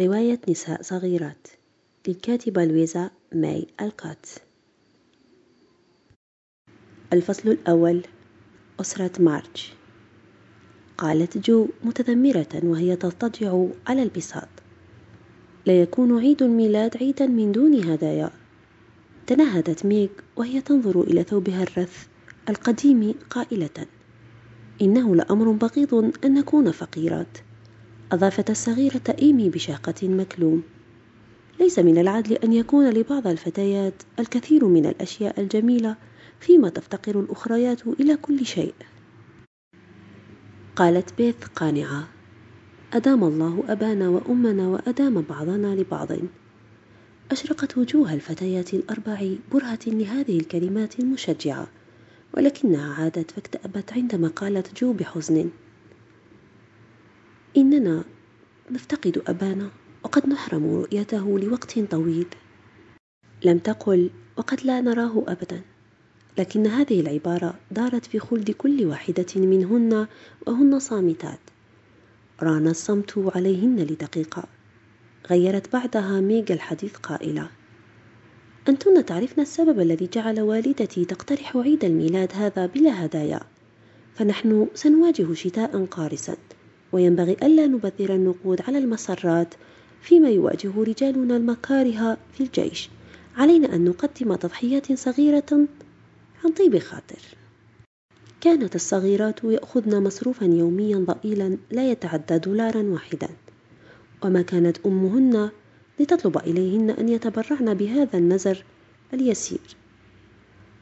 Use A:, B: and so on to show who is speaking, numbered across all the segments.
A: رواية نساء صغيرات للكاتبة لويزا ماي الكات الفصل الأول أسرة مارش. قالت جو متذمرة وهي تضطجع على البساط. لا يكون عيد الميلاد عيدا من دون هدايا تنهدت ميغ وهي تنظر إلى ثوبها الرث القديم قائلة. إنه لأمر بغيض أن نكون فقيرات. أضافت الصغيرة إيمي بشاقة مكلوم. ليس من العدل أن يكون لبعض الفتيات الكثير من الأشياء الجميلة فيما تفتقر الأخريات إلى كل شيء. قالت بيث قانعة أدام الله أبانا وأمنا وأدام بعضنا لبعض. أشرقت وجوه الفتيات الأربع برهة لهذه الكلمات المشجعة ولكنها عادت فاكتأبت عندما قالت جو بحزن. إننا نفتقد أبانا وقد نحرم رؤيته لوقت طويل. لم تقل وقد لا نراه أبدا لكن هذه العبارة دارت في خلد كل واحدة منهن وهن صامتات. ران الصمت عليهن لدقيقة. غيرت بعدها ميغا الحديث قائلة أنتن تعرفن السبب الذي جعل والدتي تقترح عيد الميلاد هذا بلا هدايا فنحن سنواجه شتاء قارسا. وينبغي ألا نبذر النقود على المسرات فيما يواجه رجالنا المكاره في الجيش. علينا أن نقدم تضحيات صغيرة عن طيب خاطر. كانت الصغيرات يأخذن مصروفا يوميا ضئيلا لا يتعدى دولارا واحدا. وما كانت أمهن لتطلب إليهن أن يتبرعن بهذا النزر اليسير.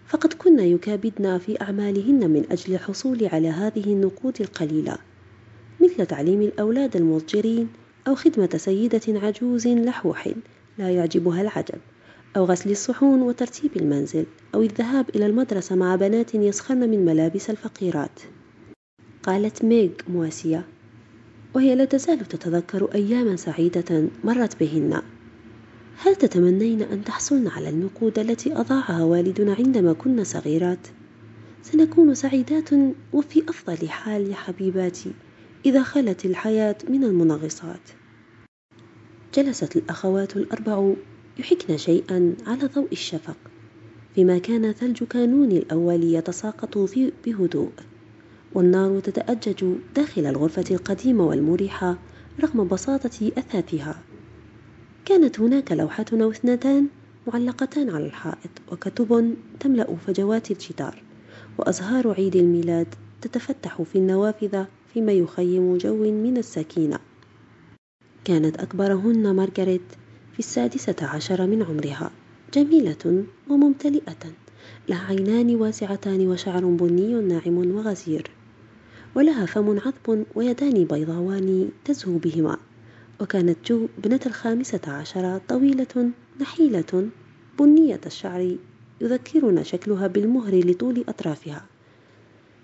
A: فقد كن يكابدن في أعمالهن من أجل الحصول على هذه النقود القليلة. مثل تعليم الأولاد المضجرين أو خدمة سيدة عجوز لحوح لا يعجبها العجب أو غسل الصحون وترتيب المنزل أو الذهاب إلى المدرسة مع بنات يسخرن من ملابس الفقيرات. قالت ميغ مواسية وهي لا تزال تتذكر أياما سعيدة مرت بهن. هل تتمنين أن تحصلن على النقود التي أضاعها والدنا عندما كنا صغيرات؟ سنكون سعيدات وفي أفضل حال يا حبيباتي. إذا خلت الحياة من المنغصات. جلست الأخوات الأربع يحكن شيئا على ضوء الشفق فيما كان ثلج كانون الأول يتساقط بهدوء والنار تتأجج داخل الغرفة القديمة والمريحة رغم بساطة أثاثها. كانت هناك لوحة أو اثنتان معلقتان على الحائط وكتب تملأ فجوات الجدار وأزهار عيد الميلاد تتفتح في النوافذ فيما يخيم جو من السكينة. كانت أكبرهن مارغريت في السادسة عشر من عمرها. جميلة وممتلئة. لها عينان واسعتان وشعر بني ناعم وغزير. ولها فم عذب ويدان بيضاوان تزهو بهما. وكانت جو ابنة الخامسة عشرة طويلة نحيلة بنية الشعر يذكرنا شكلها بالمهر لطول أطرافها.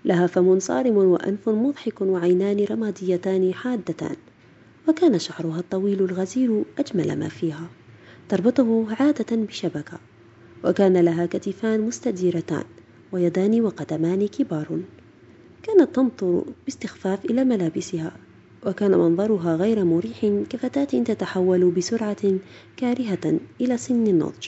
A: لها فم صارم وأنف مضحك وعينان رماديتان حادتان وكان شعرها الطويل الغزير أجمل ما فيها تربطه عادة بشبكة وكان لها كتفان مستديرتان ويدان وقدمان كبار. كانت تنظر باستخفاف إلى ملابسها وكان منظرها غير مريح كفتاة تتحول بسرعة كارهة إلى سن النضج.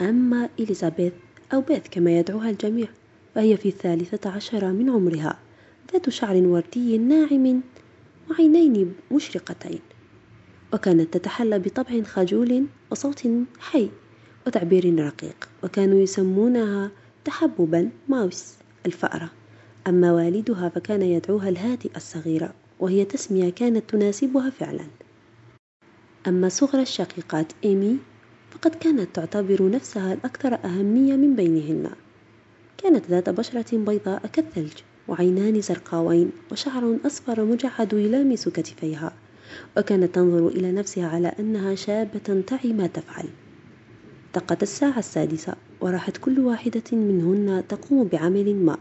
A: أما إليزابيث أو بيث كما يدعوها الجميع. فهي في الثالثة عشر من عمرها ذات شعر وردي ناعم وعينين مشرقتين وكانت تتحلى بطبع خجول وصوت حي وتعبير رقيق وكانوا يسمونها تحببا ماوس الفأرة أما والدها فكان يدعوها الهادئة الصغيرة وهي تسمية كانت تناسبها فعلا. أما صغر الشقيقات إيمي فقد كانت تعتبر نفسها الأكثر أهمية من بينهن. كانت ذات بشرة بيضاء كالثلج وعينان زرقاوين وشعر أصفر مجعد يلامس كتفيها. وكانت تنظر إلى نفسها على أنها شابة تعي ما تفعل. دقت الساعة السادسة وراحت كل واحدة منهن تقوم بعمل ما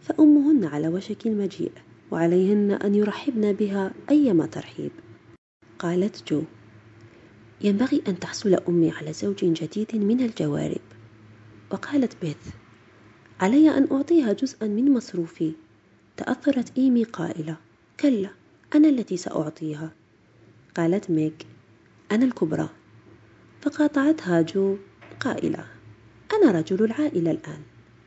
A: فأمهن على وشك المجيء وعليهن أن يرحبن بها أيما ترحيب. قالت جو ينبغي أن تحصل أمي على زوج جديد من الجوارب. وقالت بيث علي أن أعطيها جزءا من مصروفي. تأثرت إيمي قائلة كلا أنا التي سأعطيها. قالت ميك أنا الكبرى. فقاطعتها جو قائلة أنا رجل العائلة الآن.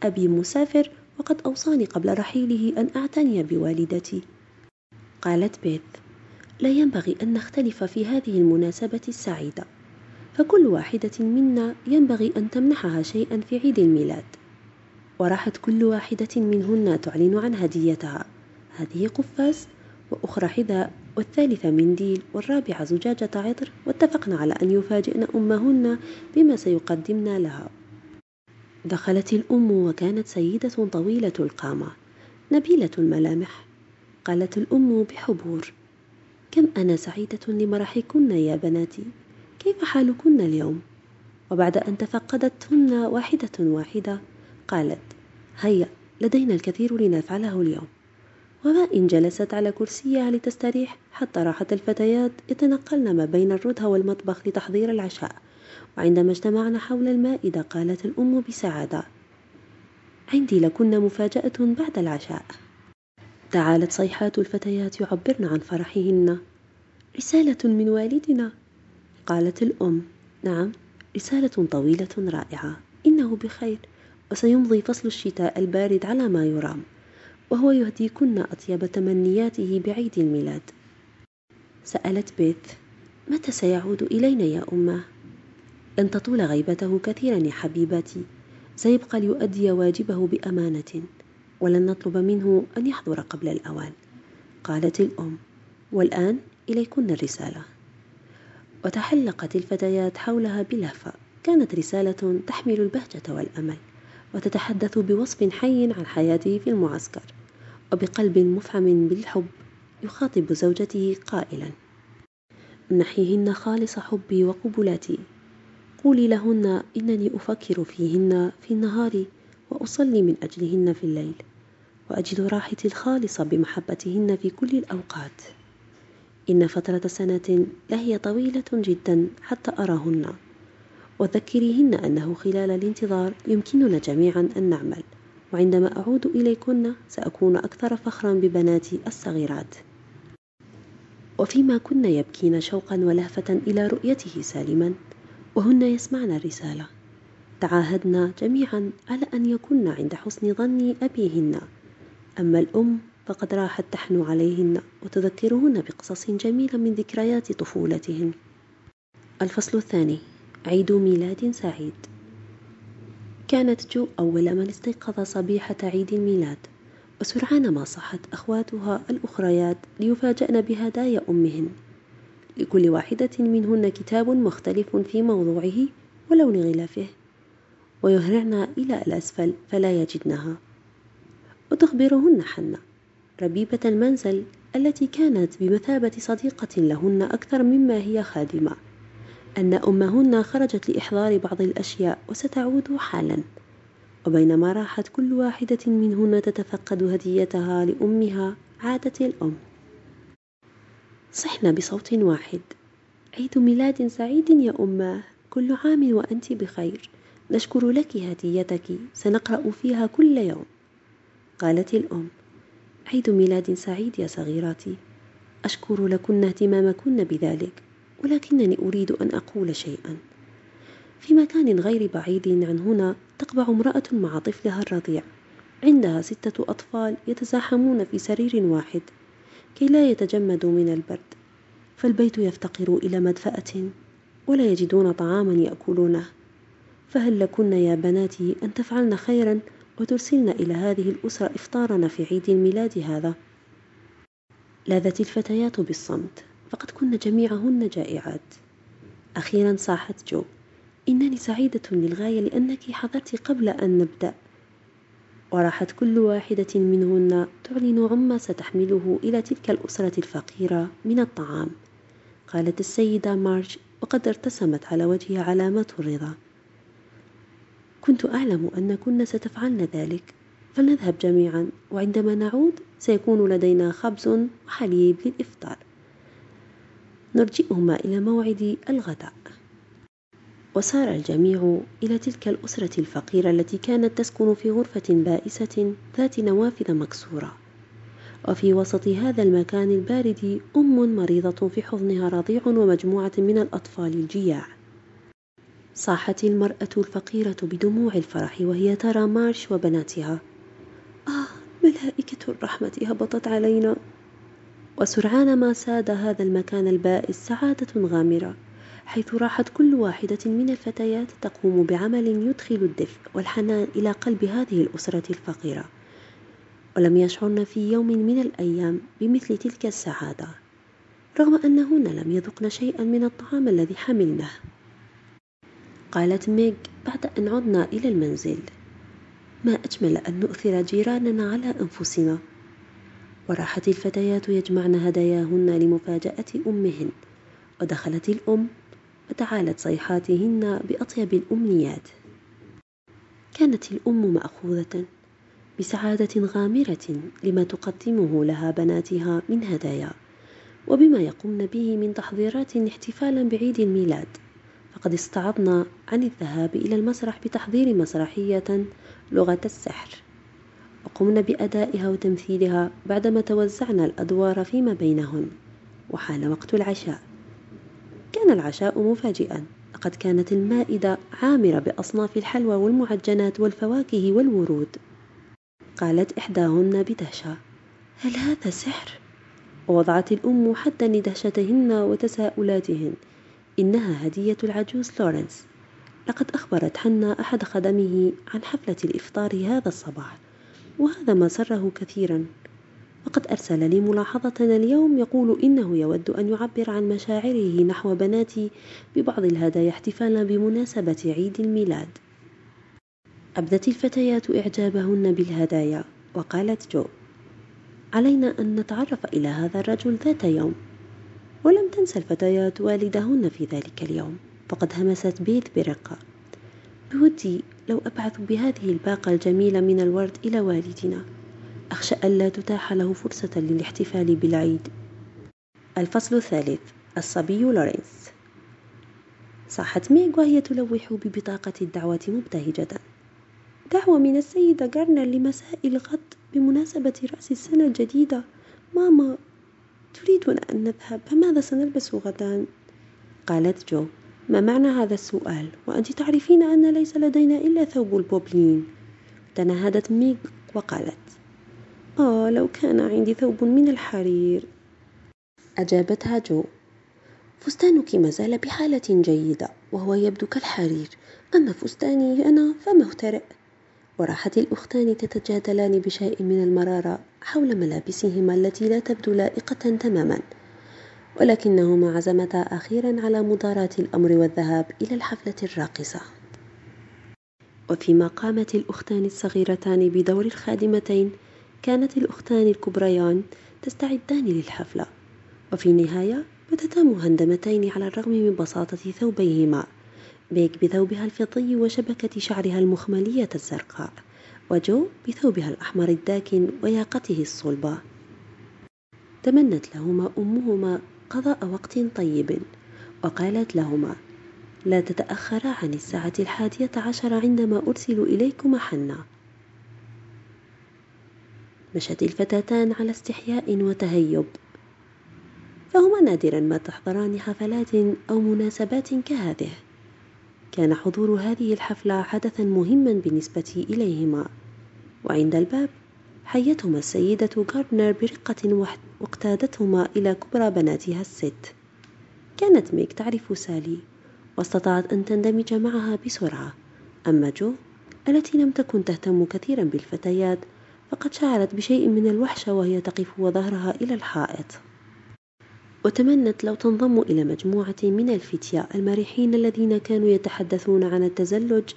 A: أبي مسافر وقد أوصاني قبل رحيله أن أعتني بوالدتي. قالت بيث لا ينبغي أن نختلف في هذه المناسبة السعيدة. فكل واحدة منا ينبغي أن تمنحها شيئا في عيد الميلاد. وراحت كل واحدة منهن تعلن عن هديتها. هذه قفاز وأخرى حذاء والثالثة منديل والرابعة زجاجة عطر. واتفقن على أن يفاجئن أمهن بما سيقدمن لها. دخلت الأم وكانت سيدة طويلة القامة نبيلة الملامح. قالت الأم بحبور كم أنا سعيدة لمرحكن يا بناتي كيف حالكن اليوم؟ وبعد أن تفقدتهن واحدة واحدة قالت هيا لدينا الكثير لنفعله اليوم. وما إن جلست على كرسيها لتستريح حتى راحت الفتيات يتنقلن ما بين الردهة والمطبخ لتحضير العشاء. وعندما اجتمعنا حول المائدة قالت الأم بسعادة عندي لكن مفاجأة بعد العشاء. تعالت صيحات الفتيات يعبرن عن فرحهن. رسالة من والدنا. قالت الأم نعم رسالة طويلة رائعة. إنه بخير. وسيمضي فصل الشتاء البارد على ما يرام وهو يهديكن أطيب تمنياته بعيد الميلاد. سألت بيث متى سيعود إلينا يا أمة؟ لن تطول غيبته كثيرا يا حبيباتي سيبقى ليؤدي واجبه بأمانة ولن نطلب منه أن يحضر قبل الأوان. قالت الأم والآن إليكن الرسالة. وتحلقت الفتيات حولها بلهفة كانت رسالة تحمل البهجة والأمل. وتتحدث بوصف حي عن حياته في المعسكر وبقلب مفعم بالحب يخاطب زوجته قائلا. منحيهن خالص حبي وقبلاتي. قولي لهن إنني أفكر فيهن في النهار وأصلي من أجلهن في الليل وأجد راحتي الخالصة بمحبتهن في كل الأوقات. إن فترة سنة لهي طويلة جدا حتى أراهن. وذكريهن أنه خلال الانتظار يمكننا جميعا أن نعمل. وعندما أعود إليكن سأكون أكثر فخرا ببناتي الصغيرات. وفيما كن يبكين شوقا ولهفة إلى رؤيته سالما وهن يسمعن الرسالة. تعاهدنا جميعا على أن يكن عند حسن ظن أبيهن. أما الأم فقد راحت تحنو عليهن وتذكرهن بقصص جميلة من ذكريات طفولتهن. الفصل الثاني. عيد ميلاد سعيد. كانت جو أول من استيقظ صبيحة عيد الميلاد وسرعان ما صحت أخواتها الأخريات ليفاجأن بهدايا أمهن. لكل واحدة منهن كتاب مختلف في موضوعه ولون غلافه ويهرعن إلى الأسفل فلا يجدنها. وتخبرهن حنة ربيبة المنزل التي كانت بمثابة صديقة لهن أكثر مما هي خادمة. أن أمهن خرجت لإحضار بعض الأشياء وستعود حالا. وبينما راحت كل واحدة منهن تتفقد هديتها لأمها عادت الأم. صحنا بصوت واحد. عيد ميلاد سعيد يا أماه كل عام وأنت بخير. نشكر لك هديتك. سنقرأ فيها كل يوم. قالت الأم. عيد ميلاد سعيد يا صغيراتي. أشكر لكن اهتمامكن بذلك. ولكنني أريد أن أقول شيئا. في مكان غير بعيد عن هنا تقبع امرأة مع طفلها الرضيع. عندها ستة أطفال يتزاحمون في سرير واحد كي لا يتجمدوا من البرد. فالبيت يفتقر إلى مدفأة ولا يجدون طعاما يأكلونه. فهل لكن يا بناتي أن تفعلن خيرا وترسلن إلى هذه الأسرة إفطارنا في عيد الميلاد هذا؟ لاذت الفتيات بالصمت. فقد كن جميعهن جائعات. أخيرا صاحت جو إنني سعيدة للغاية لأنك حضرت قبل أن نبدأ. وراحت كل واحدة منهن تعلن عما ستحمله إلى تلك الأسرة الفقيرة من الطعام. قالت السيدة مارج وقد ارتسمت على وجهها علامات الرضا. كنت أعلم أنكن ستفعلن ذلك. فلنذهب جميعا وعندما نعود سيكون لدينا خبز وحليب للإفطار. نرجئهما إلى موعد الغداء. وسار الجميع إلى تلك الأسرة الفقيرة التي كانت تسكن في غرفة بائسة ذات نوافذ مكسورة. وفي وسط هذا المكان البارد أم مريضة في حضنها رضيع ومجموعة من الأطفال الجياع. صاحت المرأة الفقيرة بدموع الفرح وهي ترى مارش وبناتها. آه ملائكة الرحمة هبطت علينا. وسرعان ما ساد هذا المكان البائس سعادة غامرة حيث راحت كل واحدة من الفتيات تقوم بعمل يدخل الدفء والحنان إلى قلب هذه الأسرة الفقيرة. ولم يشعرن في يوم من الأيام بمثل تلك السعادة رغم أنهن لم يذقن شيئا من الطعام الذي حملناه. قالت ميغ بعد أن عدنا إلى المنزل ما أجمل أن نؤثر جيراننا على أنفسنا؟ وراحت الفتيات يجمعن هداياهن لمفاجأة أمهن. ودخلت الأم وتعالت صيحاتهن بأطيب الأمنيات. كانت الأم مأخوذة بسعادة غامرة لما تقدمه لها بناتها من هدايا وبما يقمن به من تحضيرات احتفالا بعيد الميلاد. فقد استعضنا عن الذهاب إلى المسرح بتحضير مسرحية لغة السحر. وقمنا بأدائها وتمثيلها بعدما توزعنا الأدوار فيما بينهن وحان وقت العشاء. كان العشاء مفاجئا لقد كانت المائدة عامرة بأصناف الحلوى والمعجنات والفواكه والورود. قالت إحداهن بدهشة هل هذا سحر؟ ووضعت الأم حدا لدهشتهن وتساؤلاتهن إنها هدية العجوز لورنس. لقد أخبرت حنا أحد خدمه عن حفلة الإفطار هذا الصباح. وهذا ما سره كثيرا. وقد أرسل لي ملاحظة اليوم يقول إنه يود أن يعبر عن مشاعره نحو بناتي ببعض الهدايا احتفالا بمناسبة عيد الميلاد. أبدت الفتيات إعجابهن بالهدايا وقالت جو علينا أن نتعرف إلى هذا الرجل ذات يوم. ولم تنسى الفتيات والدهن في ذلك اليوم فقد همست بيث برقة. بودي لو أبعث بهذه الباقة الجميلة من الورد إلى والدنا. أخشى ألا تتاح له فرصة للاحتفال بالعيد. الفصل الثالث. الصبي لورينس صاحت ميغ وهي تلوح ببطاقة الدعوة مبتهجة. دعوة من السيدة جارنر لمساء الغد بمناسبة رأس السنة الجديدة. ماما تريدنا أن نذهب فماذا سنلبس غدا؟ قالت جو. ما معنى هذا السؤال؟ وأنت تعرفين أن ليس لدينا إلا ثوب البوبلين. تنهدت ميغ وقالت آه لو كان عندي ثوب من الحرير. أجابتها جو فستانك ما زال بحالة جيدة وهو يبدو كالحرير. أما فستاني أنا فمهترئ وراحت الأختان تتجادلان بشيء من المرارة حول ملابسهما التي لا تبدو لائقة تماما. ولكنهما عزمتا أخيرا على مداراة الأمر والذهاب إلى الحفلة الراقصة. وفيما قامت الأختان الصغيرتان بدور الخادمتين كانت الأختان الكبريان تستعدان للحفلة. وفي النهاية بدتا مهندمتين على الرغم من بساطة ثوبيهما بيك بثوبها الفضي وشبكة شعرها المخملية الزرقاء وجو بثوبها الأحمر الداكن وياقته الصلبة. تمنت لهما أمهما قضاء وقت طيب. وقالت لهما لا تتأخرا عن الساعة الحادية عشر عندما أرسل إليكما حنا. مشت الفتاتان على استحياء وتهيب. فهما نادرا ما تحضران حفلات أو مناسبات كهذه. كان حضور هذه الحفلة حدثا مهما بالنسبة إليهما. وعند الباب حيتهما السيدة غاردنر برقة واقتادتهما إلى كبرى بناتها الست. كانت ميك تعرف سالي واستطاعت أن تندمج معها بسرعة. أما جو التي لم تكن تهتم كثيرا بالفتيات فقد شعرت بشيء من الوحشة وهي تقف وظهرها إلى الحائط. وتمنت لو تنضم إلى مجموعة من الفتية المرحين الذين كانوا يتحدثون عن التزلج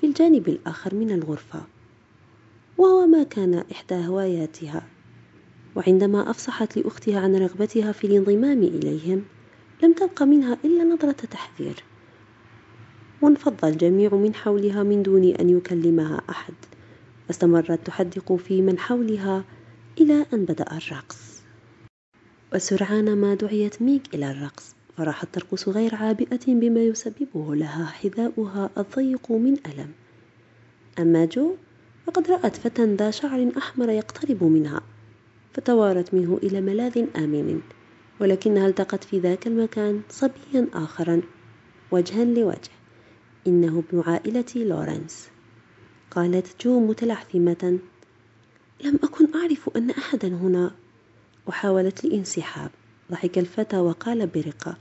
A: في الجانب الآخر من الغرفة. وهو ما كان إحدى هواياتها. وعندما أفصحت لأختها عن رغبتها في الانضمام إليهم لم تبق منها إلا نظرة تحذير. وانفض الجميع من حولها من دون أن يكلمها أحد. واستمرت تحدق في من حولها إلى أن بدأ الرقص. وسرعان ما دعيت ميغ إلى الرقص فراحت ترقص غير عابئة بما يسببه لها حذاؤها الضيق من ألم. أما جو فقد رأت فتى ذا شعر أحمر يقترب منها. فتوارت منه إلى ملاذ آمن ولكنها التقت في ذاك المكان صبيا آخرا وجها لوجه إنه ابن عائلة لورنس. قالت جو متلعثمة لم أكن أعرف أن أحدا هنا. وحاولت الانسحاب. ضحك الفتى وقال برقة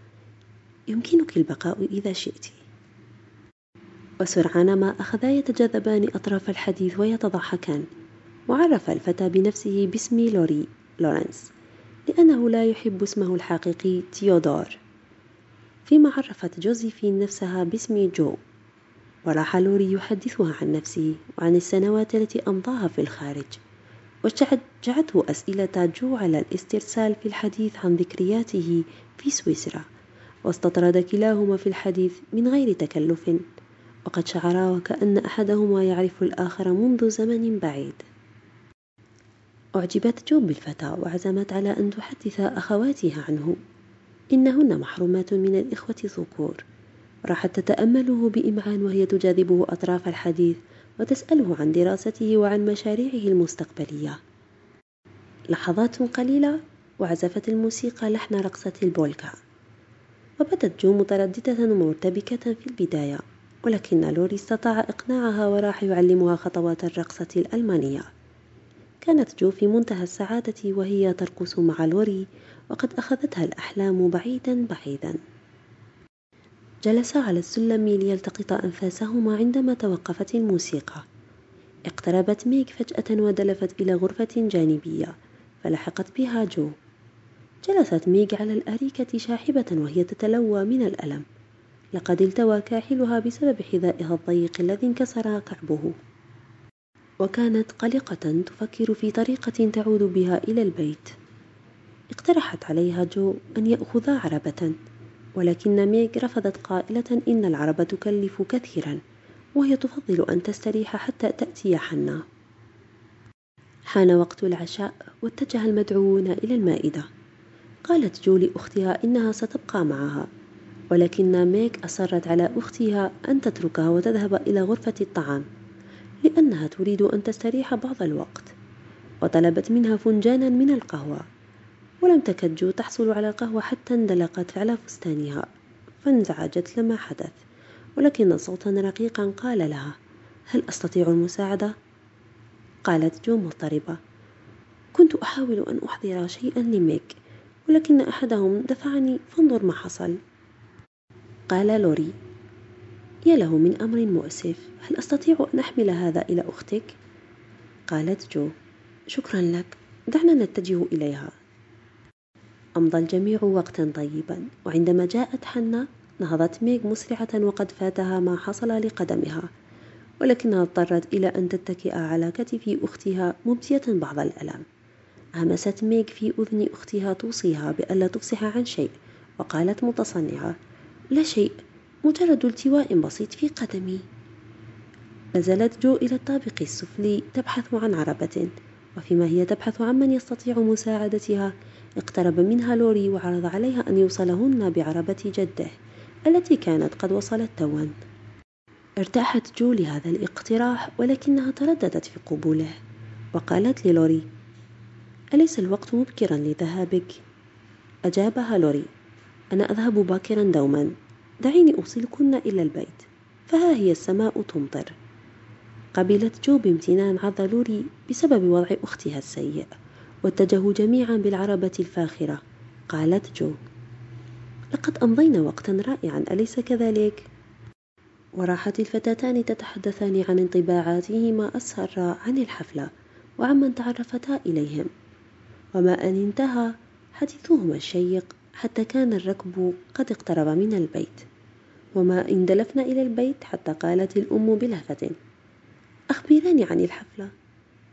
A: يمكنك البقاء إذا شئت. وسرعان ما أخذا يتجاذبان أطراف الحديث ويتضاحكان. وعرف الفتى بنفسه باسم لوري لورنس لأنه لا يحب اسمه الحقيقي تيودور. فيما عرفت جوزيفين نفسها باسم جو. وراح لوري يحدثها عن نفسه وعن السنوات التي أمضاها في الخارج. وشجعته أسئلة جو على الاسترسال في الحديث عن ذكرياته في سويسرا. واستطرد كلاهما في الحديث من غير تكلف. وقد شعرا وكأن أحدهما يعرف الآخر منذ زمن بعيد. أعجبت جو بالفتى وعزمت على أن تحدث أخواتها عنه. إنهن محرومات من الإخوة الذكور راحت تتأمله بإمعان وهي تجاذبه أطراف الحديث وتسأله عن دراسته وعن مشاريعه المستقبلية. لحظات قليلة وعزفت الموسيقى لحن رقصة البولكا. وبدت جو مترددة ومرتبكة في البداية ولكن لوري استطاع إقناعها وراح يعلمها خطوات الرقصة الألمانية. كانت جو في منتهى السعادة وهي ترقص مع لوري وقد أخذتها الأحلام بعيدا بعيدا. جلسا على السلم ليلتقطا أنفاسهما عندما توقفت الموسيقى. اقتربت ميغ فجأة ودلفت إلى غرفة جانبية فلحقت بها جو. جلست ميغ على الأريكة شاحبة وهي تتلوى من الألم. لقد التوى كاحلها بسبب حذائها الضيق الذي انكسر كعبه. وكانت قلقة تفكر في طريقة تعود بها إلى البيت. اقترحت عليها جو أن يأخذا عربة ولكن ميغ رفضت قائلة إن العربة تكلف كثيرا وهي تفضل أن تستريح حتى تأتي حنا. حان وقت العشاء واتجه المدعوون إلى المائدة. قالت جو لأختها إنها ستبقى معها ولكن ميغ أصرت على أختها أن تتركها وتذهب إلى غرفة الطعام. لأنها تريد أن تستريح بعض الوقت وطلبت منها فنجانا من القهوة ولم تكد جو تحصل على القهوة حتى اندلقت على فستانها فانزعجت لما حدث ولكن صوتا رقيقا قال لها هل أستطيع المساعدة؟ قالت جو مضطربة كنت أحاول أن أحضر شيئا لميك ولكن أحدهم دفعني فانظر ما حصل قال لوري يا له من أمر مؤسف هل أستطيع أن أحمل هذا إلى أختك؟ قالت جو شكرا لك دعنا نتجه إليها. أمضى الجميع وقتا طيبا وعندما جاءت حنا نهضت ميغ مسرعة وقد فاتها ما حصل لقدمها ولكنها اضطرت إلى أن تتكئ على كتف أختها مبدية بعض الألم. همست ميغ في أذن أختها توصيها بألا تفصح عن شيء وقالت متصنعة لا شيء. مجرد التواء بسيط في قدمي. نزلت جو إلى الطابق السفلي تبحث عن عربة وفيما هي تبحث عن من يستطيع مساعدتها اقترب منها لوري وعرض عليها أن يوصلهن بعربة جده التي كانت قد وصلت توا. ارتاحت جو لهذا الاقتراح ولكنها ترددت في قبوله وقالت للوري أليس الوقت مبكرا لذهابك؟ أجابها لوري أنا أذهب باكرا دوما. دعيني أوصلكن إلى البيت. فها هي السماء تمطر. قبلت جو بامتنان عرض لوري بسبب وضع أختها السيء واتجهوا جميعا بالعربة الفاخرة. قالت جو لقد أمضينا وقتا رائعا أليس كذلك؟ وراحت الفتاتان تتحدثان عن انطباعاتهما السارة عن الحفلة وعمن تعرفتا إليهم. وما أن انتهى حديثهما الشيق حتى كان الركب قد اقترب من البيت. وما إن دلفنا إلى البيت حتى قالت الأم بلهفة. أخبراني عن الحفلة.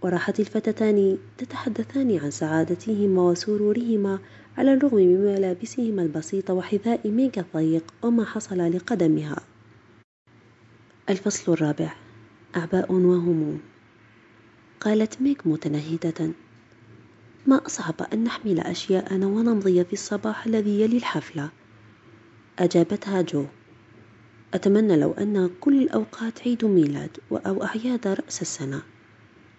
A: وراحت الفتاتان تتحدثان عن سعادتهما وسرورهما على الرغم من ملابسهما البسيطة وحذاء ميغا الضيق وما حصل لقدمها. الفصل الرابع. أعباء وهموم قالت ميغ متنهدة. ما أصعب أن نحمل أشياءنا ونمضي في الصباح الذي يلي الحفلة. أجابتها جو. أتمنى لو أن كل الأوقات عيد ميلاد أو أعياد رأس السنة.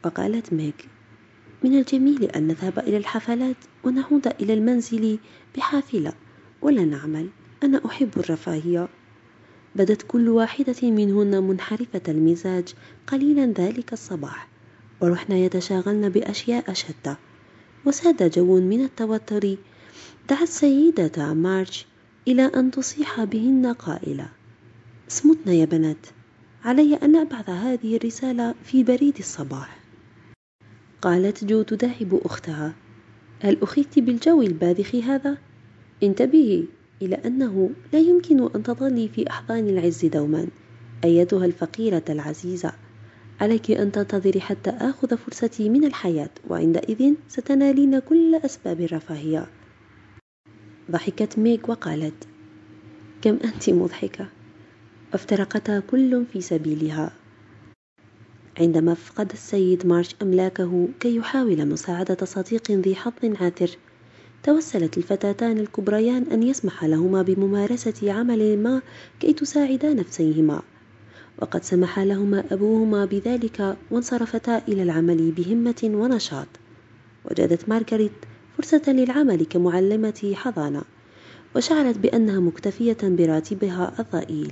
A: وقالت ميغ من الجميل أن نذهب إلى الحفلات ونعود إلى المنزل بحافلة ولا نعمل. أنا أحب الرفاهية. بدت كل واحدة منهن منحرفة المزاج قليلا ذلك الصباح ورحن يتشاغلن بأشياء شتى. وساد جو من التوتر دعا السيدة مارش إلى أن تصيح بهن قائلة. اصمتن يا بنات. علي أن أبعث هذه الرسالة في بريد الصباح. قالت جو تداعب أختها. هل أخذت بالجو الباذخ هذا؟ انتبهي إلى أنه لا يمكن أن تظلي في أحضان العز دوما. أيتها الفقيرة العزيزة. عليك أن تنتظري حتى آخذ فرصتي من الحياة وعندئذ ستنالين كل أسباب الرفاهية. ضحكت ميغ وقالت كم أنت مضحكة؟ وافترقتا كل في سبيلها. عندما فقد السيد مارش أملاكه كي يحاول مساعدة صديق ذي حظ عاثر توسلت الفتاتان الكبريان أن يسمح لهما بممارسة عمل ما كي تساعدا نفسيهما. وقد سمح لهما أبوهما بذلك وانصرفتا إلى العمل بهمة ونشاط. وجدت مارغريت فرصة للعمل كمعلمة حضانة وشعرت بأنها مكتفية براتبها الضئيل.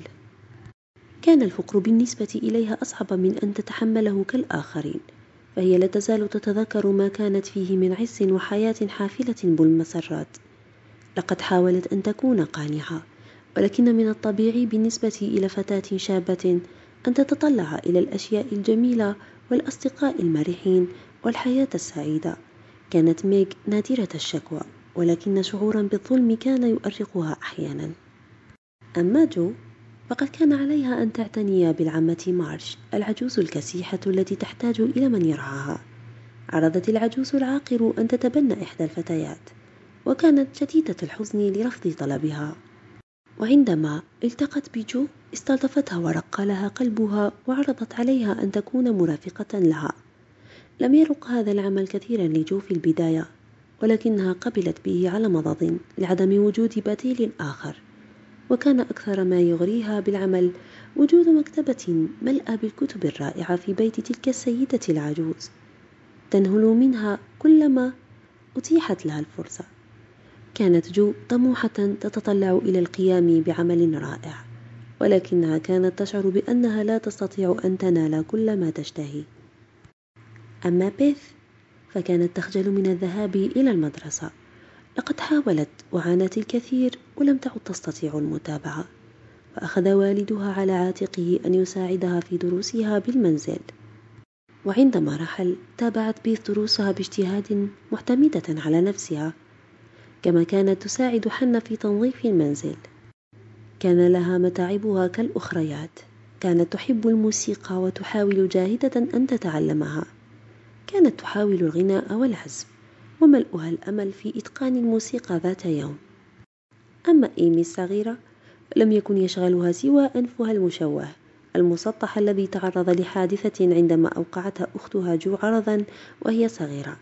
A: كان الفقر بالنسبة إليها أصعب من أن تتحمله كالآخرين فهي لا تزال تتذكر ما كانت فيه من عز وحياة حافلة بالمسرات. لقد حاولت أن تكون قانعة ولكن من الطبيعي بالنسبة إلى فتاة شابة أن تتطلع إلى الأشياء الجميلة والأصدقاء المرحين والحياة السعيدة. كانت ميغ نادرة الشكوى ولكن شعورا بالظلم كان يؤرقها أحيانا. أما جو فقد كان عليها أن تعتني بالعمة مارش العجوز الكسيحة التي تحتاج إلى من يرعاها. عرضت العجوز العاقر أن تتبنى إحدى الفتيات وكانت شديدة الحزن لرفض طلبها. وعندما التقت بجو استلطفتها ورق لها قلبها وعرضت عليها أن تكون مرافقة لها. لم يرق هذا العمل كثيرا لجو في البداية ولكنها قبلت به على مضض لعدم وجود بديل آخر. وكان أكثر ما يغريها بالعمل وجود مكتبة ملأى بالكتب الرائعة في بيت تلك السيدة العجوز. تنهل منها كلما أتيحت لها الفرصة. كانت جو طموحة تتطلع إلى القيام بعمل رائع ولكنها كانت تشعر بأنها لا تستطيع أن تنال كل ما تشتهي. أما بيث فكانت تخجل من الذهاب إلى المدرسة. لقد حاولت وعانت الكثير ولم تعد تستطيع المتابعة فأخذ والدها على عاتقه أن يساعدها في دروسها بالمنزل. وعندما رحل تابعت بيث دروسها باجتهاد معتمدة على نفسها كما كانت تساعد حنة في تنظيف المنزل. كان لها متاعبها كالأخريات كانت تحب الموسيقى وتحاول جاهدة أن تتعلمها. كانت تحاول الغناء والعزف. وملؤها الأمل في إتقان الموسيقى ذات يوم. أما إيمي الصغيرة لم يكن يشغلها سوى أنفها المشوه المسطح الذي تعرض لحادثة عندما أوقعتها أختها جو عرضا وهي صغيرة.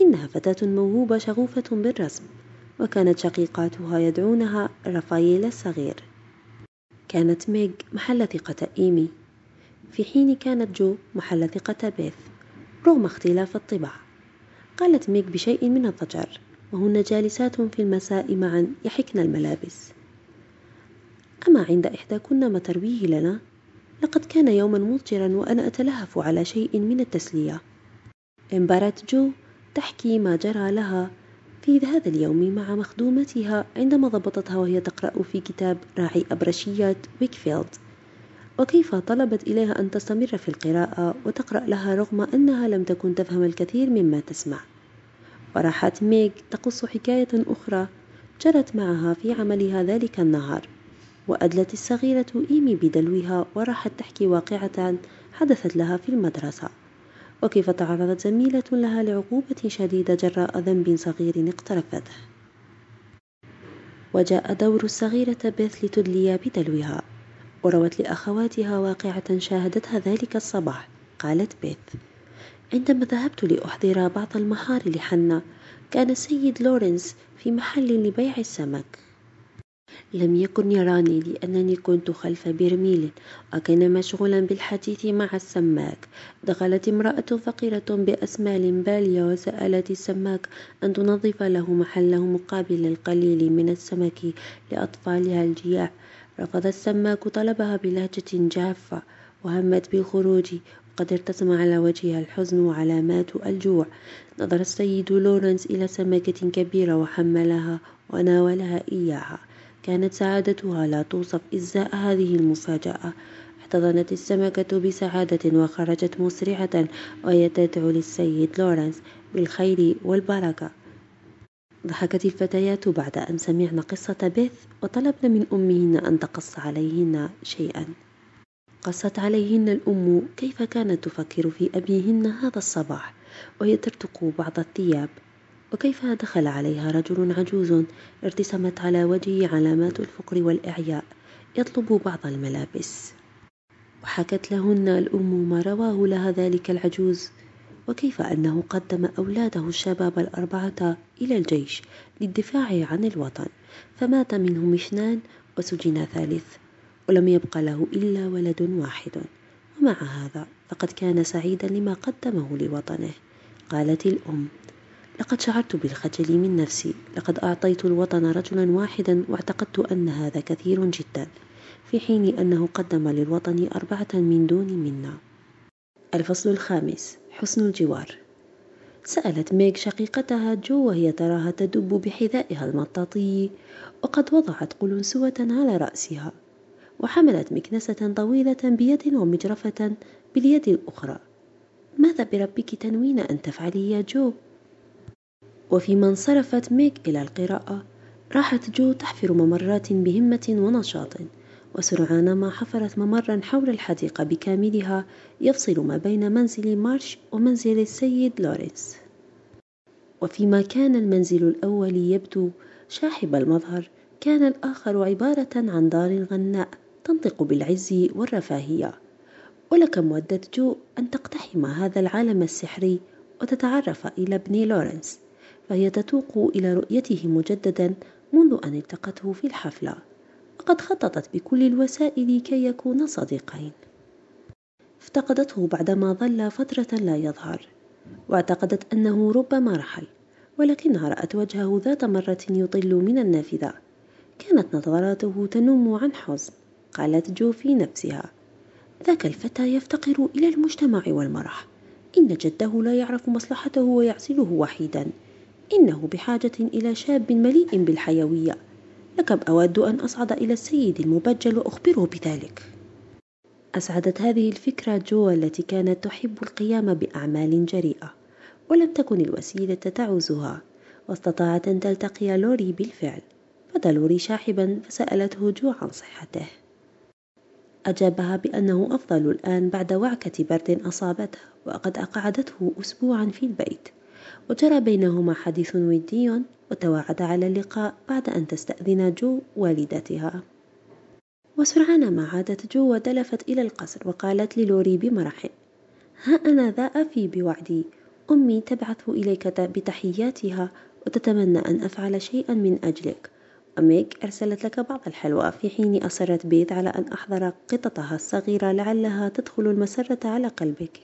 A: إنها فتاة موهوبة شغوفة بالرسم وكانت شقيقاتها يدعونها رافائيل الصغير. كانت ميغ محل ثقة إيمي. في حين كانت جو محل ثقة بيث رغم اختلاف الطباع. قالت ميغ بشيء من الضجر وهن جالسات في المساء معا يحكن الملابس. أما عند إحداكن ما ترويه لنا؟ لقد كان يوما مضجرا وأنا أتلهف على شيء من التسلية. انبرت جو تحكي ما جرى لها في هذا اليوم مع مخدومتها عندما ضبطتها وهي تقرأ في كتاب راعي أبرشيات ويكفيلد. وكيف طلبت إليها أن تستمر في القراءة وتقرأ لها رغم أنها لم تكن تفهم الكثير مما تسمع؟ وراحت ميغ تقص حكاية أخرى جرت معها في عملها ذلك النهار وأدلت الصغيرة إيمي بدلوها وراحت تحكي واقعة حدثت لها في المدرسة. وكيف تعرضت زميلة لها لعقوبة شديدة جراء ذنب صغير اقترفته؟ وجاء دور الصغيرة بيث لتدلي بدلوها. وروت لأخواتها واقعة شاهدتها ذلك الصباح قالت بيث. عندما ذهبت لأحضر بعض المهار لحنا كان السيد لورنس في محل لبيع السمك. لم يكن يراني لأنني كنت خلف برميل وكان مشغولا بالحديث مع السماك. دخلت امرأة فقيرة بأسمال بالية وسألت السماك أن تنظف له محله مقابل القليل من السمك لأطفالها الجياع. رفض السماك طلبها بلهجة جافة وهمت بالخروج. وقد ارتسم على وجهها الحزن وعلامات الجوع. نظر السيد لورنس إلى سمكة كبيرة وحملها وناولها إياها. كانت سعادتها لا توصف إزاء هذه المفاجأة. احتضنت السمكة بسعادة وخرجت مسرعة وهي تدعو للسيد لورنس بالخير والبركة. ضحكت الفتيات بعد أن سمعن قصة بيث وطلبن من أمهن أن تقص عليهن شيئا. قصت عليهن الأم كيف كانت تفكر في أبيهن هذا الصباح وهي ترتق بعض الثياب. وكيف دخل عليها رجل عجوز ارتسمت على وجهه علامات الفقر والإعياء يطلب بعض الملابس. وحكت لهن الأم ما رواه لها ذلك العجوز. وكيف أنه قدم أولاده الشباب الأربعة إلى الجيش للدفاع عن الوطن فمات منهم اثنان وسجن ثالث ولم يبق له إلا ولد واحد. ومع هذا فقد كان سعيدا لما قدمه لوطنه. قالت الأم لقد شعرت بالخجل من نفسي لقد أعطيت الوطن رجلا واحدا واعتقدت أن هذا كثير جدا في حين أنه قدم للوطن أربعة من دون منة. الفصل الخامس حسن الجوار. سألت ميغ شقيقتها جو وهي تراها تدب بحذائها المطاطي وقد وضعت قلنسوة على رأسها وحملت مكنسة طويلة بيد ومجرفة باليد الأخرى. ماذا بربك تنوين أن تفعلي يا جو؟ وفيما انصرفت ميغ إلى القراءة راحت جو تحفر ممرات بهمة ونشاط. وسرعان ما حفرت ممرا حول الحديقة بكاملها يفصل ما بين منزل مارش ومنزل السيد لورينس وفيما كان المنزل الأول يبدو شاحب المظهر كان الآخر عبارة عن دار غناء تنطق بالعز والرفاهية. ولكم ودت جو أن تقتحم هذا العالم السحري وتتعرف إلى ابن لورنس فهي تتوق إلى رؤيته مجددا منذ أن التقته في الحفلة. وقد خططت بكل الوسائل كي يكونا صديقين. افتقدته بعدما ظل فترة لا يظهر. واعتقدت أنه ربما رحل ولكنها رأت وجهه ذات مرة يطل من النافذة. كانت نظراته تنم عن حزن قالت جو في نفسها. ذاك الفتى يفتقر إلى المجتمع والمرح. إن جده لا يعرف مصلحته ويعزله وحيدا. إنه بحاجة إلى شاب مليء بالحيوية. لكم أود أن أصعد إلى السيد المبجل وأخبره بذلك. أسعدت هذه الفكرة جو التي كانت تحب القيام بأعمال جريئة ولم تكن الوسيلة تعوزها. واستطاعت أن تلتقي لوري بالفعل بدا لوري شاحبا فسألته جو عن صحته. أجابها بأنه أفضل الآن بعد وعكة برد أصابته وقد أقعدته أسبوعا في البيت. وجرى بينهما حديث ودي وتواعدا على اللقاء بعد أن تستأذن جو والدتها. وسرعان ما عادت جو ودلفت إلى القصر وقالت للوري بمرح ها أنا ذا أفي بوعدي أمي تبعث إليك بتحياتها وتتمنى أن أفعل شيئا من أجلك وميك أرسلت لك بعض الحلوى في حين أصرت بيت على أن أحضر قطتها الصغيرة لعلها تدخل المسرة على قلبك.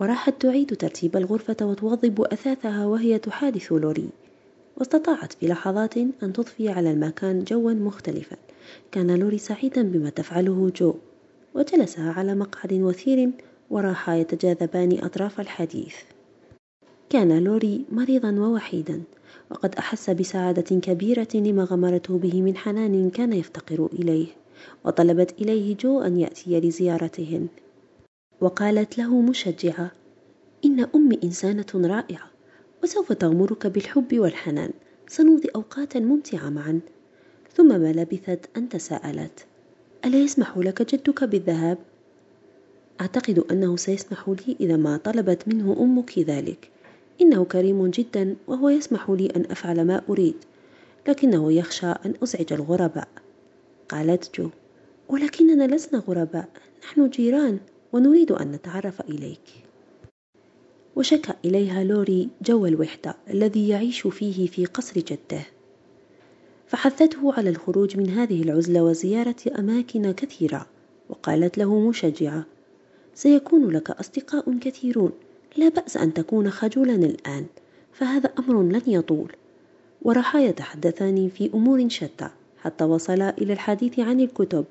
A: وراحت تعيد ترتيب الغرفة وتوضب أثاثها وهي تحادث لوري. واستطاعت في لحظات أن تضفي على المكان جوا مختلفا. كان لوري سعيدا بما تفعله جو. وجلسا على مقعد وثير وراحا يتجاذبان أطراف الحديث. كان لوري مريضا ووحيدا وقد أحس بسعادة كبيرة لما غمرته به من حنان كان يفتقر إليه. وطلبت إليه جو أن يأتي لزيارتهن. وقالت له مشجعة إن أمي إنسانة رائعة وسوف تغمرك بالحب والحنان سنمضي أوقاتا ممتعة معا. ثم ما لبثت أن تساءلت ألا يسمح لك جدك بالذهاب؟ أعتقد أنه سيسمح لي إذا ما طلبت منه أمك ذلك. إنه كريم جدا وهو يسمح لي أن أفعل ما أريد لكنه يخشى أن أزعج الغرباء. قالت جو ولكننا لسنا غرباء نحن جيران. ونريد أن نتعرف إليك. وشكى إليها لوري جو الوحدة الذي يعيش فيه في قصر جده. فحثته على الخروج من هذه العزلة وزيارة أماكن كثيرة وقالت له مشجعة سيكون لك أصدقاء كثيرون لا بأس أن تكون خجولا الآن فهذا أمر لن يطول. وراحا يتحدثان في أمور شتى حتى وصلا إلى الحديث عن الكتب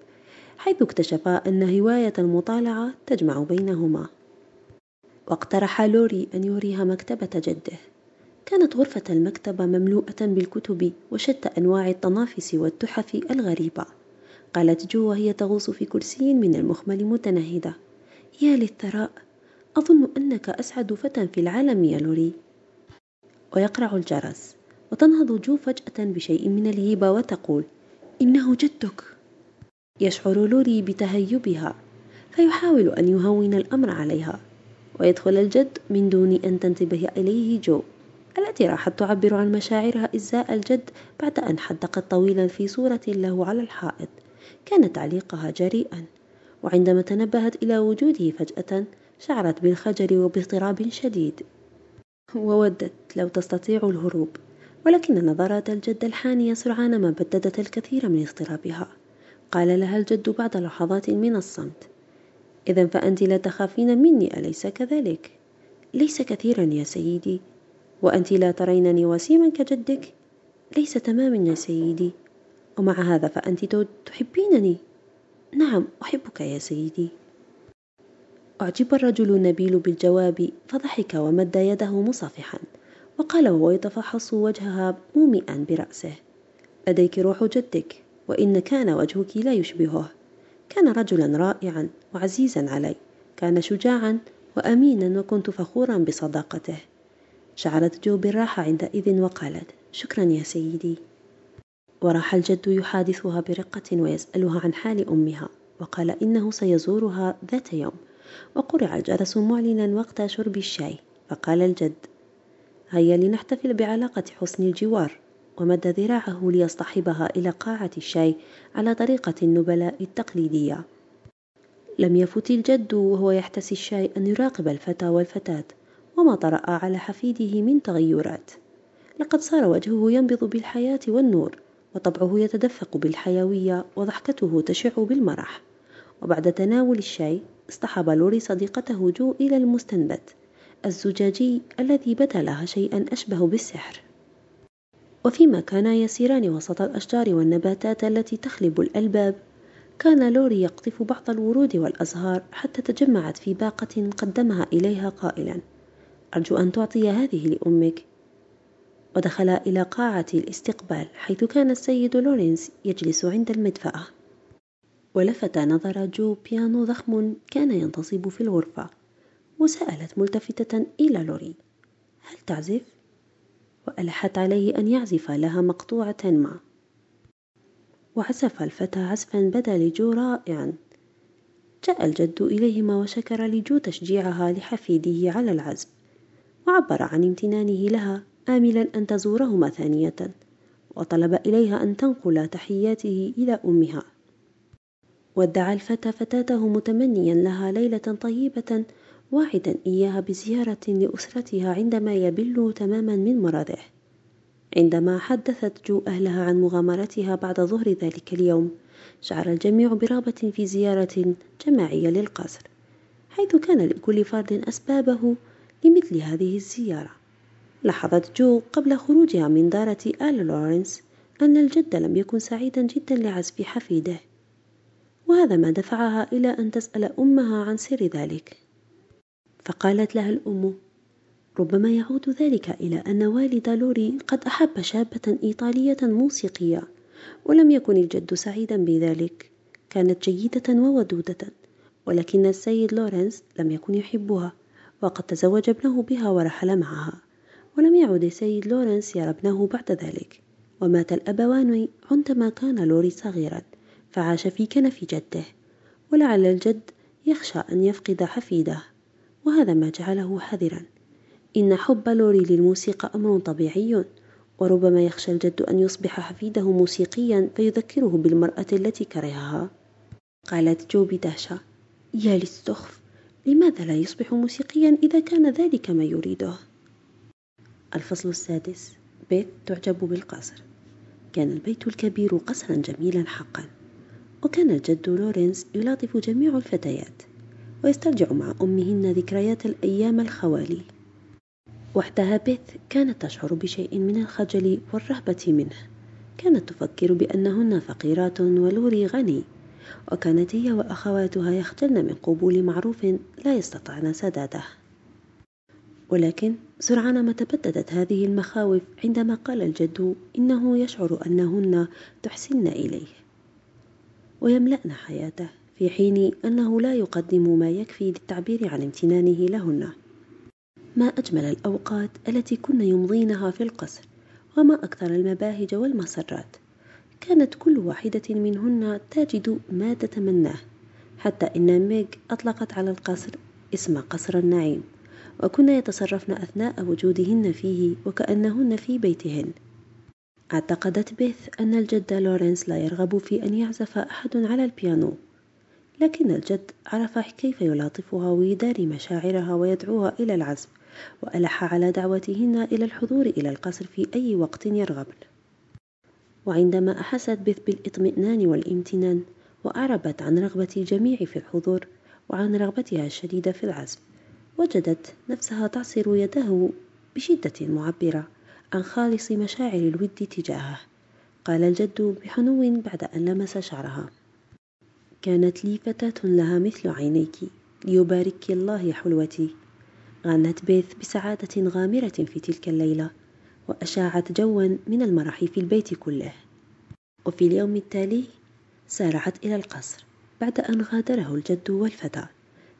A: حيث اكتشفا أن هواية المطالعة تجمع بينهما. واقترح لوري أن يريها مكتبة جده. كانت غرفة المكتبة مملوءة بالكتب وشتى أنواع الطنافس والتحف الغريبة. قالت جو وهي تغوص في كرسي من المخمل متنهدة. يا للثراء أظن أنك أسعد فتى في العالم يا لوري. ويقرع الجرس وتنهض جو فجأة بشيء من الهيبة وتقول إنه جدك. يشعر لوري بتهيبها فيحاول أن يهون الأمر عليها ويدخل الجد من دون أن تنتبه إليه جو التي راحت تعبر عن مشاعرها إزاء الجد بعد أن حدقت طويلا في صورة له على الحائط كان تعليقها جريئا وعندما تنبهت إلى وجوده فجأة شعرت بالخجل وباضطراب شديد. وودت لو تستطيع الهروب ولكن نظرات الجد الحانية سرعان ما بددت الكثير من اضطرابها. قال لها الجد بعد لحظات من الصمت. إذا فأنت لا تخافين مني أليس كذلك؟ ليس كثيرا يا سيدي. وأنت لا ترينني وسيما كجدك؟ ليس تماما يا سيدي. ومع هذا فأنت تحبينني؟ نعم أحبك يا سيدي. أعجب الرجل النبيل بالجواب فضحك ومد يده مصافحا وقال وهو يتفحص وجهها مومئا برأسه. لديك روح جدك. وإن كان وجهك لا يشبهه. كان رجلا رائعا وعزيزا علي. كان شجاعا وأمينا وكنت فخورا بصداقته. شعرت جو بالراحة عندئذ وقالت شكرا يا سيدي. وراح الجد يحادثها برقة ويسألها عن حال أمها وقال إنه سيزورها ذات يوم. وقرع الجرس معلنا وقت شرب الشاي فقال الجد هيا لنحتفل بعلاقة حسن الجوار. ومد ذراعه ليصطحبها إلى قاعة الشاي على طريقة النبلاء التقليدية. لم يفت الجد وهو يحتسي الشاي أن يراقب الفتى والفتاة وما طرأ على حفيده من تغيرات. لقد صار وجهه ينبض بالحياة والنور وطبعه يتدفق بالحيوية وضحكته تشع بالمرح. وبعد تناول الشاي اصطحب لوري صديقته جو إلى المستنبت الزجاجي الذي بدا لها شيئا أشبه بالسحر. وفيما كانا يسيران وسط الأشجار والنباتات التي تخلب الألباب كان لوري يقطف بعض الورود والأزهار حتى تجمعت في باقة قدمها إليها قائلا أرجو أن تعطي هذه لأمك ودخلا إلى قاعة الاستقبال حيث كان السيد لورينس يجلس عند المدفأة ولفت نظر جو بيانو ضخم كان ينتصب في الغرفة وسألت ملتفتة إلى لوري هل تعزف؟ وألحت عليه أن يعزف لها مقطوعة ما. وعزف الفتى عزفا بدا لجو رائعا. جاء الجد إليهما وشكر لجو تشجيعها لحفيده على العزف وعبر عن امتنانه لها آملا أن تزورهما ثانية وطلب إليها أن تنقل تحياته إلى أمها. ودع الفتى فتاته متمنيا لها ليلة طيبة واعدا إياها بزيارة لأسرتها عندما يبل تماما من مرضه. عندما حدثت جو أهلها عن مغامرتها بعد ظهر ذلك اليوم شعر الجميع برغبة في زيارة جماعية للقصر حيث كان لكل فرد أسبابه لمثل هذه الزيارة. لاحظت جو قبل خروجها من دارة آل لورنس أن الجد لم يكن سعيدا جدا لعزف حفيده وهذا ما دفعها إلى أن تسأل أمها عن سر ذلك. فقالت لها الأم ربما يعود ذلك إلى أن والد لوري قد أحب شابة إيطالية موسيقية ولم يكن الجد سعيدا بذلك. كانت جيدة وودودة ولكن السيد لورنس لم يكن يحبها وقد تزوج ابنه بها ورحل معها ولم يعد السيد لورنس يرى ابنه بعد ذلك. ومات الأبوان عندما كان لوري صغيرا فعاش في كنف جده ولعل الجد يخشى أن يفقد حفيده. وهذا ما جعله حذرا. إن حب لوري للموسيقى أمر طبيعي وربما يخشى الجد أن يصبح حفيده موسيقيا فيذكره بالمرأة التي كرهها. قالت جو بدهشة يا للسخف لماذا لا يصبح موسيقيا إذا كان ذلك ما يريده؟ الفصل السادس بيت تعجب بالقصر كان البيت الكبير قصرا جميلا حقا وكان الجد لورنس يلاطف جميع الفتيات. ويسترجع مع أمهن ذكريات الأيام الخوالي. وحدها بيث كانت تشعر بشيء من الخجل والرهبة منه. كانت تفكر بأنهن فقيرات ولوري غني وكانت هي وأخواتها يخجلن من قبول معروف لا يستطعن سداده. ولكن سرعان ما تبددت هذه المخاوف عندما قال الجد إنه يشعر أنهن تحسن إليه ويملأن حياته. في حين أنه لا يقدم ما يكفي للتعبير عن امتنانه لهن. ما أجمل الأوقات التي كن يمضينها في القصر وما أكثر المباهج والمسرات كانت كل واحدة منهن تجد ما تتمناه حتى إن ميغ أطلقت على القصر اسم قصر النعيم وكن يتصرفن أثناء وجودهن فيه وكأنهن في بيتهن. اعتقدت بيث أن الجد لورنس لا يرغب في أن يعزف أحد على البيانو. لكن الجد عرف كيف يلاطفها ويداري مشاعرها ويدعوها إلى العزف وألح على دعوتهن إلى الحضور إلى القصر في أي وقت يرغبن وعندما أحست بث بالإطمئنان والامتنان وأعربت عن رغبة الجميع في الحضور وعن رغبتها الشديدة في العزف وجدت نفسها تعصر يده بشدة معبرة عن خالص مشاعر الود تجاهه. قال الجد بحنو بعد أن لمس شعرها. كانت لي فتاة لها مثل عينيك ليبارك الله حلوتي. غنت بيث بسعادة غامرة في تلك الليلة وأشاعت جوا من المرح في البيت كله. وفي اليوم التالي سارعت إلى القصر بعد أن غادره الجد والفتاة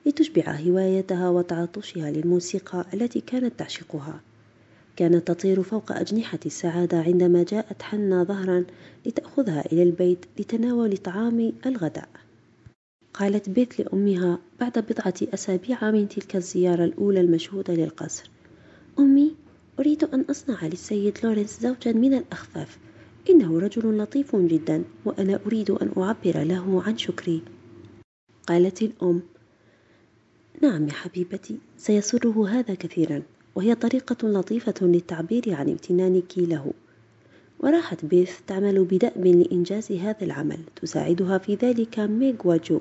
A: لتشبع هوايتها وتعطشها للموسيقى التي كانت تعشقها. كانت تطير فوق أجنحة السعادة عندما جاءت حنا ظهرا لتأخذها إلى البيت لتناول طعام الغداء. قالت بيت لأمها بعد بضعة أسابيع من تلك الزيارة الأولى المشهودة للقصر. أمي أريد أن أصنع للسيد لورنس زوجا من الأخفاف. إنه رجل لطيف جدا وأنا أريد أن أعبر له عن شكري. قالت الأم نعم يا حبيبتي سيسره هذا كثيرا وهي طريقة لطيفة للتعبير عن امتنانك له وراحت بيث تعمل بدأب لإنجاز هذا العمل تساعدها في ذلك ميغ وجو.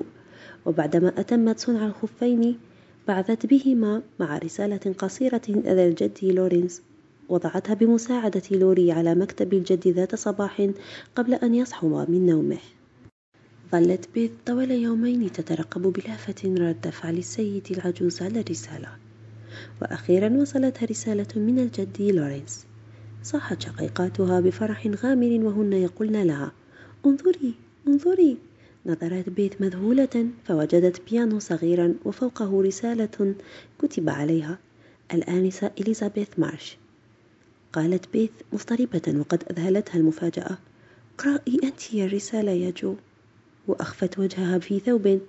A: وبعدما أتمت صنع الخفين بعثت بهما مع رسالة قصيرة إلى الجد لورينز. وضعتها بمساعدة لوري على مكتب الجد ذات صباح قبل أن يصحو من نومه. ظلت بيث طوال يومين تترقب بلهفة رد فعل السيد العجوز على الرسالة. وأخيرا وصلتها رسالة من الجد لورينز. صاحت شقيقاتها بفرح غامر وهن يقولن لها انظري انظري. نظرت بيث مذهولة فوجدت بيانو صغيرا وفوقه رسالة كتب عليها الآنسة إليزابيث مارش. قالت بيث مضطربة وقد أذهلتها المفاجأة. اقرئي أنت الرسالة يا جو. وأخفت وجهها في ثوب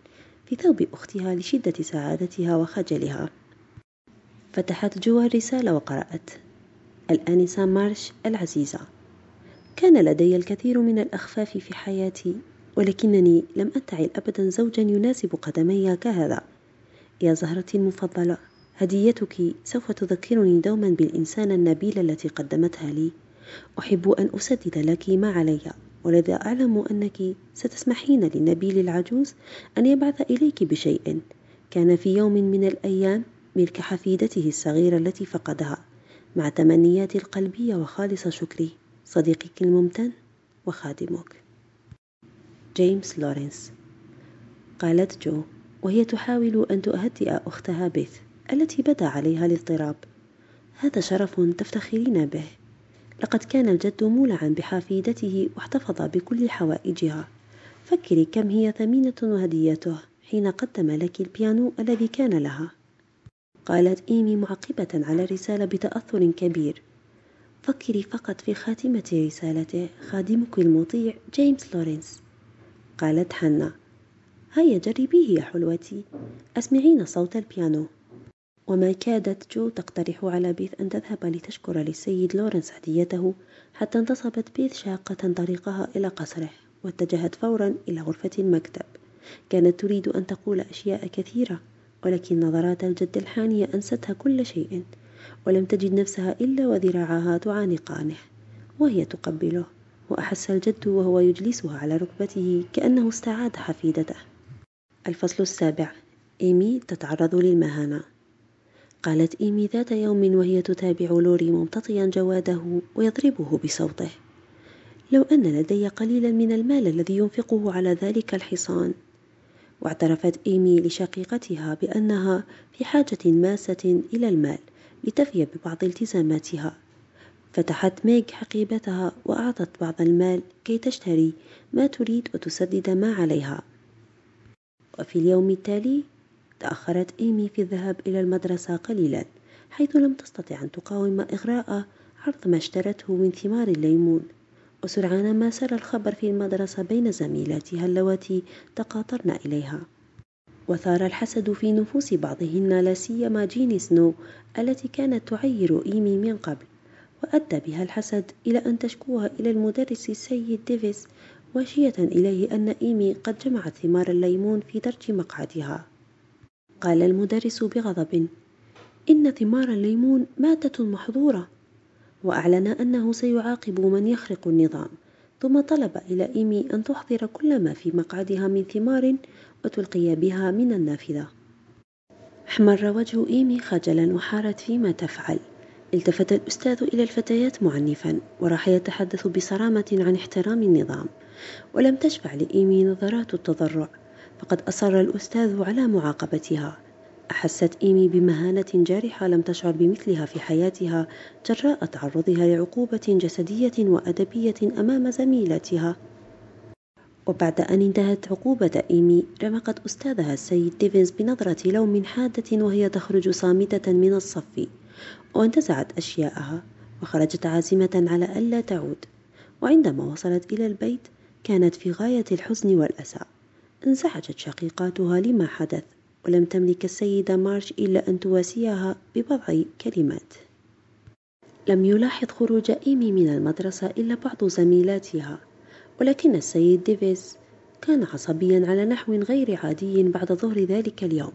A: في ثوب أختها لشدة سعادتها وخجلها. فتحت جو الرسالة وقرأت. الآنسة مارش العزيزة. كان لدي الكثير من الأخفاف في حياتي. ولكنني لم أنتعل أبدا زوجا يناسب قدمي كهذا. يا زهرتي المفضلة هديتك سوف تذكرني دوما بالإنسانة النبيلة التي قدمتها لي. أحب أن أسدد لك ما علي ولذا أعلم أنك ستسمحين للنبيل العجوز أن يبعث إليك بشيء. كان في يوم من الأيام ملك حفيدته الصغيرة التي فقدها مع تمنياتي القلبية وخالص شكري صديقك الممتن وخادمك. جيمس لورنس. قالت جو وهي تحاول أن تهدئ أختها بيث التي بدا عليها الاضطراب. هذا شرف تفتخرين به. لقد كان الجد مولعا بحفيدته واحتفظ بكل حوائجها. فكري كم هي ثمينة وهديته حين قدم لك البيانو الذي كان لها. قالت إيمي معقبة على الرسالة بتأثر كبير. فكري فقط في خاتمة رسالته خادمك المطيع جيمس لورنس. قالت حنا. هيا جربيه يا حلوتي. أسمعينا صوت البيانو. وما كادت جو تقترح على بيث أن تذهب لتشكر للسيد لورنس هديته حتى انتصبت بيث شاقة طريقها إلى قصره واتجهت فورا إلى غرفة المكتب. كانت تريد أن تقول أشياء كثيرة ولكن نظرات الجد الحانية أنستها كل شيء ولم تجد نفسها إلا وذراعها تعانقانه وهي تقبله. وأحس الجد وهو يجلسها على ركبته كأنه استعاد حفيدته. الفصل السابع. إيمي تتعرض للمهانة. قالت إيمي ذات يوم وهي تتابع لوري ممتطيا جواده ويضربه بصوته. لو أن لدي قليلا من المال الذي ينفقه على ذلك الحصان. واعترفت إيمي لشقيقتها بأنها في حاجة ماسة إلى المال لتفي ببعض التزاماتها. فتحت ميغ حقيبتها وأعطت بعض المال كي تشتري ما تريد وتسدد ما عليها. وفي اليوم التالي تأخرت إيمي في الذهاب إلى المدرسة قليلا حيث لم تستطع أن تقاوم إغراء عرض ما اشترته من ثمار الليمون. وسرعان ما سر الخبر في المدرسة بين زميلاتها اللواتي تقاطرن إليها. وثار الحسد في نفوس بعضهن لا سيما جيني سنو التي كانت تعير إيمي من قبل. وأدى بها الحسد إلى أن تشكوها إلى المدرس السيد ديفيس واشية إليه أن إيمي قد جمعت ثمار الليمون في درج مقعدها. قال المدرس بغضب إن ثمار الليمون مادة محظورة. وأعلن أنه سيعاقب من يخرق النظام ثم طلب إلى إيمي أن تحضر كل ما في مقعدها من ثمار وتلقي بها من النافذة. احمر وجه إيمي خجلا وحارت فيما تفعل. التفت الأستاذ إلى الفتيات معنفا وراح يتحدث بصرامة عن احترام النظام. ولم تشفع لإيمي نظرات التضرع فقد أصر الأستاذ على معاقبتها. أحست إيمي بمهانة جارحة لم تشعر بمثلها في حياتها جراء تعرضها لعقوبة جسدية وأدبية أمام زميلتها. وبعد أن انتهت عقوبة إيمي رمقت أستاذها السيد ديفنز بنظرة لوم حادة وهي تخرج صامتة من الصف. وانتزعت أشياءها وخرجت عازمة على ألا تعود. وعندما وصلت إلى البيت كانت في غاية الحزن والأسى. انزعجت شقيقاتها لما حدث ولم تملك السيدة مارش إلا أن تواسيها ببضع كلمات. لم يلاحظ خروج إيمي من المدرسة إلا بعض زميلاتها ولكن السيد ديفيس كان عصبيا على نحو غير عادي بعد ظهر ذلك اليوم.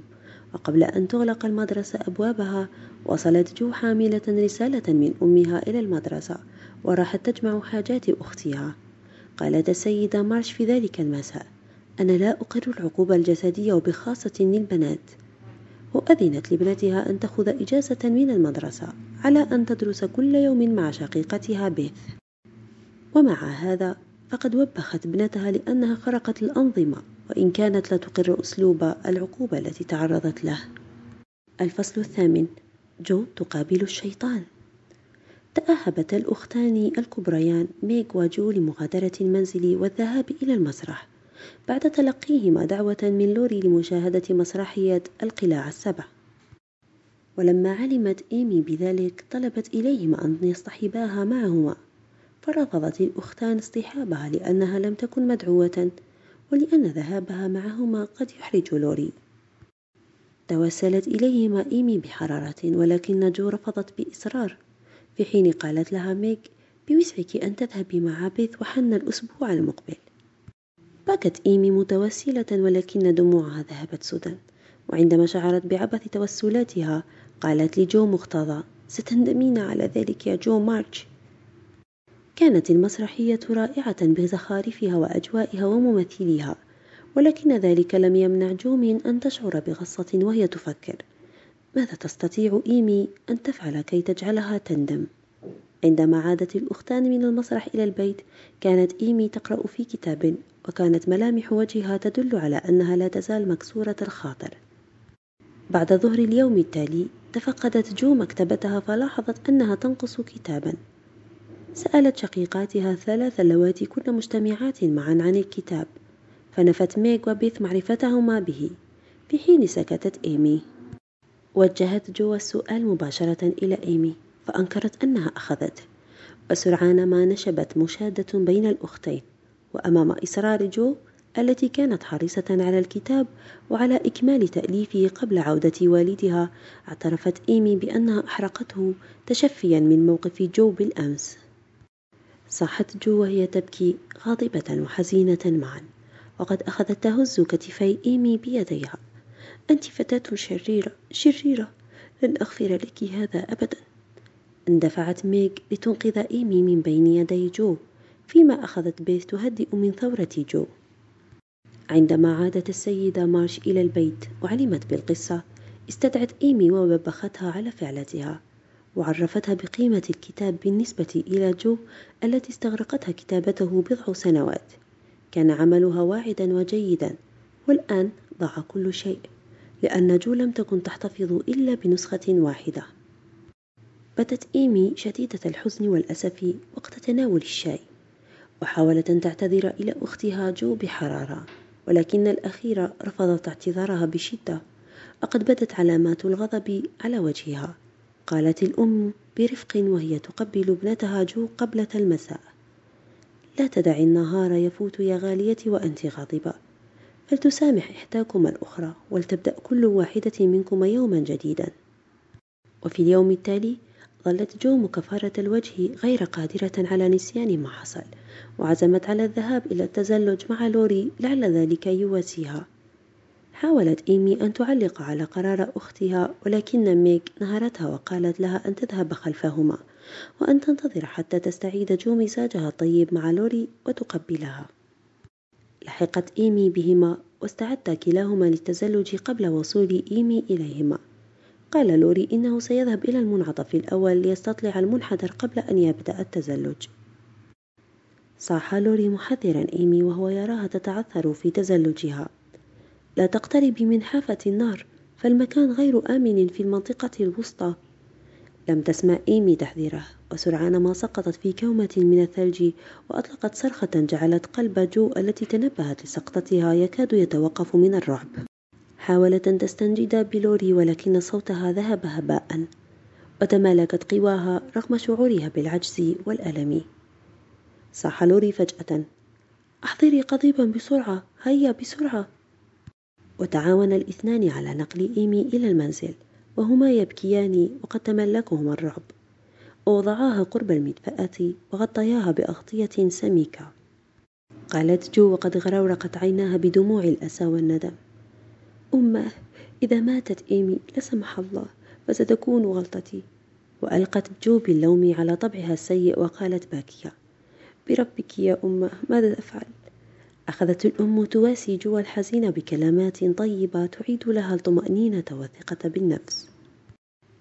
A: وقبل أن تغلق المدرسة أبوابها وصلت جو حاملة رسالة من أمها إلى المدرسة وراحت تجمع حاجات أختها. قالت السيدة مارش في ذلك المساء أنا لا أقر العقوبة الجسدية وبخاصة للبنات. وأذنت لابنتها أن تأخذ إجازة من المدرسة على أن تدرس كل يوم مع شقيقتها بيث. ومع هذا فقد وبخت ابنتها لأنها خرقت الأنظمة. وإن كانت لا تقر أسلوب العقوبة التي تعرضت له. الفصل الثامن. جو تقابل الشيطان. تأهبت الأختان الكبريان ميغ وجو لمغادرة المنزل والذهاب إلى المسرح بعد تلقيهما دعوة من لوري لمشاهدة مسرحية القلاع السبع. ولما علمت إيمي بذلك طلبت إليهما أن يصطحباها معهما. فرفضت الأختان اصطحابها لأنها لم تكن مدعوة. ولأن ذهابها معهما قد يحرج لوري. توسلت إليهما إيمي بحرارة ولكن جو رفضت بإصرار. في حين قالت لها ميغ بوسعك أن تذهبي مع بيث وهانا الأسبوع المقبل. بكت إيمي متوسلة ولكن دموعها ذهبت سدى. وعندما شعرت بعبث توسلاتها قالت لجو محتدة ستندمين على ذلك يا جو مارش كانت المسرحية رائعة بزخارفها وأجوائها وممثليها ولكن ذلك لم يمنع جو من أن تشعر بغصة وهي تفكر. ماذا تستطيع إيمي أن تفعل كي تجعلها تندم؟ عندما عادت الأختان من المسرح إلى البيت كانت إيمي تقرأ في كتاب وكانت ملامح وجهها تدل على أنها لا تزال مكسورة الخاطر. بعد ظهر اليوم التالي تفقدت جو مكتبتها فلاحظت أنها تنقص كتابا. سألت شقيقاتها الثلاث اللواتي كن مجتمعات معا عن الكتاب فنفت ميغ وبيث معرفتهما به. في حين سكتت إيمي وجهت جو السؤال مباشرة إلى إيمي فأنكرت أنها أخذته وسرعان ما نشبت مشادة بين الأختين وأمام إصرار جو التي كانت حريصة على الكتاب وعلى إكمال تأليفه قبل عودة والدها اعترفت إيمي بأنها أحرقته تشفيا من موقف جو بالأمس. صاحت جو وهي تبكي غاضبة وحزينة معا. وقد أخذت تهز كتفي إيمي بيديها. أنت فتاة شريرة شريرة. لن أغفر لك هذا أبدا. اندفعت ميغ لتنقذ إيمي من بين يدي جو فيما أخذت بيث تهدئ من ثورة جو. عندما عادت السيدة مارش إلى البيت وعلمت بالقصة استدعت إيمي ووبختها على فعلتها. وعرفتها بقيمة الكتاب بالنسبة إلى جو التي استغرقتها كتابته بضع سنوات. كان عملها واعدا وجيدا والآن ضاع كل شيء لأن جو لم تكن تحتفظ إلا بنسخة واحدة. بدت إيمي شديدة الحزن والأسف وقت تناول الشاي وحاولت أن تعتذر إلى أختها جو بحرارة ولكن الأخيرة رفضت اعتذارها بشدة. لقد بدت علامات الغضب على وجهها. قالت الأم برفق وهي تقبل ابنتها جو قبلة المساء. لا تدعي النهار يفوت يا غاليتي وأنت غاضبة. فلتسامح إحداكما الأخرى ولتبدأ كل واحدة منكما يوما جديدا. وفي اليوم التالي ظلت جو مكفارة الوجه غير قادرة على نسيان ما حصل وعزمت على الذهاب إلى التزلج مع لوري لعل ذلك يواسيها. حاولت إيمي أن تعلق على قرار أختها ولكن ميغ نهرتها وقالت لها أن تذهب خلفهما وأن تنتظر حتى تستعيد جو مزاجها الطيب مع لوري وتقبلها. لحقت إيمي بهما واستعدتا كلاهما للتزلج قبل وصول إيمي إليهما. قال لوري إنه سيذهب إلى المنعطف الأول ليستطلع المنحدر قبل أن يبدأ التزلج. صاح لوري محذرا إيمي وهو يراها تتعثر في تزلجها. لا تقتربي من حافة النار فالمكان غير آمن في المنطقة الوسطى. لم تسمع إيمي تحذيره وسرعان ما سقطت في كومة من الثلج وأطلقت صرخة جعلت قلب جو التي تنبهت لسقطتها يكاد يتوقف من الرعب. حاولت أن تستنجد بلوري ولكن صوتها ذهب هباء. وتمالكت قواها رغم شعورها بالعجز والألم. صاح لوري فجأة. أحضري قضيبا بسرعة هيا بسرعة. وتعاون الاثنان على نقل إيمي إلى المنزل وهما يبكيان وقد تملكهما الرعب. ووضعاها قرب المدفأة وغطياها بأغطية سميكة. قالت جو وقد غرورقت عيناها بدموع الأسى والندم. أمه إذا ماتت إيمي لسمح الله فستكون غلطتي. وألقت جو باللوم على طبعها السيء وقالت باكية. بربك يا أمة ماذا أفعل أخذت الأم تواسي جو الحزين بكلمات طيبة تعيد لها الطمأنينة والثقة بالنفس.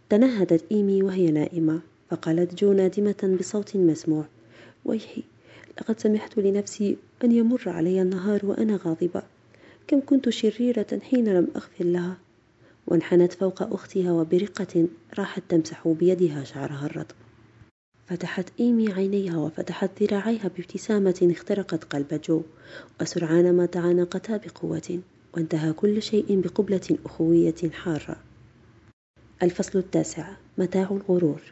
A: تنهدت إيمي وهي نائمة فقالت جو نادمة بصوت مسموع ويحي لقد سمحت لنفسي أن يمر علي النهار وأنا غاضبة. كم كنت شريرة حين لم أغفر لها. وانحنت فوق أختها وبرقة راحت تمسح بيدها شعرها الرطب. فتحت إيمي عينيها وفتحت ذراعيها بابتسامة اخترقت قلب جو وسرعان ما تعانقتا بقوة وانتهى كل شيء بقبلة أخوية حارة. الفصل التاسع متاع الغرور.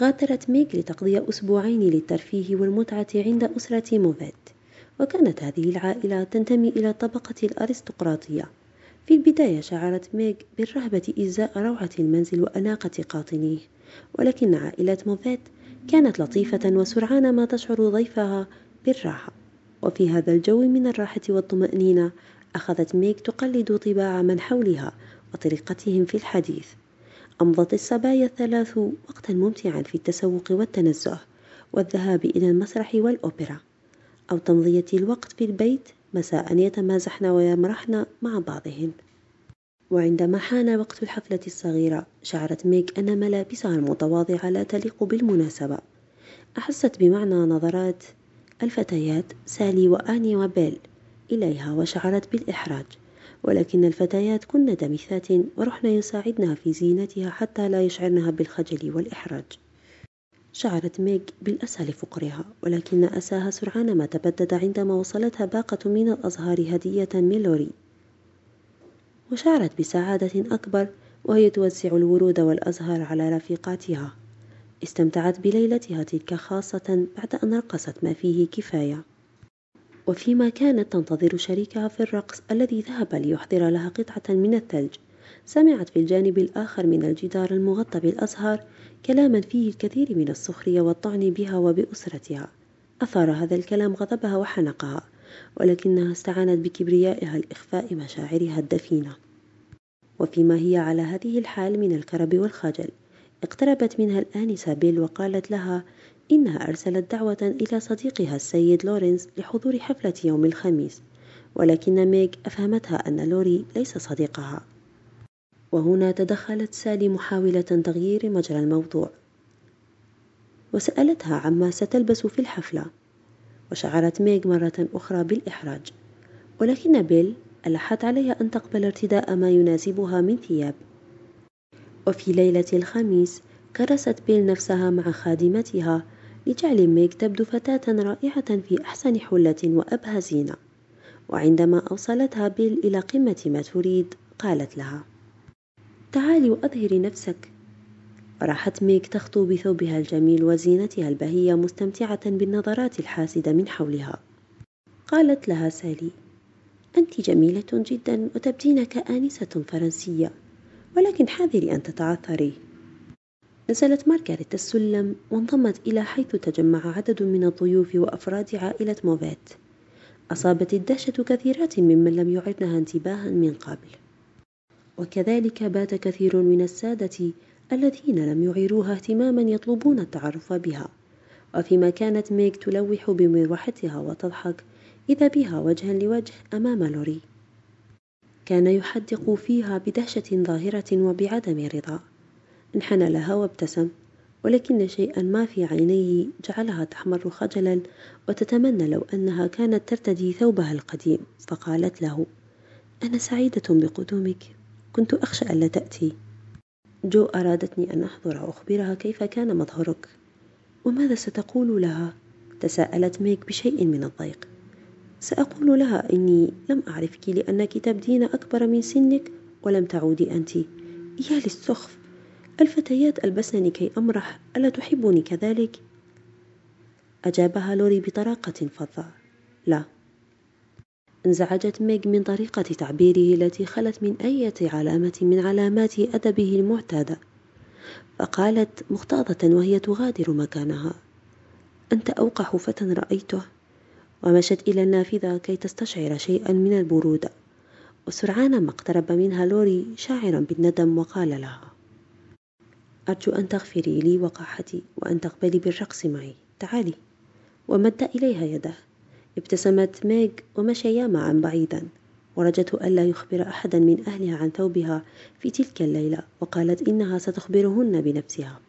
A: غادرت ميغ لتقضي أسبوعين للترفيه والمتعة عند أسرة موفيت وكانت هذه العائلة تنتمي إلى الطبقة الأرستقراطية. في البداية شعرت ميغ بالرهبة إزاء روعة المنزل وأناقة قاطنيه. ولكن عائلة موفيت كانت لطيفة وسرعان ما تشعر ضيفها بالراحة. وفي هذا الجو من الراحة والطمأنينة أخذت ميغ تقلد طباع من حولها وطريقتهم في الحديث. أمضت الصبايا الثلاث وقتا ممتعا في التسوق والتنزه والذهاب إلى المسرح والأوبرا. أو تمضية الوقت في البيت مساء يتمازحن ويمرحن مع بعضهن. وعندما حان وقت الحفلة الصغيرة شعرت ميغ أن ملابسها المتواضعة لا تليق بالمناسبة. أحست بمعنى نظرات الفتيات سالي وآني وبيل إليها وشعرت بالإحراج. ولكن الفتيات كن دمثات ورحن يساعدنها في زينتها حتى لا يشعرنها بالخجل والإحراج. شعرت ميغ بالأسى لفقرها ولكن أساها سرعان ما تبدد عندما وصلتها باقة من الأزهار هدية من لوري. وشعرت بسعادة أكبر وهي توزع الورود والأزهار على رفيقاتها. استمتعت بليلتها تلك خاصة بعد أن رقصت ما فيه كفاية. وفيما كانت تنتظر شريكها في الرقص الذي ذهب ليحضر لها قطعة من الثلج سمعت في الجانب الآخر من الجدار المغطى بالأزهار كلاما فيه الكثير من السخرية والطعن بها وبأسرتها. أثار هذا الكلام غضبها وحنقها ولكنها استعانت بكبريائها لإخفاء مشاعرها الدفينة. وفيما هي على هذه الحال من الكرب والخجل. اقتربت منها الآنسة بيل وقالت لها إنها أرسلت دعوة إلى صديقها السيد لورينز لحضور حفلة يوم الخميس ولكن ميغ أفهمتها أن لوري ليس صديقها. وهنا تدخلت سالي محاولة تغيير مجرى الموضوع. وسألتها عما ستلبس في الحفلة. وشعرت ميغ مرة أخرى بالإحراج. ولكن بيل ألحت عليها أن تقبل ارتداء ما يناسبها من ثياب. وفي ليلة الخميس كرست بيل نفسها مع خادمتها لجعل ميغ تبدو فتاة رائعة في أحسن حلة وأبهى زينة. وعندما أوصلتها بيل إلى قمة ما تريد قالت لها تعالي وأظهري نفسك. وراحت ميغ تخطو بثوبها الجميل وزينتها البهية مستمتعة بالنظرات الحاسدة من حولها. قالت لها سالي أنت جميلة جدا وتبدين كآنسة فرنسية ولكن حاذري أن تتعثري نزلت مارغريت السلم وانضمت إلى حيث تجمع عدد من الضيوف وأفراد عائلة موفيت. أصابت الدهشة كثيرات ممن لم يعرنها انتباها من قبل. وكذلك بات كثير من السادة الذين لم يعيروها اهتماما يطلبون التعرف بها. وفيما كانت ميغ تلوح بمروحتها وتضحك إذا بها وجها لوجه أمام لوري. كان يحدق فيها بدهشة ظاهرة وبعدم رضا. انحنى لها وابتسم ولكن شيئا ما في عينيه جعلها تحمر خجلا وتتمنى لو أنها كانت ترتدي ثوبها القديم. فقالت له أنا سعيدة بقدومك. كنت أخشى ألا تأتي. جو أرادتني أن أحضر وأخبرها كيف كان مظهرك. وماذا ستقول لها؟ تساءلت ميك بشيء من الضيق. سأقول لها إني لم أعرفك لأنك تبدين أكبر من سنك ولم تعودي أنت. يا للسخف الفتيات ألبسنني كي أمرح ألا تحبني كذلك؟ أجابها لوري بطلاقة فظة لا. انزعجت ميغ من طريقة تعبيره التي خلت من أية علامة من علامات أدبه المعتادة. فقالت مغتاظة وهي تغادر مكانها أنت أوقح فتى رأيته؟ ومشت إلى النافذة كي تستشعر شيئا من البرودة وسرعان ما اقترب منها لوري شاعرا بالندم وقال لها أرجو أن تغفري لي وقاحتي وأن تقبلي بالرقص معي. تعالي. ومد إليها يده ابتسمت ميغ ومشيا معا بعيدا. ورجت ألا يخبر أحدا من أهلها عن ثوبها في تلك الليلة وقالت إنها ستخبرهن بنفسها.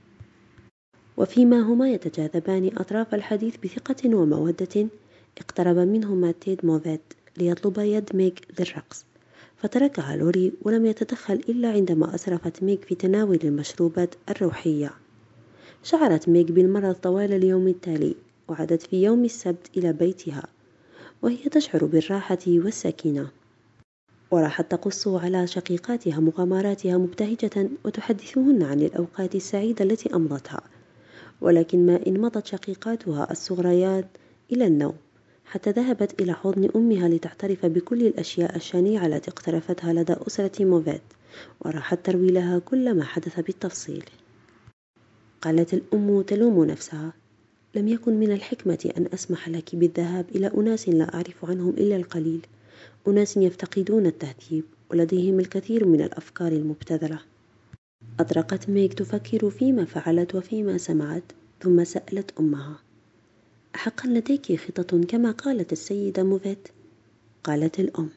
A: وفيما هما يتجاذبان أطراف الحديث بثقة ومودة اقترب منهما تيد موفيت ليطلب يد ميغ للرقص. فتركها لوري ولم يتدخل إلا عندما أسرفت ميغ في تناول المشروبات الروحية. شعرت ميغ بالمرض طوال اليوم التالي وعادت في يوم السبت إلى بيتها وهي تشعر بالراحة والسكينة. وراحت تقص على شقيقاتها مغامراتها مبتهجة وتحدثهن عن الأوقات السعيدة التي أمضتها. ولكن ما إن مضت شقيقاتها الصغريات إلى النوم. حتى ذهبت إلى حضن أمها لتعترف بكل الأشياء الشنيعة التي اقترفتها لدى أسرة موفيت وراحت تروي لها كل ما حدث بالتفصيل. قالت الأم تلوم نفسها لم يكن من الحكمة أن أسمح لك بالذهاب إلى أناس لا أعرف عنهم إلا القليل. أناس يفتقدون التهذيب ولديهم الكثير من الأفكار المبتذلة. أطرقت ميغ تفكر فيما فعلت وفيما سمعت ثم سألت أمها أحقا لديك خطط كما قالت السيدة موفيت؟ قالت الأم.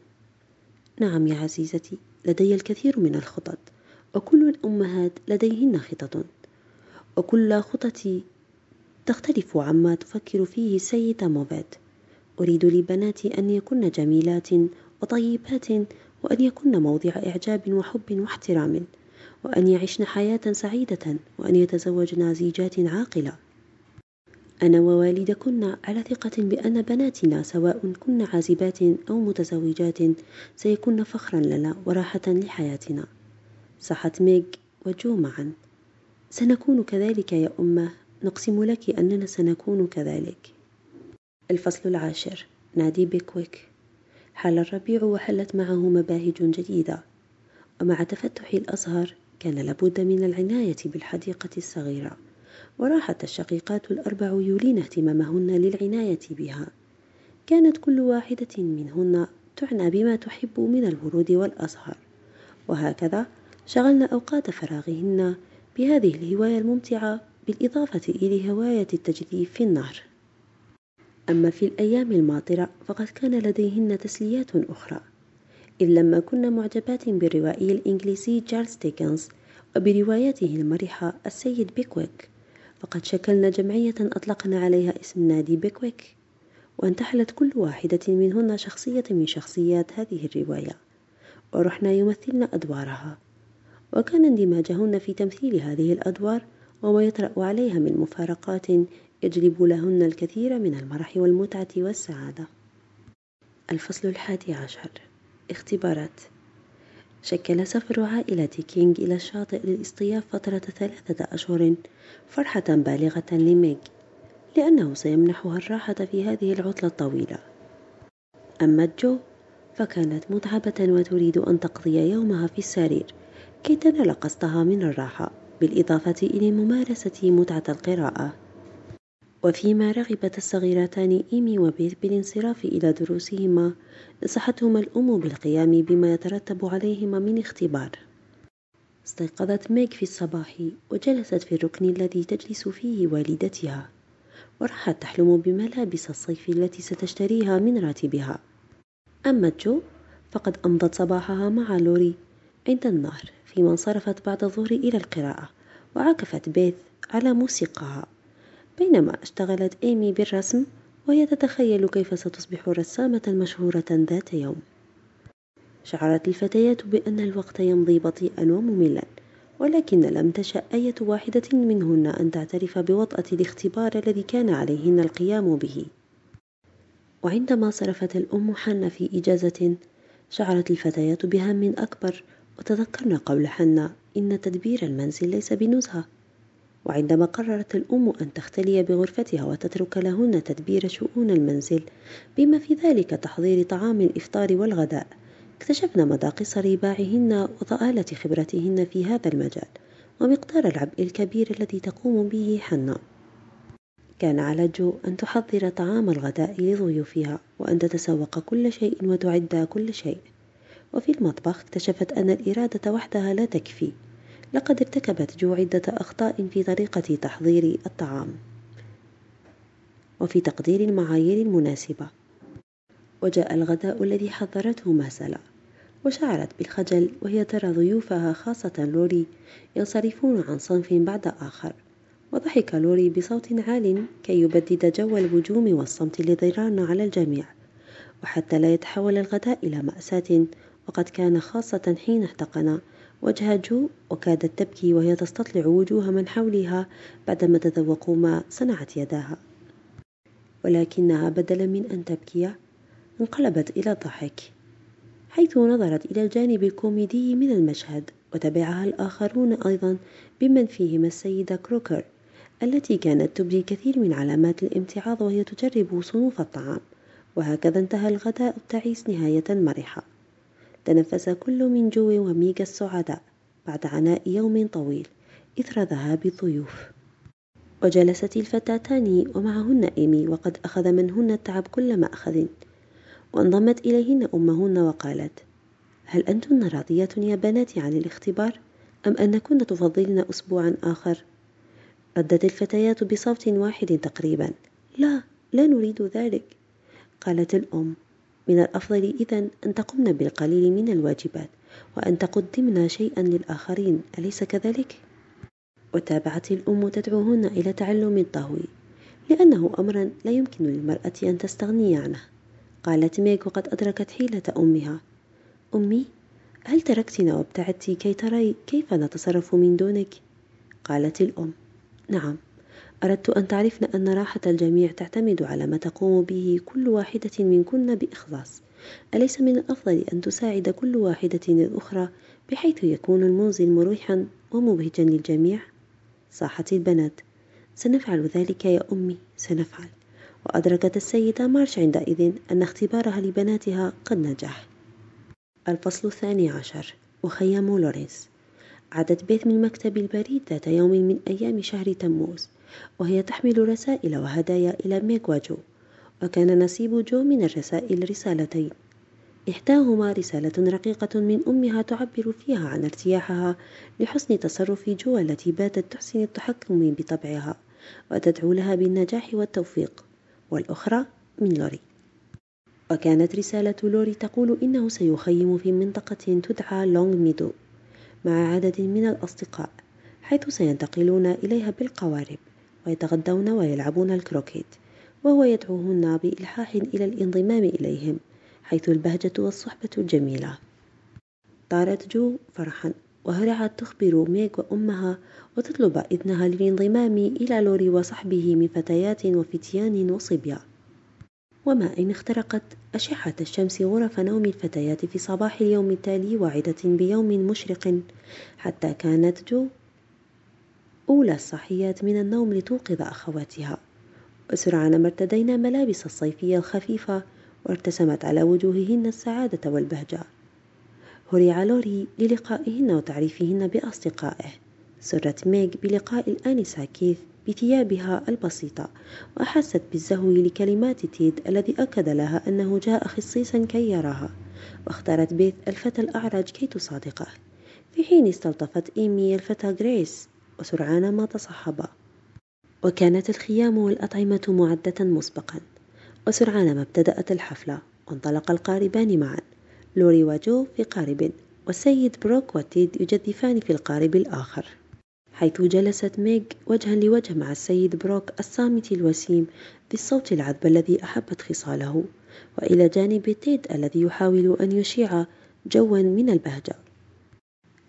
A: نعم يا عزيزتي لدي الكثير من الخطط وكل الأمهات لديهن خطط. وكل خطتي تختلف عما تفكر فيه السيدة موفيت. أريد لبناتي أن يكن جميلات وطيبات وأن يكن موضع إعجاب وحب واحترام وأن يعشن حياة سعيدة وأن يتزوجن زيجات عاقلة. أنا ووالدكن على ثقة بأن بناتنا سواء كن عازبات أو متزوجات سيكون فخرا لنا وراحة لحياتنا. صحت ميغ وجو معا. سنكون كذلك يا أمة. نقسم لك أننا سنكون كذلك. الفصل العاشر. نادي بيكويك. حل الربيع وحلت معه مباهج جديدة. ومع تفتح الأزهر كان لابد من العناية بالحديقة الصغيرة. وراحت الشقيقات الأربع يولين اهتمامهن للعناية بها. كانت كل واحدة منهن تعنى بما تحب من الورود والأزهار. وهكذا شغلن أوقات فراغهن بهذه الهواية الممتعة بالإضافة إلى هواية التجديف في النهر. أما في الأيام الماطرة فقد كان لديهن تسليات أخرى. إذ لما كن معجبات بالروائي الإنجليزي تشارلز ديكنز وبرواياته المرحة السيد بيكويك فقد شكلنا جمعية أطلقنا عليها اسم نادي بيكويك وانتحلت كل واحدة منهن شخصية من شخصيات هذه الرواية ورحن يمثلن أدوارها. وكان اندماجهن في تمثيل هذه الأدوار وما يطرأ عليها من مفارقات يجلب لهن الكثير من المرح والمتعة والسعادة. الفصل الحادي عشر. اختبارات. شكل سفر عائلة كينغ إلى الشاطئ للاصطياف فترة ثلاثة أشهر فرحة بالغة لميغ لأنه سيمنحها الراحة في هذه العطلة الطويلة. أما جو فكانت متعبة وتريد أن تقضي يومها في السرير كي تنال قسطها من الراحة بالإضافة إلى ممارسة متعة القراءة. وفيما رغبت الصغيرتان إيمي وبيث بالانصراف إلى دروسهما نصحتهما الأم بالقيام بما يترتب عليهما من اختبار. استيقظت ميغ في الصباح وجلست في الركن الذي تجلس فيه والدتها. وراحت تحلم بملابس الصيف التي ستشتريها من راتبها. أما جو فقد أمضت صباحها مع لوري عند النهر فيما انصرفت بعد الظهر إلى القراءة وعكفت بيث على موسيقاها. بينما اشتغلت إيمي بالرسم وهي تتخيل كيف ستصبح رسامة مشهورة ذات يوم. شعرت الفتيات بأن الوقت يمضي بطيئا ومملا ولكن لم تشأ أية واحدة منهن أن تعترف بوطأة الاختبار الذي كان عليهن القيام به. وعندما صرفت الأم حنة في إجازة شعرت الفتيات بهم أكبر وتذكرن قول حنة إن تدبير المنزل ليس بنزهة. وعندما قررت الأم أن تختلي بغرفتها وتترك لهن تدبير شؤون المنزل بما في ذلك تحضير طعام الإفطار والغداء اكتشفن مدى قصر باعهن وضآلة خبرتهن في هذا المجال ومقدار العبء الكبير الذي تقوم به حنة كان على جو أن تحضر طعام الغداء لضيوفها وأن تتسوق كل شيء وتعد كل شيء. وفي المطبخ اكتشفت أن الإرادة وحدها لا تكفي لقد ارتكبت جو عدة أخطاء في طريقة تحضير الطعام وفي تقدير المعايير المناسبة. وجاء الغداء الذي حضرته ماسخا وشعرت بالخجل وهي ترى ضيوفها خاصة لوري ينصرفون عن صنف بعد آخر. وضحك لوري بصوت عال كي يبدد جو الوجوم والصمت الذي ران على الجميع. وحتى لا يتحول الغداء إلى مأساة وقد كان خاصة حين احتقن وجه جو وكادت تبكي وهي تستطلع وجوه من حولها بعدما تذوقوا ما صنعت يداها. ولكنها بدلا من أن تبكي انقلبت إلى الضحك حيث نظرت إلى الجانب الكوميدي من المشهد وتبعها الآخرون أيضا بمن فيهم السيدة كروكر التي كانت تبدي الكثير من علامات الامتعاض وهي تجرب صنوف الطعام وهكذا انتهى الغداء التعيس نهاية مرحة. تنفس كل من جو وميغا السعداء بعد عناء يوم طويل إثر ذهاب الضيوف. وجلست الفتاتان ومعهن إيمي وقد أخذ منهن التعب كل مأخذ. وانضمت إليهن أمهن وقالت هل أنتن راضيات يا بناتي عن الاختبار أم أنكن تفضلن أسبوعا آخر؟ ردت الفتيات بصوت واحد تقريبا لا لا نريد ذلك. قالت الأم من الأفضل إذا أن تقمن بالقليل من الواجبات وأن تقدمن شيئا للآخرين. أليس كذلك؟ وتابعت الأم تدعوهن إلى تعلم الطهو لأنه أمرا لا يمكن للمرأة أن تستغني عنه. قالت ميغ وقد أدركت حيلة أمها. أمي هل تركتنا وابتعدت كي تري كيف نتصرف من دونك؟ قالت الأم. نعم. أردت أن تعرفن أن راحة الجميع تعتمد على ما تقوم به كل واحدة منكن بإخلاص. أليس من الأفضل أن تساعد كل واحدة الأخرى بحيث يكون المنزل مريحا ومبهجا للجميع؟ صاحت البنات. سنفعل ذلك يا أمي سنفعل. وأدركت السيدة مارش عندئذ أن اختبارها لبناتها قد نجح. الفصل الثاني عشر. مخيم لورنس عادت بيث من مكتب البريد ذات يوم من أيام شهر تموز. وهي تحمل رسائل وهدايا إلى ميغ وجو وكان نصيب جو من الرسائل رسالتين. إحداهما رسالة رقيقة من أمها تعبر فيها عن ارتياحها لحسن تصرف جو التي باتت تحسن التحكم بطبعها وتدعو لها بالنجاح والتوفيق والأخرى من لوري. وكانت رسالة لوري تقول إنه سيخيم في منطقة تدعى لونغ ميدو مع عدد من الأصدقاء حيث سينتقلون إليها بالقوارب. ويتغدون ويلعبون الكروكيت وهو يدعوهن بإلحاح إلى الانضمام إليهم حيث البهجة والصحبة الجميلة طارت جو فرحا وهرعت تخبر ميغ وأمها وتطلب إذنها للانضمام إلى لوري وصحبه من فتيات وفتيان وصبية وما إن اخترقت أشعة الشمس غرف نوم الفتيات في صباح اليوم التالي واعدة بيوم مشرق حتى كانت جو أولى الصحيات من النوم لتوقظ أخواتها. وسرعان ما ارتدينا ملابس الصيفية الخفيفة وارتسمت على وجوههن السعادة والبهجة. هرع لوري للقائهن وتعريفهن بأصدقائه. سرت ميغ بلقاء الآنسة كيث بثيابها البسيطة وأحست بالزهو لكلمات تيد الذي أكد لها أنه جاء خصيصا كي يراها. واختارت بيث الفتى الأعرج كي تصادقه. في حين استلطفت إيمي الفتى غريس وسرعان ما تصحبا وكانت الخيام والأطعمة معدة مسبقا. وسرعان ما ابتدأت الحفلة. وانطلق القاربان معا. لوري وجو في قارب والسيد بروك وتيد يجدفان في القارب الآخر. حيث جلست ميغ وجها لوجه مع السيد بروك الصامت الوسيم ذي الصوت العذب الذي أحبت خصاله. وإلى جانب تيد الذي يحاول أن يشيع جوا من البهجة.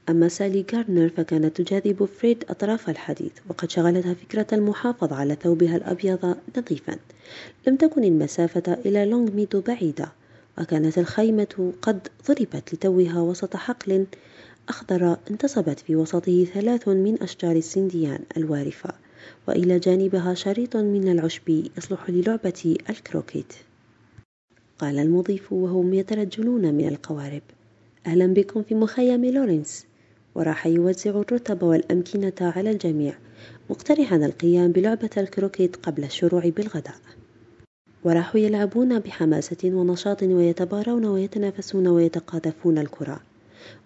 A: أما سالي غارنر فكانت تجاذب فريد أطراف الحديث وقد شغلتها فكرة المحافظة على ثوبها الأبيض نظيفا لم تكن المسافة إلى لونغ ميدو بعيدة وكانت الخيمة قد ضربت لتوها وسط حقل أخضر انتصبت في وسطه ثلاث من أشجار السنديان الوارفة وإلى جانبها شريط من العشب يصلح للعبة الكروكيت. قال المضيف وهم يترجلون من القوارب. أهلا بكم في مخيم لورنس. وراح يوزع الرتب والأمكنة على الجميع مقترحا القيام بلعبة الكروكيت قبل الشروع بالغداء. وراحوا يلعبون بحماسة ونشاط ويتبارون ويتنافسون ويتقاذفون الكرة.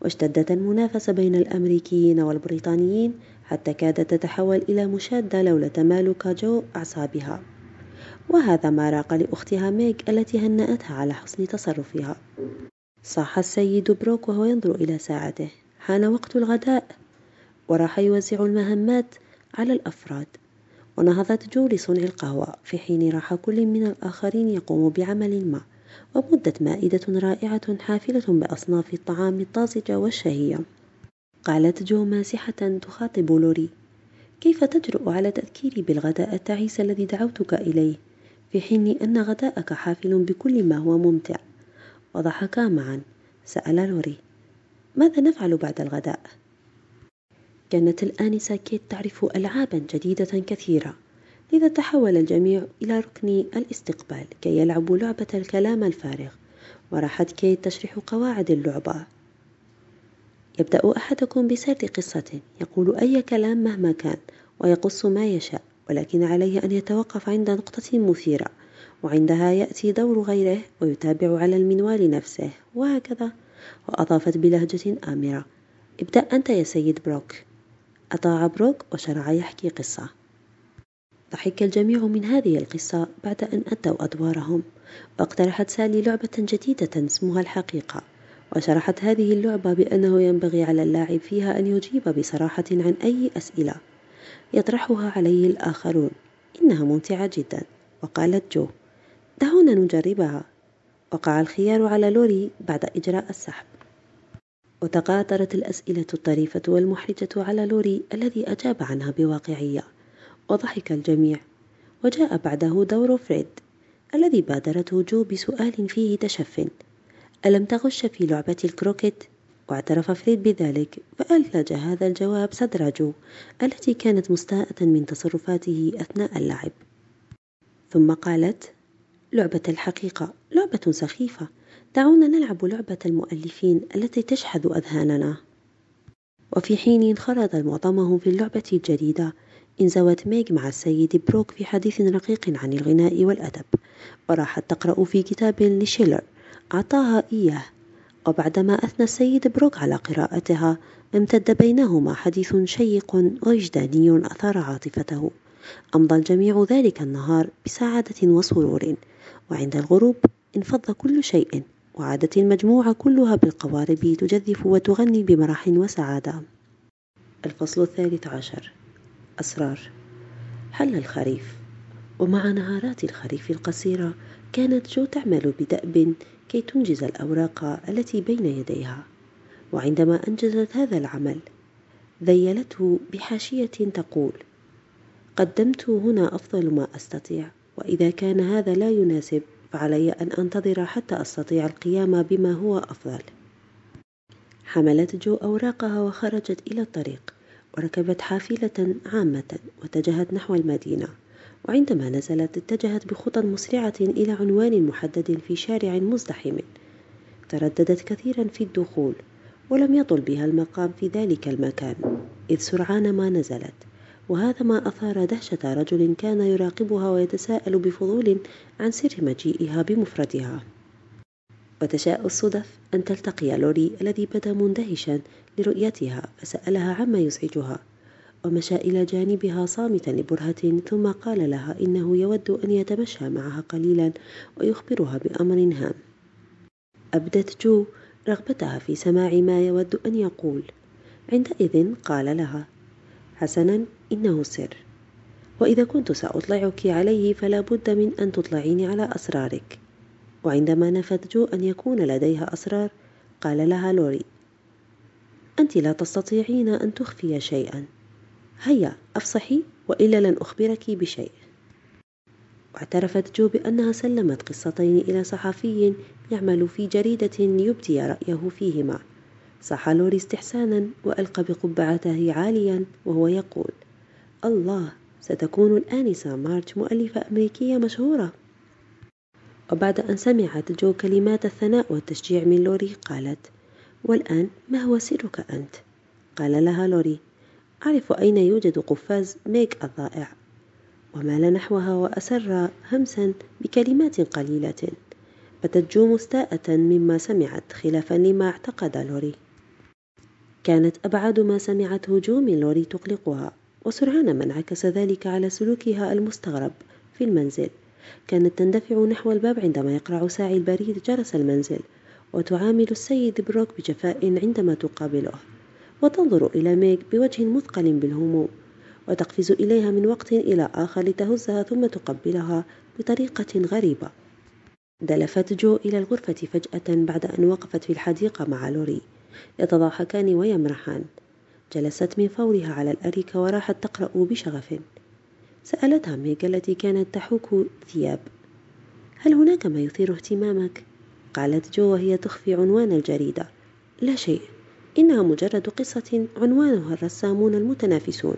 A: واشتدت المنافسة بين الأمريكيين والبريطانيين حتى كادت تتحول إلى مشادة لولا تمالك جو أعصابها. وهذا ما راق لأختها ميغ التي هنأتها على حسن تصرفها. صاح السيد بروك وهو ينظر إلى ساعته. حان وقت الغداء وراح يوزع المهمات على الأفراد. ونهضت جو لصنع القهوة في حين راح كل من الآخرين يقوم بعمل ما. ومدت مائدة رائعة حافلة بأصناف الطعام الطازجة والشهية. قالت جو ماسحة تخاطب لوري كيف تجرؤ على تذكيري بالغداء التعيس الذي دعوتك إليه؟ في حين أن غداءك حافل بكل ما هو ممتع. وضحكا معا. سأل لوري. ماذا نفعل بعد الغداء؟ كانت الآنسة كيت تعرف ألعابا جديدة كثيرة لذا تحول الجميع إلى ركن الاستقبال كي يلعبوا لعبة الكلام الفارغ وراحت كيت تشرح قواعد اللعبة. يبدأ أحدكم بسرد قصة يقول أي كلام مهما كان ويقص ما يشاء ولكن عليه أن يتوقف عند نقطة مثيرة وعندها يأتي دور غيره ويتابع على المنوال نفسه وهكذا. وأضافت بلهجة آمرة. ابدأ أنت يا سيد بروك. أطاع بروك وشرع يحكي قصة. ضحك الجميع من هذه القصة بعد أن أدوا أدوارهم. واقترحت سالي لعبة جديدة اسمها الحقيقة. وشرحت هذه اللعبة بأنه ينبغي على اللاعب فيها أن يجيب بصراحة عن أي أسئلة يطرحها عليه الآخرون. إنها ممتعة جدا. وقالت جو دعونا نجربها. وقع الخيار على لوري بعد إجراء السحب. وتقاطرت الأسئلة الطريفة والمحرجة على لوري الذي أجاب عنها بواقعية. وضحك الجميع. وجاء بعده دور فريد الذي بادرته جو بسؤال فيه تشف. ألم تغش في لعبة الكروكيت؟ واعترف فريد بذلك فأثلج هذا الجواب صدر جو التي كانت مستاءة من تصرفاته أثناء اللعب. ثم قالت لعبة الحقيقة. لعبة سخيفة. دعونا نلعب لعبة المؤلفين التي تشحذ أذهاننا. وفي حين انخرط معظمهم في اللعبة الجديدة انزوت ميغ مع السيد بروك في حديث رقيق عن الغناء والأدب. وراحت تقرأ في كتاب لشيلر أعطاها إياه. وبعدما أثنى السيد بروك على قراءتها امتد بينهما حديث شيق وجداني أثار عاطفته. أمضى الجميع ذلك النهار بسعادة وسرور. وعند الغروب انفض كل شيء وعادت المجموعة كلها بالقوارب تجذف وتغني بمرح وسعادة. الفصل الثالث عشر. أسرار. حل الخريف؟ ومع نهارات الخريف القصيرة كانت جو تعمل بدأب كي تنجز الأوراق التي بين يديها. وعندما أنجزت هذا العمل ذيلته بحاشية تقول قدمت هنا أفضل ما أستطيع وإذا كان هذا لا يناسب فعلي أن أنتظر حتى أستطيع القيام بما هو أفضل. حملت جو أوراقها وخرجت إلى الطريق وركبت حافلة عامة واتجهت نحو المدينة وعندما نزلت اتجهت بخطى مسرعة إلى عنوان محدد في شارع مزدحم. ترددت كثيرا في الدخول ولم يطل بها المقام في ذلك المكان إذ سرعان ما نزلت. وهذا ما أثار دهشة رجل كان يراقبها ويتساءل بفضول عن سر مجيئها بمفردها. وتشاء الصدف أن تلتقي لوري الذي بدا مندهشا لرؤيتها فسألها عما يزعجها ومشى إلى جانبها صامتا لبرهة ثم قال لها إنه يود أن يتمشى معها قليلا ويخبرها بأمر هام. أبدت جو رغبتها في سماع ما يود أن يقول. عندئذ قال لها حسنا إنه سر. وإذا كنت سأطلعك عليه فلا بد من أن تطلعيني على أسرارك. وعندما نفت جو أن يكون لديها أسرار قال لها لوري أنت لا تستطيعين أن تخفي شيئا. هيا أفصحي وإلا لن أخبرك بشيء. واعترفت جو بأنها سلمت قصتين إلى صحفي يعمل في جريدة يبدي رأيه فيهما. صاح لوري استحسانا وألقى بقبعته عاليا وهو يقول الله ستكون الآنسة مارش مؤلفة أمريكية مشهورة وبعد أن سمعت جو كلمات الثناء والتشجيع من لوري قالت والآن ما هو سرك أنت؟ قال لها لوري أعرف أين يوجد قفاز ميغ الضائع ومال نحوها وأسر همسا بكلمات قليلة باتت جو مستاءة مما سمعت خلافا لما اعتقد لوري كانت أبعاد ما سمعته جو من لوري تقلقها وسرعان ما انعكس ذلك على سلوكها المستغرب في المنزل. كانت تندفع نحو الباب عندما يقرع ساعي البريد جرس المنزل وتعامل السيد بروك بجفاء عندما تقابله. وتنظر إلى ميغ بوجه مثقل بالهموم وتقفز إليها من وقت إلى آخر لتهزها ثم تقبلها بطريقة غريبة. دلفت جو إلى الغرفة فجأة بعد أن وقفت في الحديقة مع لوري. يتضاحكان ويمرحان. جلست من فورها على الأريكة وراحت تقرأ بشغف. سألتها ميغ التي كانت تحوك ثياب. هل هناك ما يثير اهتمامك؟ قالت جو وهي تخفي عنوان الجريدة. لا شيء. إنها مجرد قصة عنوانها الرسامون المتنافسون.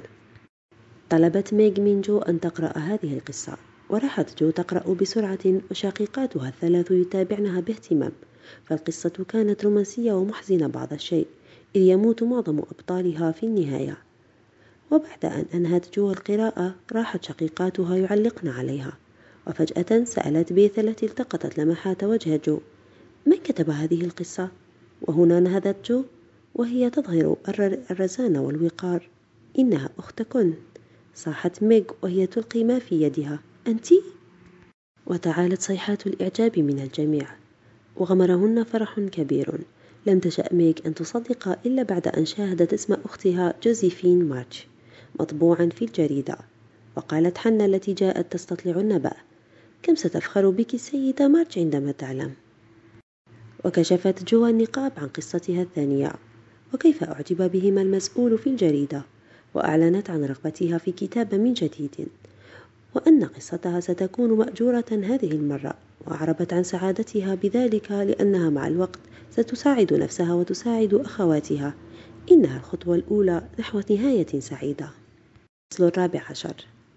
A: طلبت ميغ من جو أن تقرأ هذه القصة. وراحت جو تقرأ بسرعة وشقيقاتها الثلاث يتابعنها باهتمام. فالقصة كانت رومانسية ومحزنة بعض الشيء إذ يموت معظم أبطالها في النهاية. وبعد أن أنهت جو القراءة راحت شقيقاتها يعلقن عليها. وفجأة سألت بيث التي التقطت لمحات وجه جو من كتب هذه القصة؟ وهنا نهضت جو وهي تظهر الرزانة والوقار. إنها أختكن. صاحت ميغ وهي تلقي ما في يدها. أنت؟ وتعالت صيحات الإعجاب من الجميع. وغمرهن فرح كبير. لم تشأ ميغ أن تصدق إلا بعد أن شاهدت اسم أختها جوزيفين مارش مطبوعا في الجريدة. وقالت حنا التي جاءت تستطلع النبأ. كم ستفخر بك السيدة مارش عندما تعلم؟ وكشفت جو النقاب عن قصتها الثانية. وكيف أعجب بهما المسؤول في الجريدة؟ وأعلنت عن رغبتها في كتابة من جديد. وأن قصتها ستكون مأجورة هذه المرة. وأعربت عن سعادتها بذلك لأنها مع الوقت ستساعد نفسها وتساعد أخواتها. إنها الخطوة الأولى نحو نهاية سعيدة. الفصل الرابع عشر.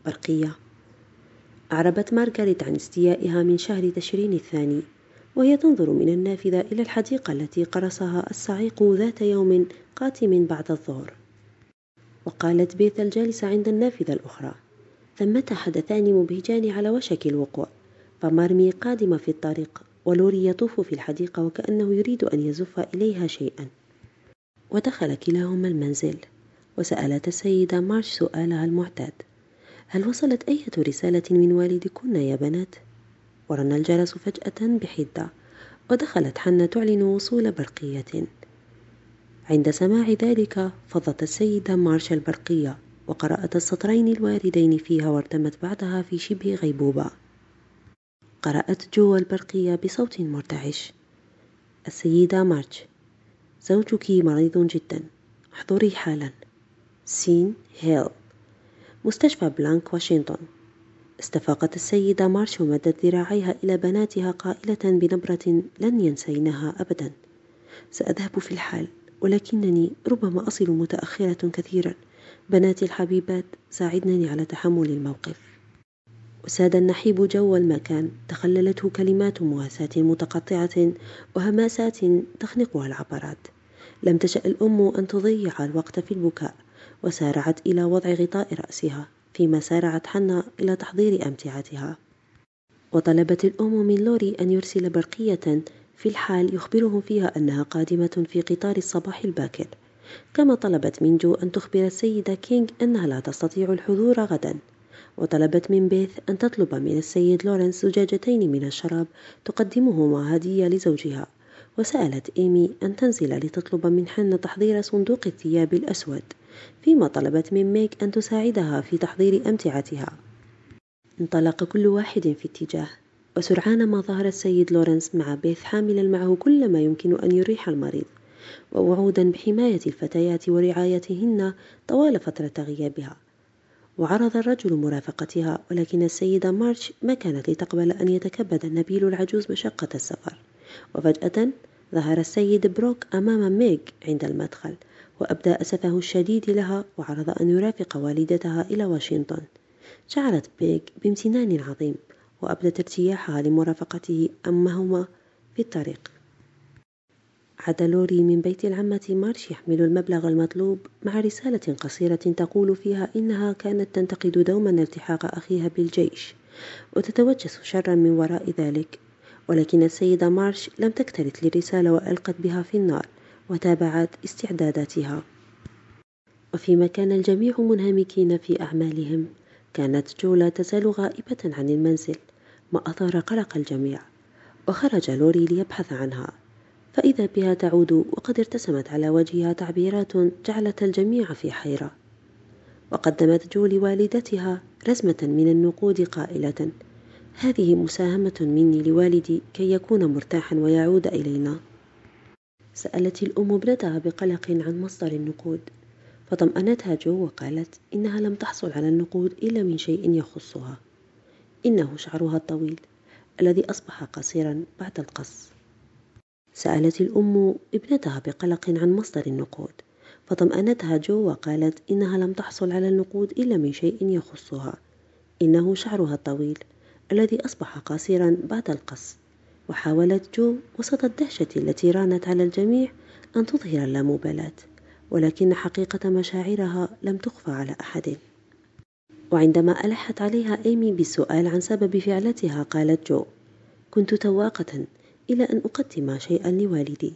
A: برقية. أعربت مارغريت عن استيائها من شهر تشرين الثاني وهي تنظر من النافذة إلى الحديقة التي قرصها الصعيق ذات يوم قاتم بعد الظهر. وقالت بيث الجالسة عند النافذة الأخرى ثمة حدثان مبهجان على وشك الوقوع. فمارمي قادمة في الطريق ولوري يطوف في الحديقة وكأنه يريد أن يزف إليها شيئا. ودخل كلاهما المنزل وسألت السيدة مارش سؤالها المعتاد. هل وصلت أية رسالة من والدكن يا بنات؟ ورن الجرس فجأة بحدة ودخلت حنة تعلن وصول برقية. عند سماع ذلك فضت السيدة مارش البرقية وقرأت السطرين الواردين فيها وارتمت بعدها في شبه غيبوبة. قرأت جو البرقية بصوت مرتعش. السيدة مارش زوجك مريض جدا. احضري حالا. سين هيل. مستشفى بلانك واشنطن. استفاقت السيدة مارش ومدت ذراعيها إلى بناتها قائلة بنبرة لن ينسينها أبدا. سأذهب في الحال ولكنني ربما أصل متأخرة كثيرا. بناتي الحبيبات ساعدنني على تحمل الموقف. وساد النحيب جو المكان تخللته كلمات مواساة متقطعة وهمسات تخنقها العبرات. لم تشأ الأم أن تضيع الوقت في البكاء وسارعت إلى وضع غطاء رأسها فيما سارعت حنة إلى تحضير أمتعتها. وطلبت الأم من لوري أن يرسل برقية في الحال يخبرهم فيها أنها قادمة في قطار الصباح الباكر. كما طلبت من جو أن تخبر السيدة كينغ أنها لا تستطيع الحضور غدا. وطلبت من بيث أن تطلب من السيد لورنس زجاجتين من الشراب تقدمهما هدية لزوجها. وسألت إيمي أن تنزل لتطلب من حنة تحضير صندوق الثياب الأسود فيما طلبت من ميغ أن تساعدها في تحضير أمتعتها. انطلق كل واحد في اتجاه وسرعان ما ظهر السيد لورنس مع بيث حاملا معه كل ما يمكن أن يريح المريض. ووعودا بحماية الفتيات ورعايتهن طوال فترة غيابها. وعرض الرجل مرافقتها ولكن السيدة مارش ما كانت لتقبل أن يتكبد النبيل العجوز مشقة السفر. وفجأة ظهر السيد بروك أمام ميغ عند المدخل وأبدى أسفه الشديد لها وعرض أن يرافق والدتها إلى واشنطن. شعرت بيغ بامتنان عظيم وأبدت ارتياحها لمرافقته أمهما في الطريق. عاد لوري من بيت العمة مارش يحمل المبلغ المطلوب مع رسالة قصيرة تقول فيها إنها كانت تنتقد دوما التحاق أخيها بالجيش وتتوجس شرا من وراء ذلك. ولكن السيدة مارش لم تكترث للرسالة وألقت بها في النار وتابعت استعداداتها. وفيما كان الجميع منهمكين في أعمالهم كانت جو لا تزال غائبة عن المنزل ما أثار قلق الجميع وخرج لوري ليبحث عنها. فإذا بها تعود وقد ارتسمت على وجهها تعبيرات جعلت الجميع في حيرة. وقدمت جو لوالدتها رزمة من النقود قائلة هذه مساهمة مني لوالدي كي يكون مرتاحا ويعود إلينا. سألت الأم ابنتها بقلق عن مصدر النقود فطمأنتها جو وقالت إنها لم تحصل على النقود إلا من شيء يخصها إنه شعرها الطويل الذي أصبح قصيرا بعد القص. سألت الأم ابنتها بقلق عن مصدر النقود فطمأنتها جو وقالت إنها لم تحصل على النقود إلا من شيء يخصها إنه شعرها الطويل الذي أصبح قصيرا بعد القص. وحاولت جو وسط الدهشة التي رانت على الجميع أن تظهر اللامبالاة ولكن حقيقة مشاعرها لم تخفى على أحد. وعندما ألحت عليها إيمي بالسؤال عن سبب فعلتها قالت جو كنت تواقة إلى أن أقدم شيئا لوالدي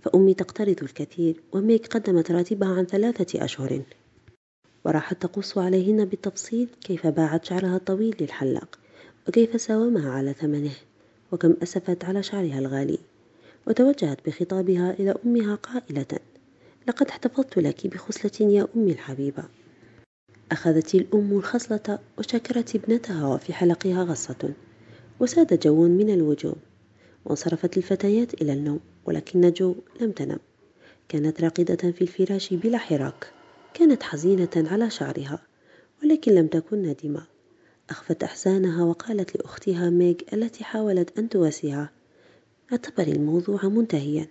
A: فأمي تقترض الكثير وميك قدمت راتبها عن ثلاثة أشهر. وراحت تقص عليهن بالتفصيل كيف باعت شعرها الطويل للحلاق وكيف ساومها على ثمنه وكم أسفت على شعرها الغالي. وتوجهت بخطابها إلى أمها قائلة لقد احتفظت لك بخصلة يا أمي الحبيبة أخذت الأم الخصلة وشكرت ابنتها وفي حلقها غصة وساد جو من الوجوه. وانصرفت الفتيات إلى النوم ولكن جو لم تنم. كانت راقدة في الفراش بلا حراك. كانت حزينة على شعرها ولكن لم تكن نادمة. أخفت أحزانها وقالت لأختها ميغ التي حاولت أن تواسيها اعتبري الموضوع منتهيا.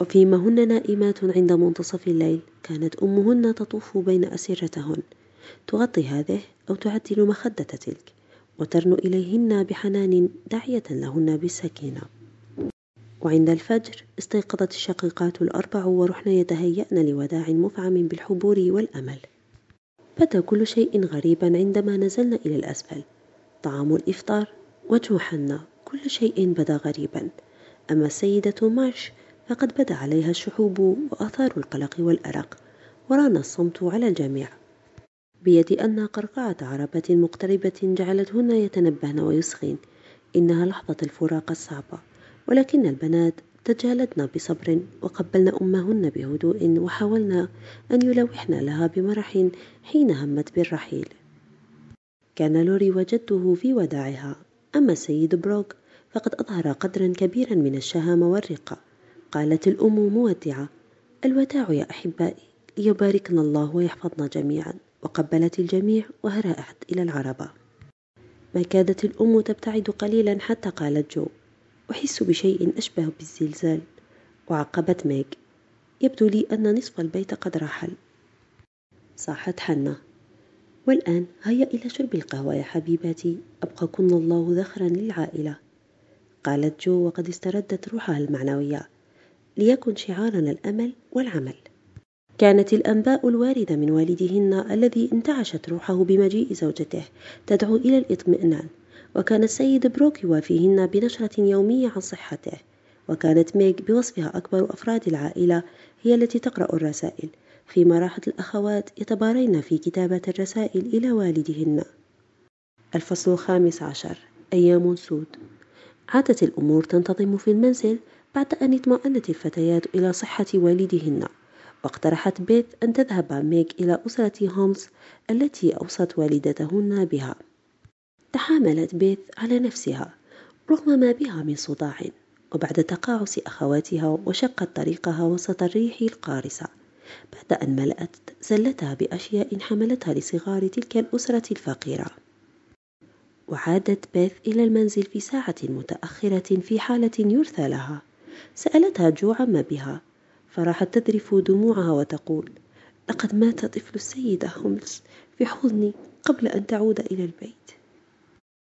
A: وفيما هن نائمات عند منتصف الليل كانت أمهن تطوف بين أسرتهن تغطي هذه أو تعدل مخدة تلك. وترنو إليهن بحنان داعية لهن بالسكينة. وعند الفجر استيقظت الشقيقات الأربع ورحن يتهيأن لوداع مفعم بالحبور والأمل. بدا كل شيء غريبا عندما نزلنا إلى الأسفل. طعام الإفطار وجه حنا كل شيء بدا غريبا. أما السيدة مارش فقد بدا عليها الشحوب وآثار القلق والأرق. وران الصمت على الجميع. بيد أن قرقعة عربة مقتربة جعلتهن يتنبهن ويسخين. إنها لحظة الفراق الصعبة ولكن البنات تجالدن بصبر وقبلن أمهن بهدوء وحاولن أن يلوحن لها بمرح حين همت بالرحيل. كان لوري وجدته في وداعها. أما السيد بروك فقد أظهر قدرا كبيرا من الشهامة والرقة. قالت الأم مودعة الوداع يا أحبائي ليباركن الله ويحفظنا جميعا. وقبلت الجميع وهرأت إلى العربة. ما كادت الأم تبتعد قليلا حتى قالت جو أحس بشيء أشبه بالزلزال. وعقبت ميغ يبدو لي أن نصف البيت قد رحل. صاحت حنا والآن هيا إلى شرب القهوة يا حبيباتي أبقاكن الله ذخرا للعائلة. قالت جو وقد استردت روحها المعنوية ليكن شعارنا الأمل والعمل. كانت الأنباء الواردة من والدهن الذي انتعشت روحه بمجيء زوجته تدعو إلى الإطمئنان. وكان السيد بروك يوافيهن بنشرة يومية عن صحته. وكانت ميغ بوصفها أكبر أفراد العائلة هي التي تقرأ الرسائل فيما راحت الأخوات يتبارين في كتابة الرسائل إلى والدهن. الفصل الخامس عشر. أيام سود. عادت الأمور تنتظم في المنزل بعد أن اطمأنت الفتيات إلى صحة والدهن. واقترحت بيث أن تذهب ميغ إلى أسرة هومز التي أوصت والدتهن بها. تحاملت بيث على نفسها رغم ما بها من صداع وبعد تقاعس أخواتها وشقت طريقها وسط الريح القارصة بعد أن ملأت زلتها بأشياء حملتها لصغار تلك الأسرة الفقيرة. وعادت بيث إلى المنزل في ساعة متأخرة في حالة يرثى لها سألتها جو عما بها فراحت تذرف دموعها وتقول لقد مات طفل السيدة هوملز في حضني قبل أن تعود إلى البيت.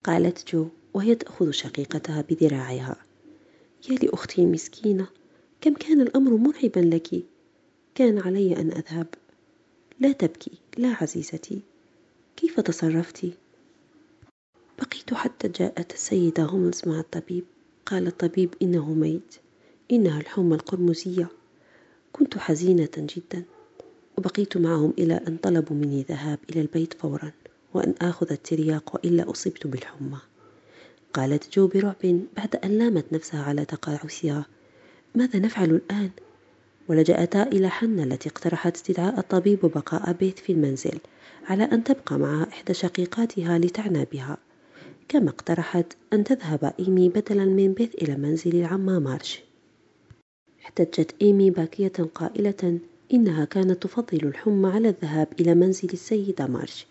A: قالت جو وهي تأخذ شقيقتها بذراعها يا لأختي المسكينة كم كان الأمر مرعبا لك؟ كان علي أن أذهب. لا تبكي لا عزيزتي. كيف تصرفت؟ بقيت حتى جاءت السيدة هوملز مع الطبيب. قال الطبيب إنه ميت إنها الحمى القرمزية. كنت حزينة جدا وبقيت معهم إلى أن طلبوا مني الذهاب إلى البيت فورا وأن آخذ الترياق وإلا أصبت بالحمى. قالت جو برعب بعد أن لامت نفسها على تقاعسها ماذا نفعل الآن؟ ولجأتا إلى حنة التي اقترحت استدعاء الطبيب وبقاء بيث في المنزل على أن تبقى مع إحدى شقيقاتها لتعنى بها. كما اقترحت أن تذهب إيمي بدلا من بيث إلى منزل العمة مارش احتجت إيمي باكية قائلة إنها كانت تفضل الحمى على الذهاب إلى منزل السيدة مارش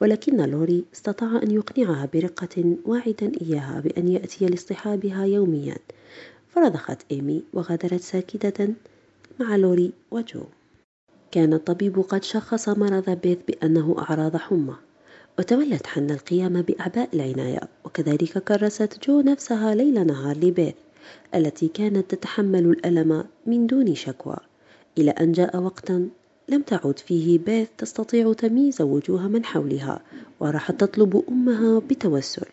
A: ولكن لوري استطاع أن يقنعها برقة واعدا إياها بأن يأتي لاصطحابها يوميا. فرضخت إيمي وغادرت ساكتة مع لوري وجو. كان الطبيب قد شخص مرض بيث بأنه أعراض حمى وتولت حنا القيام بأعباء العناية وكذلك كرست جو نفسها ليل نهار لبيث التي كانت تتحمل الألم من دون شكوى. إلى أن جاء وقت لم تعد فيه بيث تستطيع تمييز وجوه من حولها وراحت تطلب أمها بتوسل.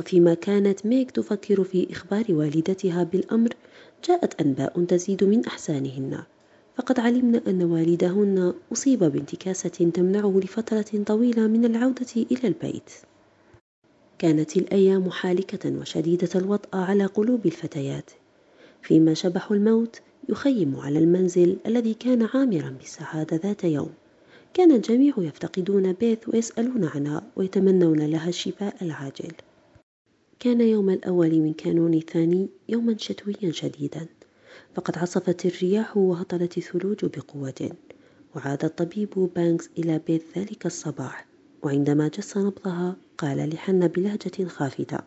A: وفيما كانت ميك تفكر في إخبار والدتها بالأمر جاءت أنباء تزيد من أحزانهن فقد علمن أن والدهن أصيب بانتكاسة تمنعه لفترة طويلة من العودة إلى البيت. كانت الأيام حالكة وشديدة الوطأ على قلوب الفتيات فيما شبح الموت يخيم على المنزل الذي كان عامرا بالسعادة ذات يوم. كان الجميع يفتقدون بيث ويسألون عنها ويتمنون لها الشفاء العاجل. كان يوم الأول من كانون الثاني يوما شتويا شديدا. فقد عصفت الرياح وهطلت الثلوج بقوة وعاد الطبيب بانكس إلى بيث ذلك الصباح وعندما جس نبضها قال لحنة بلهجة خافتة.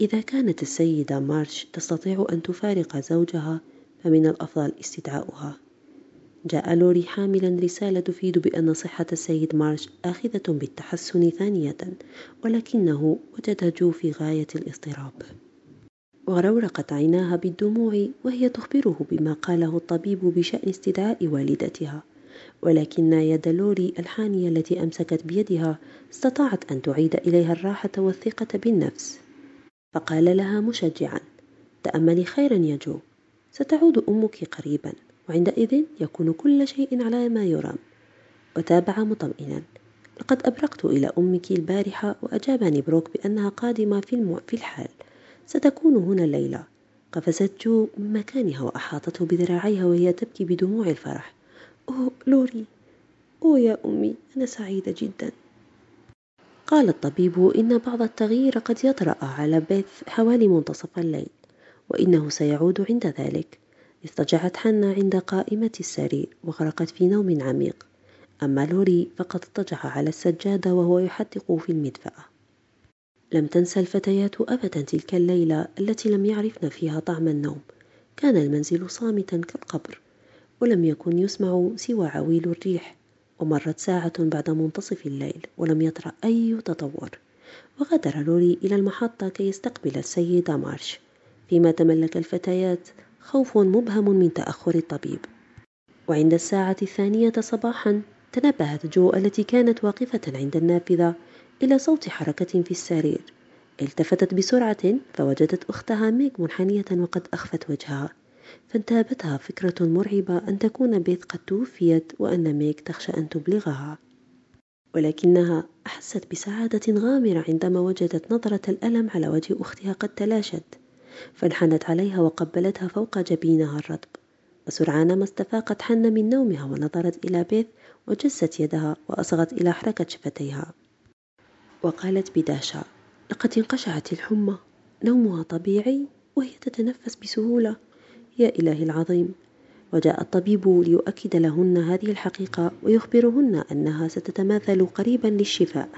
A: إذا كانت السيدة مارش تستطيع أن تفارق زوجها فمن الأفضل استدعاؤها. جاء لوري حاملا رسالة تفيد بأن صحة السيد مارش آخذة بالتحسن ثانية ولكنه وجد جو في غاية الاضطراب. واغرورقت عيناها بالدموع وهي تخبره بما قاله الطبيب بشأن استدعاء والدتها. ولكن يد لوري الحانية التي أمسكت بيدها استطاعت أن تعيد إليها الراحة والثقة بالنفس. فقال لها مشجعا تأملي خيرا يا جو ستعود أمك قريبا وعندئذ يكون كل شيء على ما يرام. وتابع مطمئنا لقد أبرقت إلى أمك البارحة وأجابني بروك بأنها قادمة في, المو... في الحال. ستكون هنا الليلة. قفزت جو من مكانها وأحاطته بذراعيها وهي تبكي بدموع الفرح. أوه لوري. أوه يا أمي أنا سعيدة جدا. قال الطبيب إن بعض التغيير قد يطرأ على بيث حوالي منتصف الليل وإنه سيعود عند ذلك. اضطجعت حنا عند قائمة السرير وغرقت في نوم عميق. أما لوري فقد اضطجع على السجادة وهو يحدق في المدفأة. لم تنسى الفتيات أبدا تلك الليلة التي لم يعرفن فيها طعم النوم. كان المنزل صامتا كالقبر. ولم يكن يسمع سوى عويل الريح ومرت ساعة بعد منتصف الليل ولم يطرأ أي تطور. وغادر لوري إلى المحطة كي يستقبل السيد مارش. فيما تملك الفتيات خوف مبهم من تأخر الطبيب. وعند الساعة الثانية صباحا تنبهت جو التي كانت واقفة عند النافذة إلى صوت حركة في السرير. التفتت بسرعة فوجدت أختها ميغ منحنية وقد أخفت وجهها. فانتابتها فكرة مرعبة أن تكون بيث قد توفيت وأن ميغ تخشى أن تبلغها. ولكنها أحست بسعادة غامرة عندما وجدت نظرة الألم على وجه أختها قد تلاشت فانحنت عليها وقبلتها فوق جبينها الرطب. وسرعان ما استفاقت حنة من نومها ونظرت إلى بيث وجسّت يدها وأصغت إلى حركة شفتيها. وقالت بدهشة لقد انقشعت الحمى نومها طبيعي وهي تتنفس بسهولة. يا إلهي العظيم. وجاء الطبيب ليؤكد لهن هذه الحقيقة ويخبرهن أنها ستتماثل قريبا للشفاء.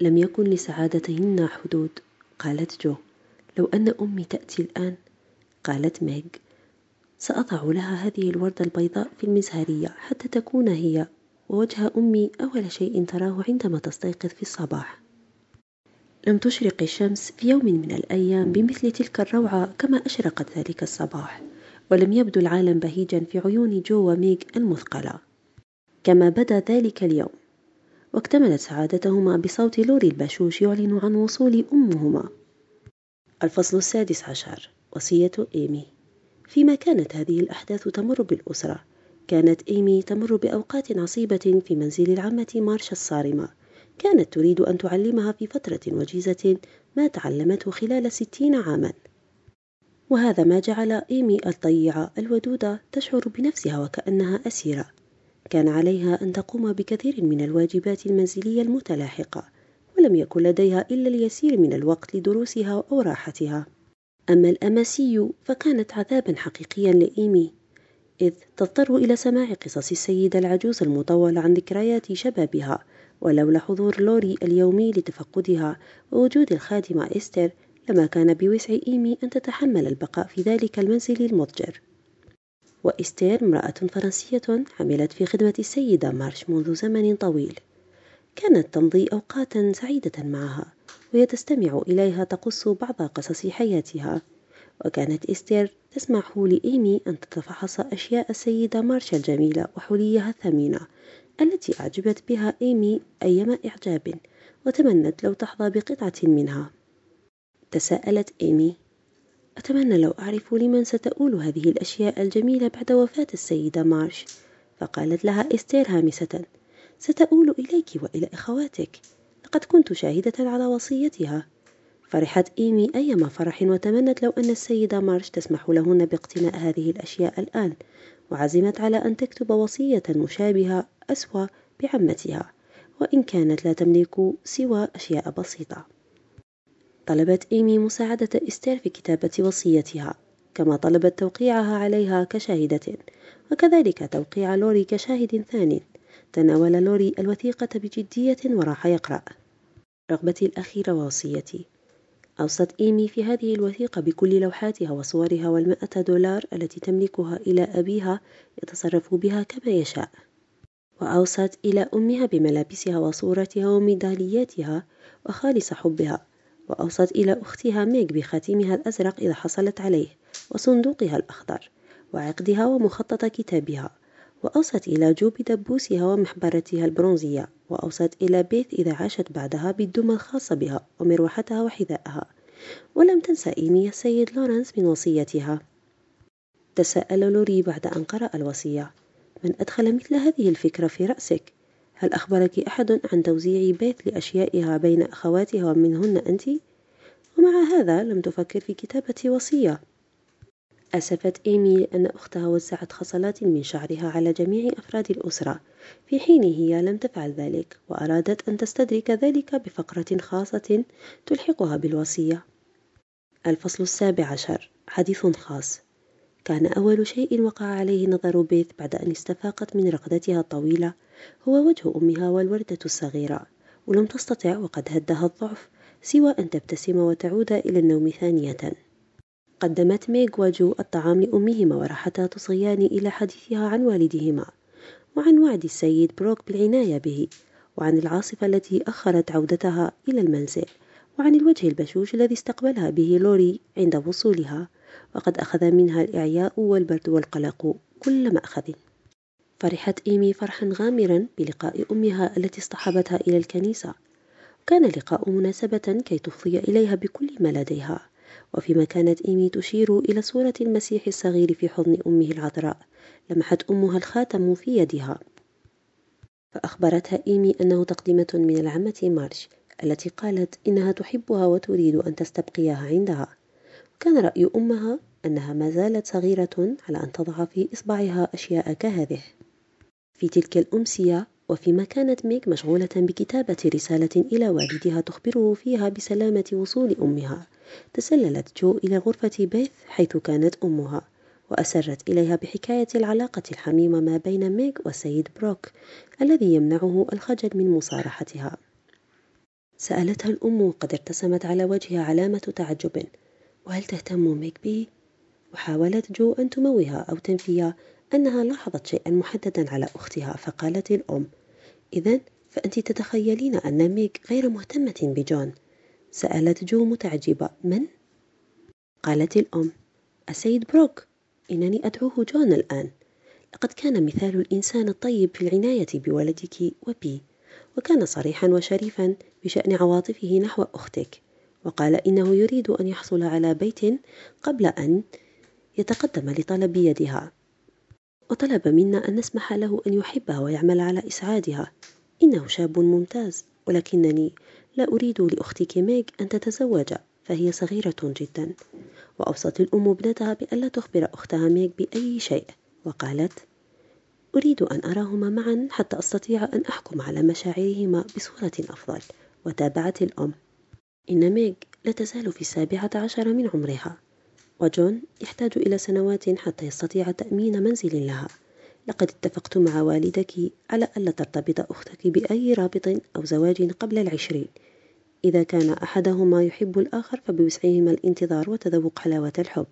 A: لم يكن لسعادتهن حدود قالت جو. لو أن أمي تأتي الآن قالت ميغ. سأضع لها هذه الوردة البيضاء في المزهرية حتى تكون هي. ووجه أمي أول شيء تراه عندما تستيقظ في الصباح. لم تشرق الشمس في يوم من الأيام بمثل تلك الروعة كما أشرقت ذلك الصباح ولم يبدو العالم بهيجا في عيون جو وميغ المثقلة. كما بدا ذلك اليوم. واكتملت سعادتهما بصوت لوري البشوش يعلن عن وصول أمهما. الفصل السادس عشر. وصية إيمي. فيما كانت هذه الأحداث تمر بالأسرة كانت إيمي تمر بأوقات عصيبة في منزل العمة مارشا الصارمة كانت تريد أن تعلمها في فترة وجيزة ما تعلمته خلال ستين عاما. وهذا ما جعل إيمي الطيعة الودودة تشعر بنفسها وكأنها أسيرة. كان عليها أن تقوم بكثير من الواجبات المنزلية المتلاحقة ولم يكن لديها إلا اليسير من الوقت لدروسها أو راحتها. أما الأماسي فكانت عذابا حقيقيا لإيمي إذ تضطر إلى سماع قصص السيدة العجوز المطولة عن ذكريات شبابها ولولا حضور لوري اليومي لتفقدها ووجود الخادمة إستير لما كان بوسع إيمي أن تتحمل البقاء في ذلك المنزل المضجر. وإستير امرأة فرنسية عملت في خدمة السيدة مارش منذ زمن طويل. كانت تمضي أوقاتا سعيدة معها وهي تستمع إليها تقص بعض قصص حياتها. وكانت إستير تسمح لإيمي أن تتفحص أشياء السيدة مارش الجميلة وحليها الثمينة التي أعجبت بها إيمي أيما إعجاب وتمنت لو تحظى بقطعة منها. تساءلت إيمي أتمنى لو أعرف لمن ستؤول هذه الأشياء الجميلة بعد وفاة السيدة مارش. فقالت لها إستير هامسة ستؤول إليك وإلى أخواتك. لقد كنت شاهدة على وصيتها. فرحت إيمي أيما فرح وتمنت لو أن السيدة مارش تسمح لهن باقتناء هذه الأشياء الآن. وعزمت على أن تكتب وصية مشابهة أسوة بعمتها وإن كانت لا تملك سوى أشياء بسيطة. طلبت إيمي مساعدة إستير في كتابة وصيتها كما طلبت توقيعها عليها كشاهدة وكذلك توقيع لوري كشاهد ثان تناول لوري الوثيقة بجدية وراح يقرأ. رغبتي الأخيرة ووصيتي. أوصت إيمي في هذه الوثيقة بكل لوحاتها وصورها والمئة دولار التي تملكها إلى أبيها يتصرف بها كما يشاء. وأوصت إلى أمها بملابسها وصورتها وميدالياتها وخالص حبها. وأوصت إلى أختها ميغ بخاتمها الأزرق إذا حصلت عليه وصندوقها الأخضر وعقدها ومخطط كتابها. وأوصت إلى جو بدبوسها ومحبرتها البرونزية وأوصت إلى بيث إذا عاشت بعدها بالدمى الخاصة بها ومروحتها وحذائها ولم تنسى إيمي السيد لورنس من وصيتها تساءل لوري بعد أن قرأ الوصية من أدخل مثل هذه الفكرة في رأسك؟ هل أخبرك أحد عن توزيع بيت لأشيائها بين أخواتها ومنهن أنت؟ ومع هذا لم تفكر في كتابة وصية أسفت إيمي لأن أختها وزعت خصلات من شعرها على جميع أفراد الأسرة. في حين هي لم تفعل ذلك وأرادت أن تستدرك ذلك بفقرة خاصة تلحقها بالوصية. الفصل السابع عشر. حديث خاص. كان أول شيء وقع عليه نظر بيث بعد أن استفاقت من رقدتها الطويلة هو وجه أمها والوردة الصغيرة ولم تستطع وقد هدها الضعف سوى أن تبتسم وتعود إلى النوم ثانية. قدمت ميغ وجو الطعام لأمهما وراحتا تصغيان إلى حديثها عن والدهما وعن وعد السيد بروك بالعناية به وعن العاصفة التي أخرت عودتها إلى المنزل وعن الوجه البشوش الذي استقبلها به لوري عند وصولها وقد أخذ منها الإعياء والبرد والقلق كل مأخذ. فرحت إيمي فرحا غامرا بلقاء أمها التي اصطحبتها إلى الكنيسة. كان اللقاء مناسبة كي تفضي إليها بكل ما لديها. وفيما كانت إيمي تشير إلى صورة المسيح الصغير في حضن أمه العذراء لمحت أمها الخاتم في يدها. فأخبرتها إيمي أنه تقدمة من العمة مارش التي قالت إنها تحبها وتريد أن تستبقيها عندها. وكان رأي أمها أنها ما زالت صغيرة على أن تضع في إصبعها أشياء كهذه. في تلك الأمسية وفيما كانت ميغ مشغولة بكتابة رسالة إلى والدها تخبره فيها بسلامة وصول أمها تسللت جو إلى غرفة بيث حيث كانت أمها وأسرت إليها بحكاية العلاقة الحميمة ما بين ميغ والسيد بروك الذي يمنعه الخجل من مصارحتها سألتها الأم وقد ارتسمت على وجهها علامة تعجب وهل تهتم ميغ به؟ وحاولت جو أن تموه أو تنفي أنها لاحظت شيئا محددا على أختها فقالت الأم إذا فأنت تتخيلين أن ميغ غير مهتمة بجون. سألت جو متعجبة من؟ قالت الأم السيد بروك إنني أدعوه جون الآن. لقد كان مثال الإنسان الطيب في العناية بوالدك وبي وكان صريحا وشريفا بشأن عواطفه نحو أختك وقال إنه يريد أن يحصل على بيت قبل أن يتقدم لطلب يدها. وطلب منا أن نسمح له أن يحبها ويعمل على إسعادها. إنه شاب ممتاز ولكنني لا أريد لأختك ميغ أن تتزوج فهي صغيرة جدا. وأوصت الأم ابنتها بألا تخبر أختها ميغ بأي شيء وقالت أريد أن أراهما معا حتى أستطيع أن أحكم على مشاعرهما بصورة أفضل. وتابعت الأم. إن ميغ لا تزال في السابعة عشر من عمرها. وجون يحتاج إلى سنوات حتى يستطيع تأمين منزل لها. لقد اتفقت مع والدك على ألا ترتبط أختك بأي رابط أو زواج قبل العشرين. إذا كان أحدهما يحب الآخر فبوسعهما الانتظار وتذوق حلاوة الحب.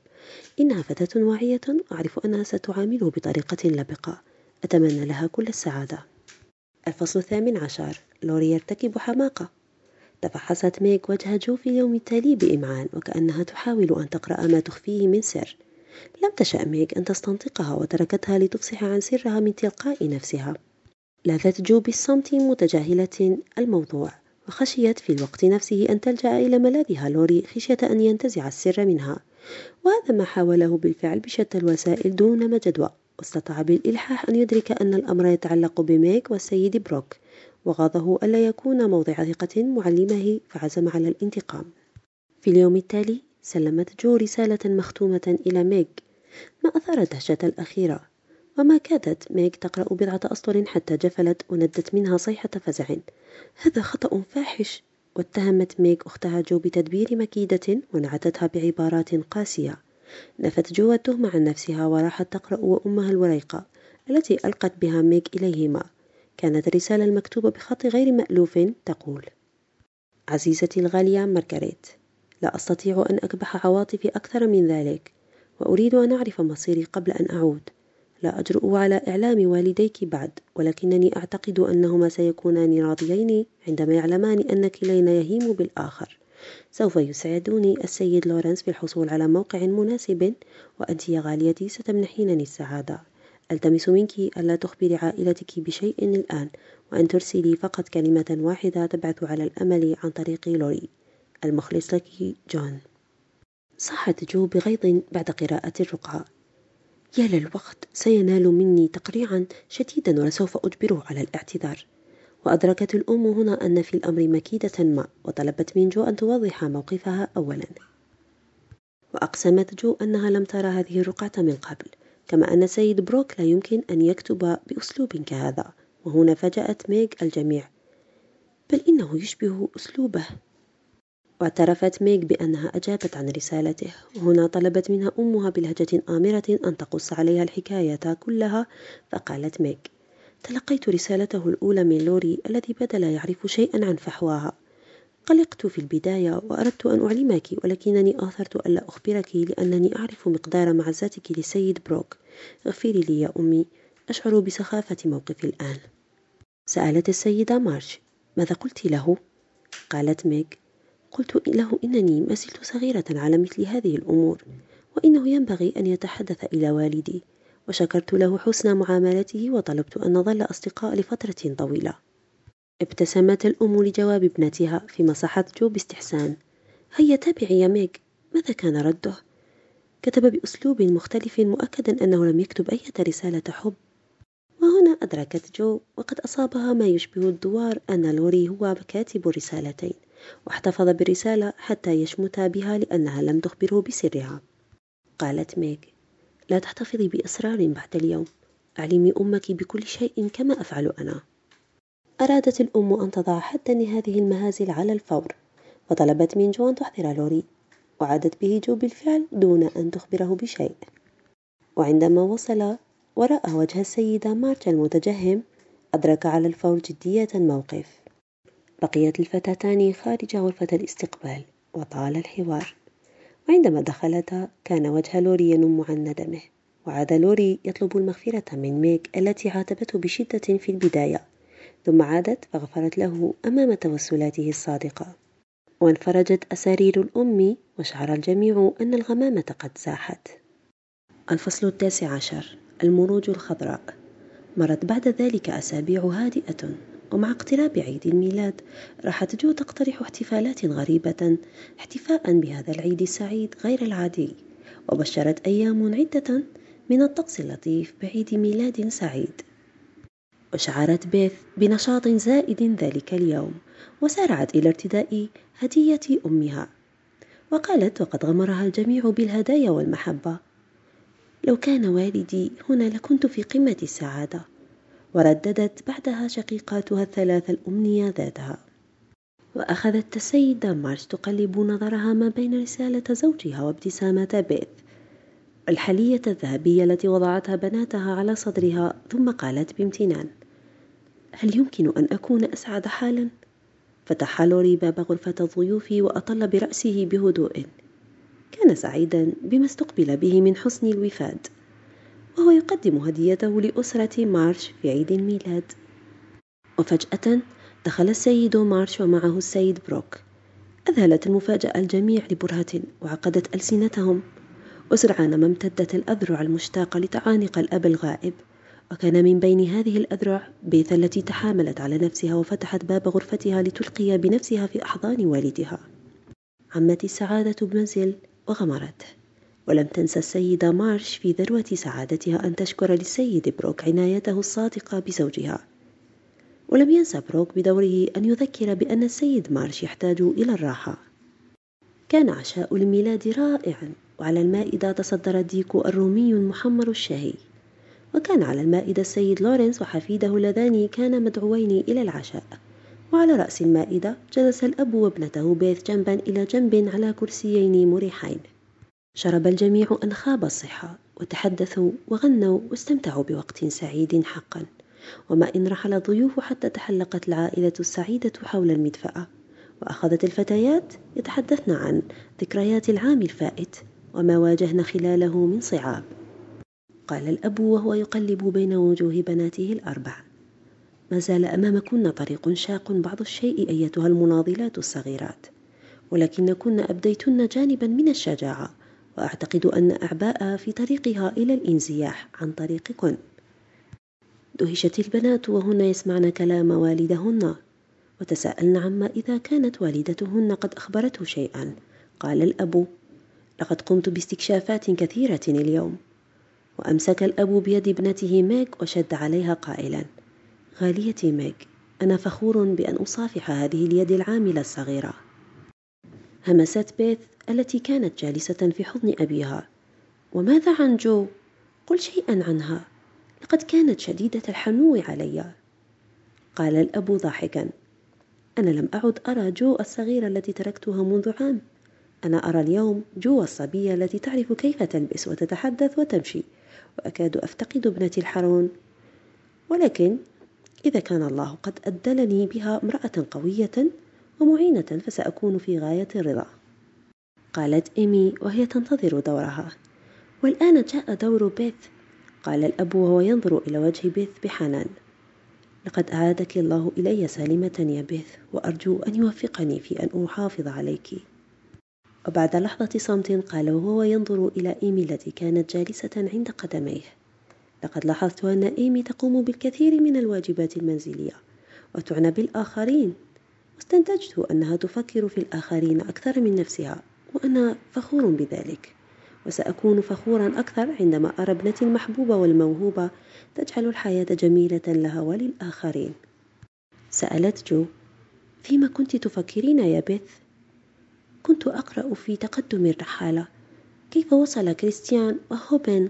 A: إنها فتاة واعية أعرف أنها ستعامله بطريقة لبقة. أتمنى لها كل السعادة. الفصل الثامن عشر. لوري يرتكب حماقة. تفحصت ميغ وجه جو في اليوم التالي بإمعان وكأنها تحاول أن تقرأ ما تخفيه من سر. لم تشأ ميغ أن تستنطقها وتركتها لتفصح عن سرها من تلقاء نفسها. لاذت جو بالصمت متجاهلة الموضوع وخشيت في الوقت نفسه أن تلجأ إلى ملاذها لوري خشية أن ينتزع السر منها. وهذا ما حاوله بالفعل بشتى الوسائل دون جدوى واستطاع بالإلحاح أن يدرك أن الأمر يتعلق بميغ والسيد بروك. وغاظه ألا يكون موضع ثقة معلمه فعزم على الانتقام. في اليوم التالي سلمت جو رسالة مختومة إلى ميغ ما أثار الدهشة الأخيرة وما كادت ميغ تقرأ بضعة أسطر حتى جفلت وندت منها صيحة فزع. هذا خطأ فاحش واتهمت ميغ أختها جو بتدبير مكيدة ونعتتها بعبارات قاسية. نفت جو التهمة عن نفسها وراحت تقرأ وأمها الوريقة التي ألقت بها ميغ إليهما. كانت الرسالة المكتوبة بخط غير مألوف تقول عزيزتي الغالية مارغريت لا أستطيع أن أكبح عواطفي أكثر من ذلك وأريد أن أعرف مصيري قبل أن أعود. لا أجرؤ على إعلام والديك بعد ولكنني أعتقد أنهما سيكونان راضيين عندما يعلمان أن كلينا يهيم بالآخر. سوف يساعدني السيد لورنس بالحصول على موقع مناسب وأنت يا غاليتي ستمنحينني السعادة. ألتمس منك ألا تخبري عائلتك بشيء الآن وأن ترسلي فقط كلمة واحدة تبعث على الأمل عن طريق لوري. المخلص لك جون. صاحت جو بغيظ بعد قراءة الرقعة. يا للوقح سينال مني تقريعا شديدا ولسوف أجبره على الاعتذار. وأدركت الأم هنا أن في الأمر مكيدة ما وطلبت من جو أن توضح موقفها أولا. وأقسمت جو أنها لم ترى هذه الرقعة من قبل. كما أن سيد بروك لا يمكن أن يكتب بأسلوب كهذا وهنا فاجأت ميغ الجميع. بل إنه يشبه أسلوبه. واعترفت ميغ بأنها أجابت عن رسالته. وهنا طلبت منها أمها بلهجة آمرة أن تقص عليها الحكاية كلها فقالت ميغ تلقيت رسالته الأولى من لوري الذي بدا لا يعرف شيئا عن فحواها. قلقت في البداية وأردت أن أعلمك ولكنني آثرت ألا أخبرك لأنني أعرف مقدار معزتك لسيد بروك. اغفري لي يا أمي. أشعر بسخافة موقفي الآن. سألت السيدة مارش. ماذا قلت له؟ قالت ميغ. قلت له إنني ما زلت صغيرة على مثل هذه الأمور وإنه ينبغي أن يتحدث إلى والدي وشكرت له حسن معاملته وطلبت أن نظل أصدقاء لفترة طويلة. ابتسمت الأم لجواب ابنتها فيما جو باستحسان. هيا تابعي يا ميغ ماذا كان رده؟ كتب بأسلوب مختلف مؤكدا أنه لم يكتب أي رسالة حب. وهنا أدركت جو وقد أصابها ما يشبه الدوار أن لوري هو كاتب الرسالتين واحتفظ بالرسالة حتى يشمت بها لأنها لم تخبره بسرها. قالت ميغ. لا تحتفظي بأسرار بعد اليوم أعلمي أمك بكل شيء كما أفعل أنا. أرادت الأم أن تضع حدا لهذه المهازل على الفور وطلبت من جو أن تحضر لوري وعادت به جو بالفعل دون أن تخبره بشيء. وعندما وصل ورأى وجه السيدة مارش المتجهم أدرك على الفور جدية الموقف. بقيت الفتاتان خارج غرفة الاستقبال وطال الحوار. وعندما دخلتا كان وجه لوري ينم عن ندمه وعاد لوري يطلب المغفرة من ميغ التي عاتبته بشدة في البداية. ثم عادت فغفرت له أمام توسلاته الصادقة. وانفرجت أسارير الأم وشعر الجميع أن الغمامة قد زاحت. الفصل التاسع عشر. المروج الخضراء. مرت بعد ذلك أسابيع هادئة ومع اقتراب عيد الميلاد راحت جو تقترح احتفالات غريبة احتفاء بهذا العيد السعيد غير العادي. وبشرت أيام عدة من الطقس اللطيف بعيد ميلاد سعيد. وشعرت بيث بنشاط زائد ذلك اليوم وسارعت إلى ارتداء هدية أمها. وقالت وقد غمرها الجميع بالهدايا والمحبة. لو كان والدي هنا لكنت في قمة السعادة. ورددت بعدها شقيقاتها الثلاث الأمنية ذاتها. وأخذت السيدة مارش تقلب نظرها ما بين رسالة زوجها وابتسامة بيث. الحلية الذهبية التي وضعتها بناتها على صدرها ثم قالت بامتنان هل يمكن أن أكون أسعد حالا؟ فتح لوري باب غرفة الضيوف وأطل برأسه بهدوء. كان سعيدا بما استقبل به من حسن الوفادة وهو يقدم هديته لأسرة مارش في عيد الميلاد. وفجأة دخل السيد مارش ومعه السيد بروك. أذهلت المفاجأة الجميع لبرهة وعقدت ألسنتهم. وسرعان ما امتدت الأذرع المشتاقة لتعانق الأب الغائب. وكان من بين هذه الأذرع بيث التي تحاملت على نفسها وفتحت باب غرفتها لتلقي بنفسها في أحضان والدها. عمت السعادة المنزل وغمرته ولم تنسى السيدة مارش في ذروة سعادتها أن تشكر للسيد بروك عنايته الصادقة بزوجها. ولم ينسى بروك بدوره أن يذكر بأن السيد مارش يحتاج إلى الراحة. كان عشاء الميلاد رائعا وعلى المائدة تصدر الديك الرومي المحمر الشهي وكان على المائدة السيد لورنس وحفيده اللذان كانا مدعوين إلى العشاء. وعلى رأس المائدة جلس الأب وابنته بيث جنبا إلى جنب على كرسيين مريحين. شرب الجميع أنخاب الصحة وتحدثوا وغنوا واستمتعوا بوقت سعيد حقا. وما إن رحل الضيوف حتى تحلقت العائلة السعيدة حول المدفأة. وأخذت الفتيات يتحدثن عن ذكريات العام الفائت وما واجهن خلاله من صعاب. قال الأب وهو يقلب بين وجوه بناته الأربع. ما زال أمامكن طريق شاق بعض الشيء أيتها المناضلات الصغيرات ولكنكن أبديتن جانبا من الشجاعة وأعتقد أن أعباء في طريقها إلى الإنزياح عن طريقكن دهشت البنات وهن يسمعن كلام والدهن وتساءلن عما إذا كانت والدتهن قد أخبرته شيئا. قال الأب لقد قمت باستكشافات كثيرة اليوم وأمسك الأب بيد ابنته ميغ وشد عليها قائلا غاليتي ميغ أنا فخور بأن أصافح هذه اليد العاملة الصغيرة. همست بيث التي كانت جالسة في حضن أبيها. وماذا عن جو؟ قل شيئا عنها لقد كانت شديدة الحنو علي. قال الأب ضاحكا أنا لم أعد أرى جو الصغيرة التي تركتها منذ عام. أنا أرى اليوم جو الصبية التي تعرف كيف تلبس وتتحدث وتمشي. وأكاد أفتقد ابنتي الحرون. ولكن إذا كان الله قد أدلني بها امرأة قوية ومعينة فسأكون في غاية الرضا. قالت إيمي وهي تنتظر دورها. والآن جاء دور بيث. قال الأب وهو ينظر إلى وجه بيث بحنان. لقد أعادك الله إلي سالمة يا بيث وأرجو أن يوفقني في أن أحافظ عليك. وبعد لحظة صمت قال وهو ينظر إلى إيمي التي كانت جالسة عند قدميه. لقد لاحظت أن إيمي تقوم بالكثير من الواجبات المنزلية وتعنى بالآخرين. واستنتجت أنها تفكر في الآخرين أكثر من نفسها وأنا فخور بذلك. وسأكون فخورا أكثر عندما أرى ابنتي المحبوبة والموهوبة تجعل الحياة جميلة لها وللآخرين. سألت جو فيما كنت تفكرين يا بيث؟ كنت أقرأ في تقدم الرحالة. كيف وصل كريستيان وهوبن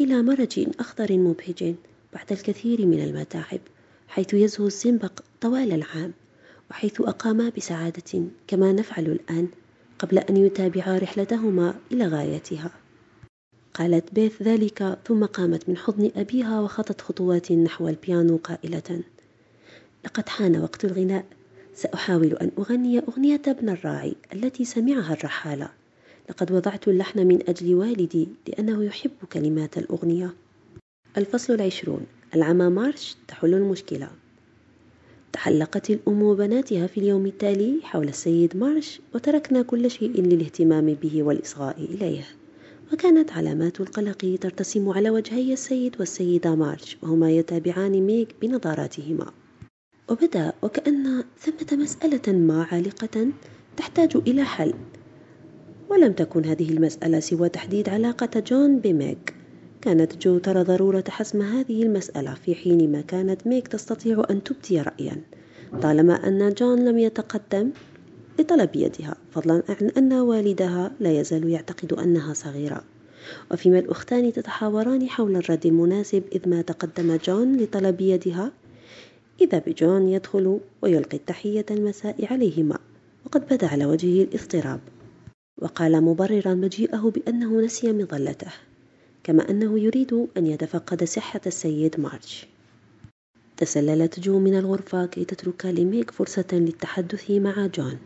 A: إلى مرج أخضر مبهج بعد الكثير من المتاعب حيث يزهو الزنبق طوال العام وحيث أقاما بسعادة كما نفعل الآن قبل أن يتابعا رحلتهما إلى غايتها. قالت بيث ذلك ثم قامت من حضن أبيها وخطت خطوات نحو البيانو قائلة لقد حان وقت الغناء. سأحاول أن أغني أغنية ابن الراعي التي سمعها الرحالة. لقد وضعت اللحن من أجل والدي لأنه يحب كلمات الأغنية. الفصل العشرون. العمى مارش تحل المشكلة. تحلقت الأم وبناتها في اليوم التالي حول السيد مارش وتركنا كل شيء للاهتمام به والإصغاء إليه. وكانت علامات القلق ترتسم على وجهي السيد والسيدة مارش وهما يتابعان ميغ بنظراتهما. وبدا وكأن ثمة مسألة ما عالقة تحتاج إلى حل. ولم تكن هذه المسألة سوى تحديد علاقة جون بميغ. كانت جو ترى ضرورة حسم هذه المسألة في حين ما كانت ميغ تستطيع أن تبدي رأيا. طالما أن جون لم يتقدم لطلب يدها فضلا عن أن والدها لا يزال يعتقد أنها صغيرة. وفيما الأختان تتحاوران حول الرد المناسب إذ ما تقدم جون لطلب يدها إذا بجون يدخل ويلقي التحية المساء عليهما وقد بدا على وجهه الاضطراب. وقال مبررا مجيئه بأنه نسي مظلته كما أنه يريد أن يتفقد صحة السيد مارش. تسللت جو من الغرفة كي تترك لميغ فرصة للتحدث مع جون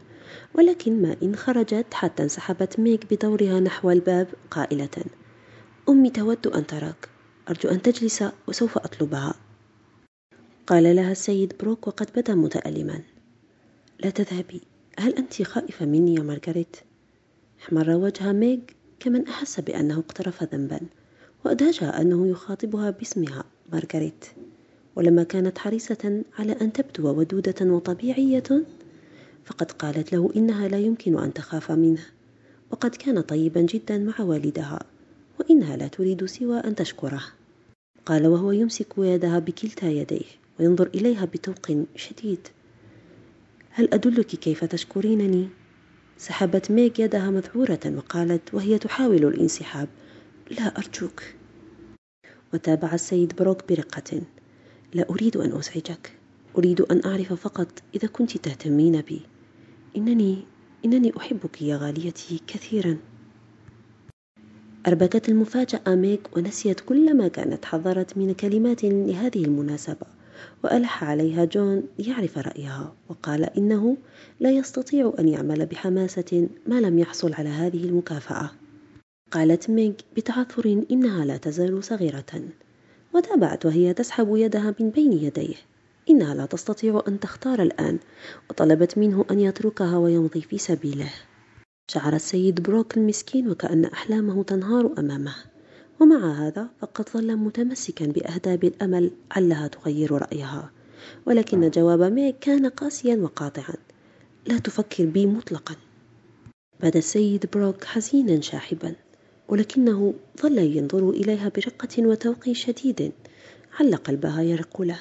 A: ولكن ما إن خرجت حتى انسحبت ميغ بدورها نحو الباب قائلة أمي تود أن تراك أرجو أن تجلس وسوف أطلبها. قال لها السيد بروك وقد بدا متألما. لا تذهبي هل أنت خائفة مني يا مارغريت؟ احمر وجه ميغ كمن أحس بأنه اقترف ذنبا وأدهشها أنه يخاطبها باسمها مارغريت. ولما كانت حريصة على أن تبدو ودودة وطبيعية فقد قالت له إنها لا يمكن أن تخاف منه وقد كان طيبا جدا مع والدها وإنها لا تريد سوى أن تشكره. قال وهو يمسك يدها بكلتا يديه. وينظر إليها بتوق شديد. هل أدلك كيف تشكرينني؟ سحبت ميغ يدها مذعورة وقالت وهي تحاول الانسحاب. لا أرجوك. وتابع السيد بروك برقة. لا أريد أن أزعجك. أريد أن أعرف فقط إذا كنت تهتمين بي. إنني إنني أحبك يا غاليتي كثيرا. أربكت المفاجأة ميغ ونسيت كل ما كانت حضرت من كلمات لهذه المناسبة. وألح عليها جون ليعرف رأيها وقال إنه لا يستطيع أن يعمل بحماسة ما لم يحصل على هذه المكافأة. قالت ميغ بتعثر إنها لا تزال صغيرة. وتابعت وهي تسحب يدها من بين يديه. إنها لا تستطيع أن تختار الآن وطلبت منه أن يتركها ويمضي في سبيله. شعر السيد بروك المسكين وكأن أحلامه تنهار أمامه. ومع هذا فقد ظل متمسكا بأهداب الأمل علها تغير رأيها. ولكن جواب ميغ كان قاسيا وقاطعا. لا تفكر بي مطلقا. بدا السيد بروك حزينا شاحبا. ولكنه ظل ينظر إليها برقة وتوق شديد. عل قلبها يرق له.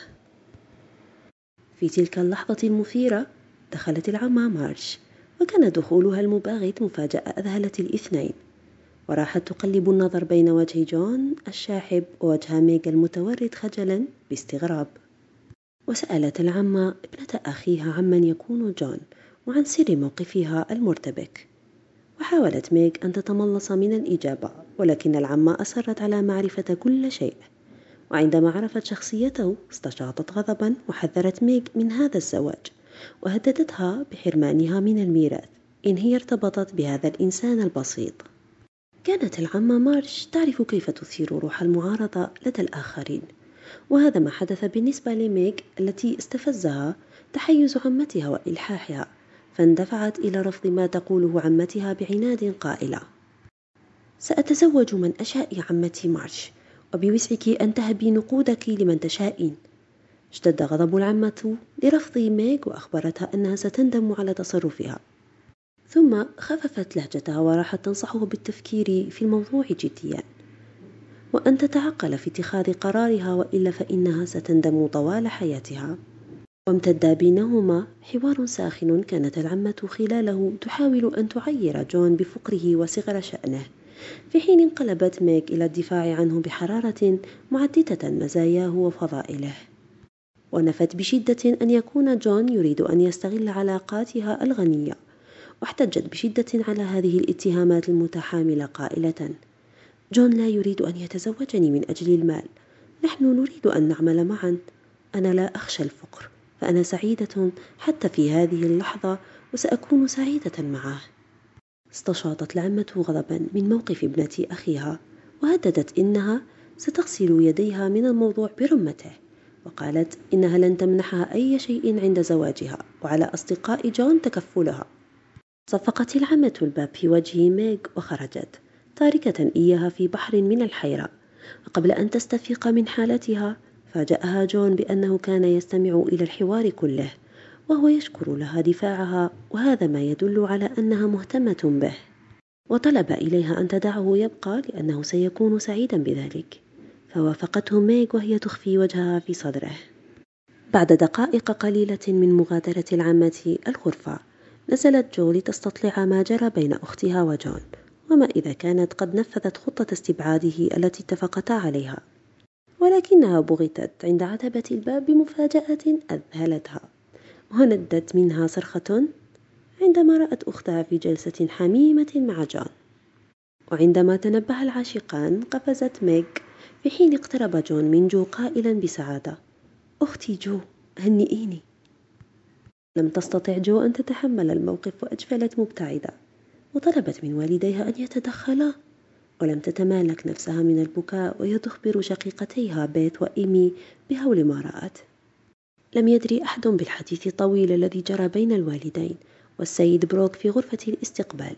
A: في تلك اللحظة المثيرة دخلت العمة مارش. وكان دخولها المباغت مفاجأة أذهلت الاثنين. وراحت تقلب النظر بين وجه جون الشاحب ووجه ميغ المتورد خجلا باستغراب. وسألت العمة ابنة أخيها عمن يكون جون وعن سر موقفها المرتبك. وحاولت ميغ أن تتملص من الإجابة ولكن العمة أصرت على معرفة كل شيء. وعندما عرفت شخصيته استشاطت غضبا وحذرت ميغ من هذا الزواج وهددتها بحرمانها من الميراث إن هي ارتبطت بهذا الإنسان البسيط. كانت العمة مارش تعرف كيف تثير روح المعارضة لدى الآخرين. وهذا ما حدث بالنسبة لميغ التي استفزها تحيز عمتها وإلحاحها فاندفعت إلى رفض ما تقوله عمتها بعناد قائلة. سأتزوج من أشاء يا عمتي مارش وبوسعك أن تهبي نقودك لمن تشائين اشتد غضب العمة لرفض ميغ وأخبرتها أنها ستندم على تصرفها. ثم خففت لهجتها وراحت تنصحه بالتفكير في الموضوع جديا. وأن تتعقل في اتخاذ قرارها وإلا فإنها ستندم طوال حياتها. وامتد بينهما حوار ساخن كانت العمة خلاله تحاول أن تعير جون بفقره وصغر شأنه في حين انقلبت ميغ إلى الدفاع عنه بحرارة معددة مزاياه وفضائله. ونفت بشدة أن يكون جون يريد أن يستغل علاقاتها الغنية واحتجت بشدة على هذه الاتهامات المتحاملة قائلة جون لا يريد أن يتزوجني من أجل المال. نحن نريد أن نعمل معا. أنا لا أخشى الفقر فأنا سعيدة حتى في هذه اللحظة وسأكون سعيدة معه. استشاطت العمة غضبا من موقف ابنة أخيها وهددت إنها ستغسل يديها من الموضوع برمته وقالت إنها لن تمنحها أي شيء عند زواجها وعلى أصدقاء جون تكفلها. صفقت العمة الباب في وجه ميغ وخرجت تاركة إياها في بحر من الحيرة. وقبل أن تستفيق من حالتها فاجأها جون بأنه كان يستمع إلى الحوار كله وهو يشكر لها دفاعها وهذا ما يدل على أنها مهتمة به. وطلب إليها أن تدعه يبقى لأنه سيكون سعيدا بذلك. فوافقته ميغ وهي تخفي وجهها في صدره. بعد دقائق قليلة من مغادرة العمة الغرفة نزلت جو لتستطلع ما جرى بين أختها وجون وما إذا كانت قد نفذت خطة استبعاده التي اتفقتا عليها. ولكنها بغتت عند عتبة الباب بمفاجأة أذهلتها. وندت منها صرخة عندما رأت أختها في جلسة حميمة مع جون. وعندما تنبه العاشقان قفزت ميغ في حين اقترب جون من جو قائلا بسعادة. أختي جو هنئيني. لم تستطع جو أن تتحمل الموقف وأجفلت مبتعدة وطلبت من والديها أن يتدخلا ولم تتمالك نفسها من البكاء وهي تخبر شقيقتيها بيت وإيمي بهول ما رأت. لم يدري أحد بالحديث الطويل الذي جرى بين الوالدين والسيد بروك في غرفة الاستقبال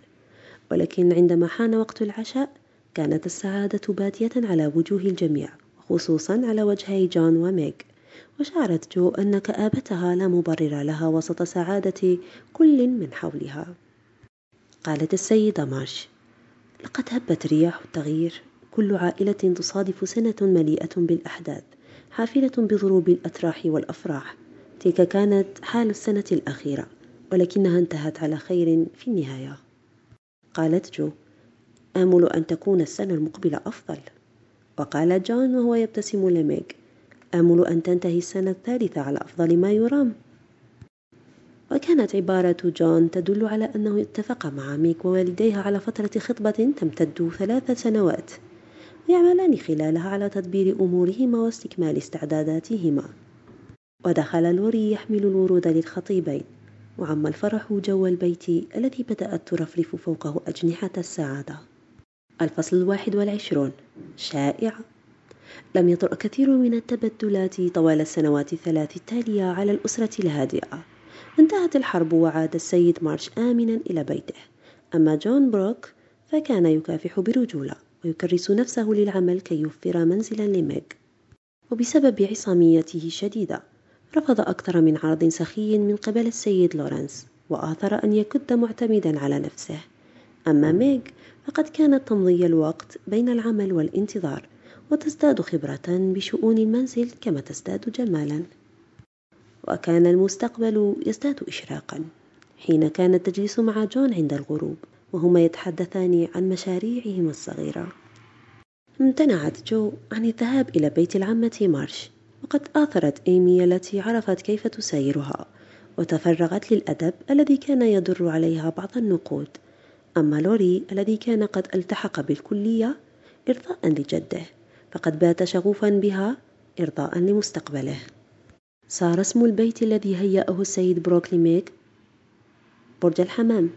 A: ولكن عندما حان وقت العشاء كانت السعادة بادية على وجوه الجميع خصوصا على وجهي جون وميغ. وشعرت جو أن كآبتها لا مبرر لها وسط سعادة كل من حولها. قالت السيدة مارش لقد هبت رياح التغيير. كل عائلة تصادف سنة مليئة بالأحداث حافلة بضروب الأتراح والأفراح. تلك كانت حال السنة الأخيرة ولكنها انتهت على خير في النهاية. قالت جو آمل أن تكون السنة المقبلة أفضل. وقال جون وهو يبتسم لميغ آمل أن تنتهي السنة الثالثة على أفضل ما يرام. وكانت عبارة جون تدل على أنه اتفق مع ميغ ووالديها على فترة خطبة تمتد ثلاث سنوات يعملان خلالها على تدبير أمورهما واستكمال استعداداتهما. ودخل لوري يحمل الورود للخطيبين وعم الفرح جو البيت الذي بدأت ترفرف فوقه أجنحة السعادة. الفصل الواحد والعشرون شائعة لم يطرأ كثير من التبدلات طوال السنوات الثلاث التالية على الأسرة الهادئة. انتهت الحرب وعاد السيد مارش آمنا إلى بيته. أما جون بروك فكان يكافح برجولة ويكرس نفسه للعمل كي يوفر منزلا لميغ. وبسبب عصاميته الشديدة رفض أكثر من عرض سخي من قبل السيد لورنس وآثر أن يكد معتمدا على نفسه. أما ميغ فقد كانت تمضي الوقت بين العمل والانتظار وتزداد خبرة بشؤون المنزل كما تزداد جمالا. وكان المستقبل يزداد إشراقا حين كانت تجلس مع جون عند الغروب وهما يتحدثان عن مشاريعهما الصغيرة. امتنعت جو عن الذهاب إلى بيت العمة مارش وقد آثرت إيمي التي عرفت كيف تسايرها وتفرغت للأدب الذي كان يدر عليها بعض النقود. أما لوري الذي كان قد التحق بالكلية إرضاء لجده. فقد بات شغوفا بها إرضاء لمستقبله. صار اسم البيت الذي هيأه السيد بروك لميغ برج الحمام.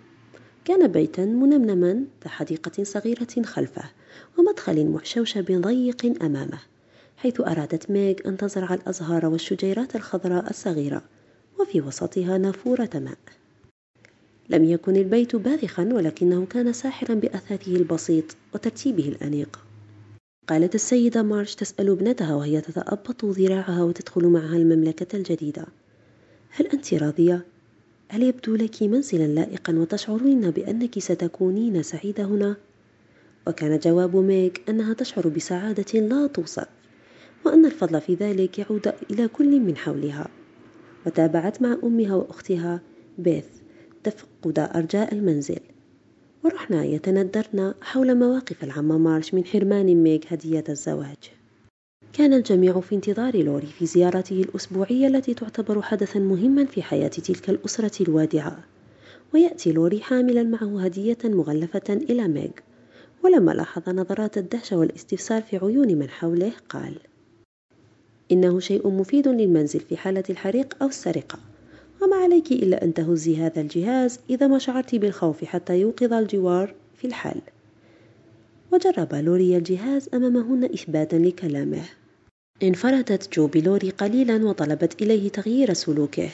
A: كان بيتا منمنما ذا حديقة صغيرة خلفه ومدخل معشوشب ضيق أمامه حيث أرادت ميغ أن تزرع الأزهار والشجيرات الخضراء الصغيرة وفي وسطها نافورة ماء. لم يكن البيت باذخا ولكنه كان ساحرا بأثاثه البسيط وترتيبه الأنيق. قالت السيدة مارش تسأل ابنتها وهي تتأبط ذراعها وتدخل معها المملكة الجديدة هل أنت راضية؟ هل يبدو لك منزلا لائقا وتشعرين بأنك ستكونين سعيدة هنا؟ وكان جواب ميغ أنها تشعر بسعادة لا توصف وأن الفضل في ذلك يعود إلى كل من حولها وتابعت مع أمها وأختها بيث تفقد أرجاء المنزل ورحنا يتندرن حول مواقف العم مارش من حرمان ميغ هدية الزواج. كان الجميع في انتظار لوري في زيارته الأسبوعية التي تعتبر حدثا مهما في حياة تلك الأسرة الوادعة. ويأتي لوري حاملا معه هدية مغلفة إلى ميغ. ولما لاحظ نظرات الدهشة والاستفسار في عيون من حوله قال إنه شيء مفيد للمنزل في حالة الحريق أو السرقة. وما عليك إلا أن تهزي هذا الجهاز إذا ما شعرت بالخوف حتى يوقظ الجوار في الحال وجرب لوري الجهاز أمامهن إثباتا لكلامه. انفردت جو بلوري قليلا وطلبت إليه تغيير سلوكه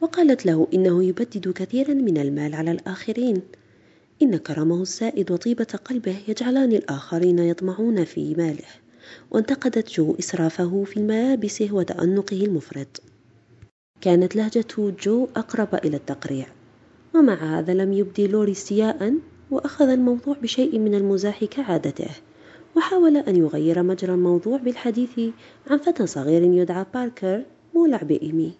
A: وقالت له إنه يبدد كثيرا من المال على الآخرين. إن كرمه السائد وطيبة قلبه يجعلان الآخرين يطمعون في ماله. وانتقدت جو إسرافه في الملابس وتأنقه المفرط. كانت لهجة جو أقرب إلى التقريع ومع هذا لم يبدي لوري استياء وأخذ الموضوع بشيء من المزاح كعادته وحاول أن يغير مجرى الموضوع بالحديث عن فتى صغير يدعى باركر مولع بإيمي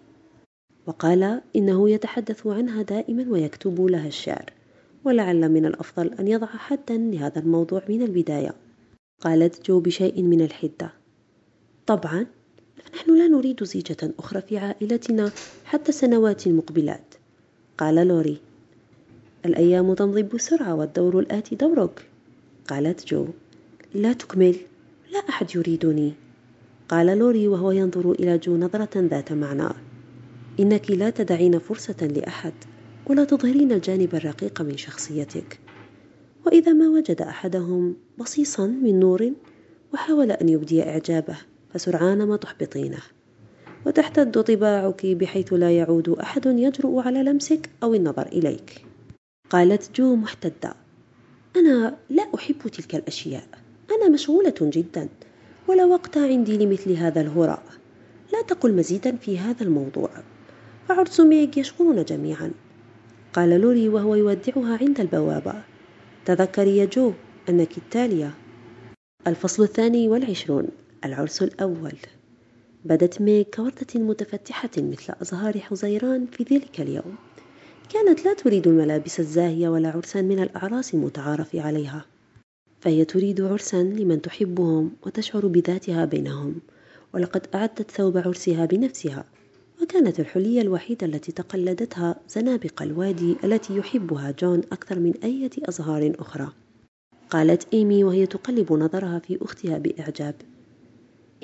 A: وقال إنه يتحدث عنها دائما ويكتب لها الشعر ولعل من الأفضل أن يضع حدا لهذا الموضوع من البداية. قالت جو بشيء من الحدة. طبعا فنحن لا نريد زيجة أخرى في عائلتنا حتى السنوات المقبلات قال لوري الأيام تمضي بسرعة والدور الآتي دورك. قالت جو لا تكمل لا أحد يريدني. قال لوري وهو ينظر إلى جو نظرة ذات معنى. إنك لا تدعين فرصة لأحد ولا تظهرين الجانب الرقيق من شخصيتك. وإذا ما وجد أحدهم بصيصا من نور وحاول أن يبدي إعجابه. فسرعان ما تحبطينه. وتحتد طباعك بحيث لا يعود أحد يجرؤ على لمسك أو النظر إليك. قالت جو محتدة. أنا لا أحب تلك الأشياء. أنا مشغولة جدا. ولا وقت عندي لمثل هذا الهراء. لا تقل مزيدا في هذا الموضوع. فعرس ميغ يشغلنا جميعا. قال لوري وهو يودعها عند البوابة. تذكري يا جو أنك التالية. الفصل الثاني والعشرون. العرس الأول. بدت ميغ كوردة متفتحة مثل أزهار حزيران في ذلك اليوم. كانت لا تريد الملابس الزاهية ولا عرسا من الأعراس المتعارف عليها. فهي تريد عرسا لمن تحبهم وتشعر بذاتها بينهم. ولقد أعدت ثوب عرسها بنفسها. وكانت الحلية الوحيدة التي تقلدتها زنابق الوادي التي يحبها جون أكثر من أية أزهار أخرى. قالت إيمي وهي تقلب نظرها في أختها بإعجاب.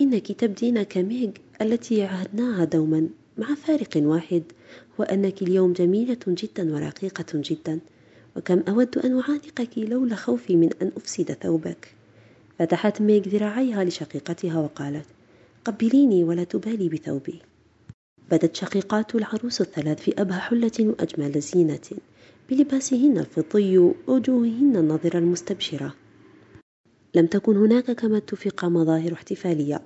A: إنك تبدين كميغ التي عهدناها دوما مع فارق واحد وأنك اليوم جميلة جدا ورقيقة جدا وكم أود أن أعانقك لولا خوفي من أن أفسد ثوبك. فتحت ميغ ذراعيها لشقيقتها وقالت قبليني ولا تبالي بثوبي. بدت شقيقات العروس الثلاث في أبهى حلة وأجمل زينة بلباسهن الفضي ووجوههن النظرة المستبشرة. لم تكن هناك كما اتفق مظاهر احتفالية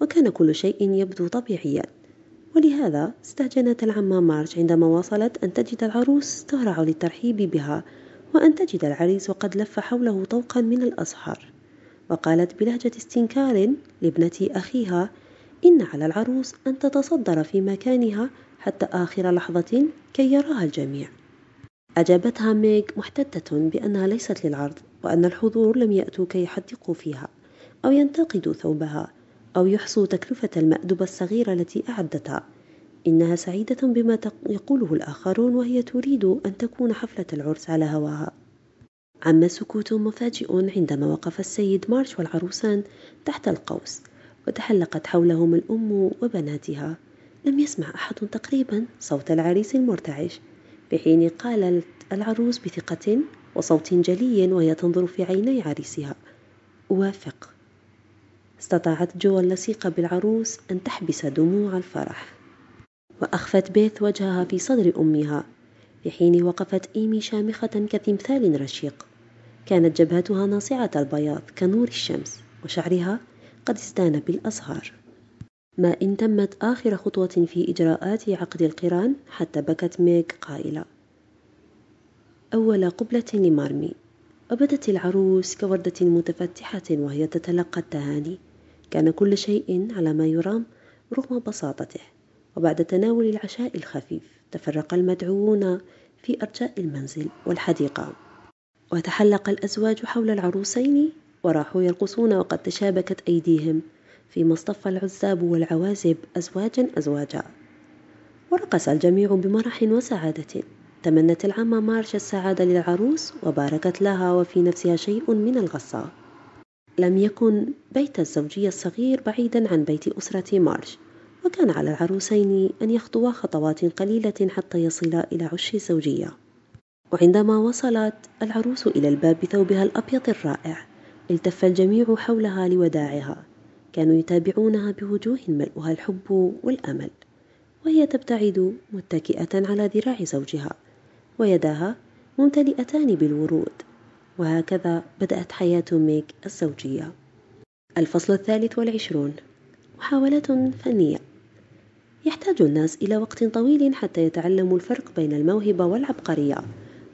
A: وكان كل شيء يبدو طبيعيا. ولهذا استهجنت العمة مارش عندما وصلت أن تجد العروس تهرع للترحيب بها وأن تجد العريس وقد لف حوله طوقا من الأزهار. وقالت بلهجة استنكار لابنة أخيها إن على العروس أن تتصدر في مكانها حتى آخر لحظة كي يراها الجميع. أجابتها ميغ محتدة بأنها ليست للعرض وأن الحضور لم يأتوا كي يحدقوا فيها أو ينتقدوا ثوبها أو يحصوا تكلفة المأدبة الصغيرة التي أعدتها. إنها سعيدة بما يقوله الآخرون وهي تريد أن تكون حفلة العرس على هواها. عم سكوت مفاجئ عندما وقف السيد مارش والعروسان تحت القوس وتحلقت حولهم الأم وبناتها. لم يسمع أحد تقريبا صوت العريس المرتعش. بحين قالت العروس بثقة وصوت جلي وهي تنظر في عيني عريسها. أوافق استطاعت جو اللصيقة بالعروس أن تحبس دموع الفرح. وأخفت بيث وجهها في صدر أمها. في حين وقفت إيمي شامخة كتمثال رشيق. كانت جبهتها ناصعة البياض كنور الشمس وشعرها قد استان بالأزهار. ما إن تمت آخر خطوة في إجراءات عقد القران حتى بكت ميغ قائلة أول قبلة لمارمي. وبدت العروس كوردة متفتحة وهي تتلقى التهاني. كان كل شيء على ما يرام رغم بساطته. وبعد تناول العشاء الخفيف تفرق المدعوون في أرجاء المنزل والحديقة. وتحلق الأزواج حول العروسين وراحوا يرقصون وقد تشابكت أيديهم. فيما اصطف العزاب والعوازب أزواجا أزواجا. ورقص الجميع بمرح وسعادة. تمنت العمة مارش السعادة للعروس وباركت لها وفي نفسها شيء من الغصة. لم يكن بيت الزوجية الصغير بعيدا عن بيت أسرة مارش وكان على العروسين أن يخطوا خطوات قليلة حتى يصلا إلى عش الزوجية. وعندما وصلت العروس إلى الباب بثوبها الأبيض الرائع التف الجميع حولها لوداعها. كانوا يتابعونها بوجوه ملؤها الحب والأمل وهي تبتعد متكئة على ذراع زوجها ويداها ممتلئتان بالورود وهكذا بدأت حياة ميك الزوجية. الفصل الثالث والعشرون. محاولة فنية. يحتاج الناس إلى وقت طويل حتى يتعلموا الفرق بين الموهبة والعبقرية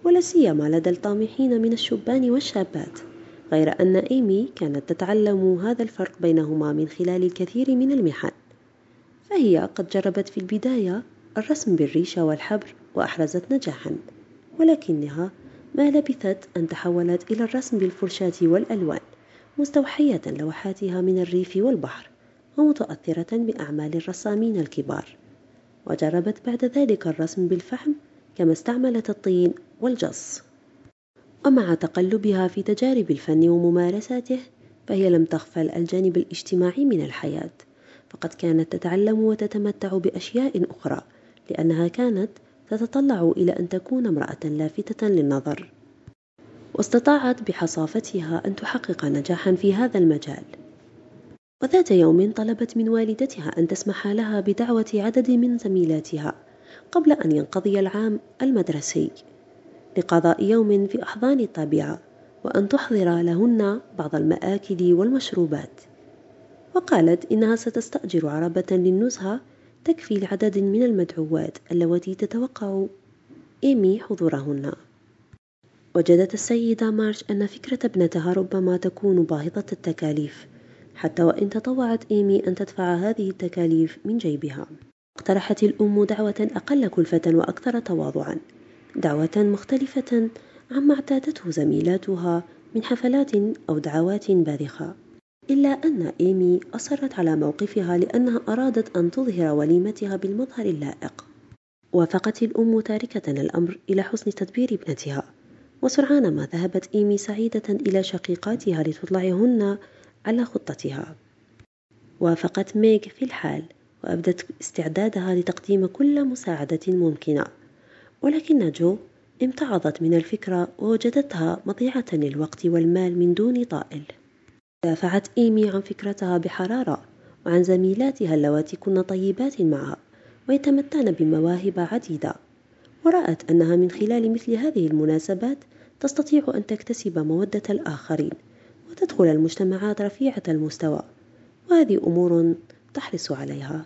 A: ولا سيما لدى الطامحين من الشبان والشابات. غير أن إيمي كانت تتعلم هذا الفرق بينهما من خلال الكثير من المحن فهي قد جربت في البداية الرسم بالريشة والحبر وأحرزت نجاحا ولكنها ما لبثت أن تحولت إلى الرسم بالفرشاة والألوان مستوحية لوحاتها من الريف والبحر ومتأثرة بأعمال الرسامين الكبار. وجربت بعد ذلك الرسم بالفحم كما استعملت الطين والجص. ومع تقلبها في تجارب الفن وممارساته فهي لم تغفل الجانب الاجتماعي من الحياة. فقد كانت تتعلم وتتمتع بأشياء أخرى لأنها كانت تتطلع إلى أن تكون امرأة لافتة للنظر. واستطاعت بحصافتها أن تحقق نجاحا في هذا المجال. وذات يوم طلبت من والدتها أن تسمح لها بدعوة عدد من زميلاتها قبل أن ينقضي العام المدرسي. لقضاء يوم في أحضان الطبيعة وأن تحضر لهن بعض المآكل والمشروبات. وقالت إنها ستستأجر عربة للنزهة تكفي لعدد من المدعوات اللواتي تتوقع إيمي حضورهن. وجدت السيدة مارش أن فكرة ابنتها ربما تكون باهظة التكاليف حتى وإن تطوعت إيمي أن تدفع هذه التكاليف من جيبها. اقترحت الأم دعوة أقل كلفة وأكثر تواضعا. دعوة مختلفة عما اعتادته زميلاتها من حفلات أو دعوات باذخة إلا أن إيمي أصرت على موقفها لأنها أرادت أن تظهر وليمتها بالمظهر اللائق. وافقت الأم تاركة الأمر إلى حسن تدبير ابنتها وسرعان ما ذهبت إيمي سعيدة إلى شقيقاتها لتطلعهن على خطتها. وافقت ميغ في الحال وأبدت استعدادها لتقديم كل مساعدة ممكنة. ولكن جو امتعضت من الفكرة ووجدتها مضيعة للوقت والمال من دون طائل. دافعت إيمي عن فكرتها بحرارة وعن زميلاتها اللواتي كن طيبات معها ويتمتعن بمواهب عديدة. ورأت أنها من خلال مثل هذه المناسبات تستطيع أن تكتسب مودة الآخرين وتدخل المجتمعات رفيعة المستوى. وهذه أمور تحرص عليها.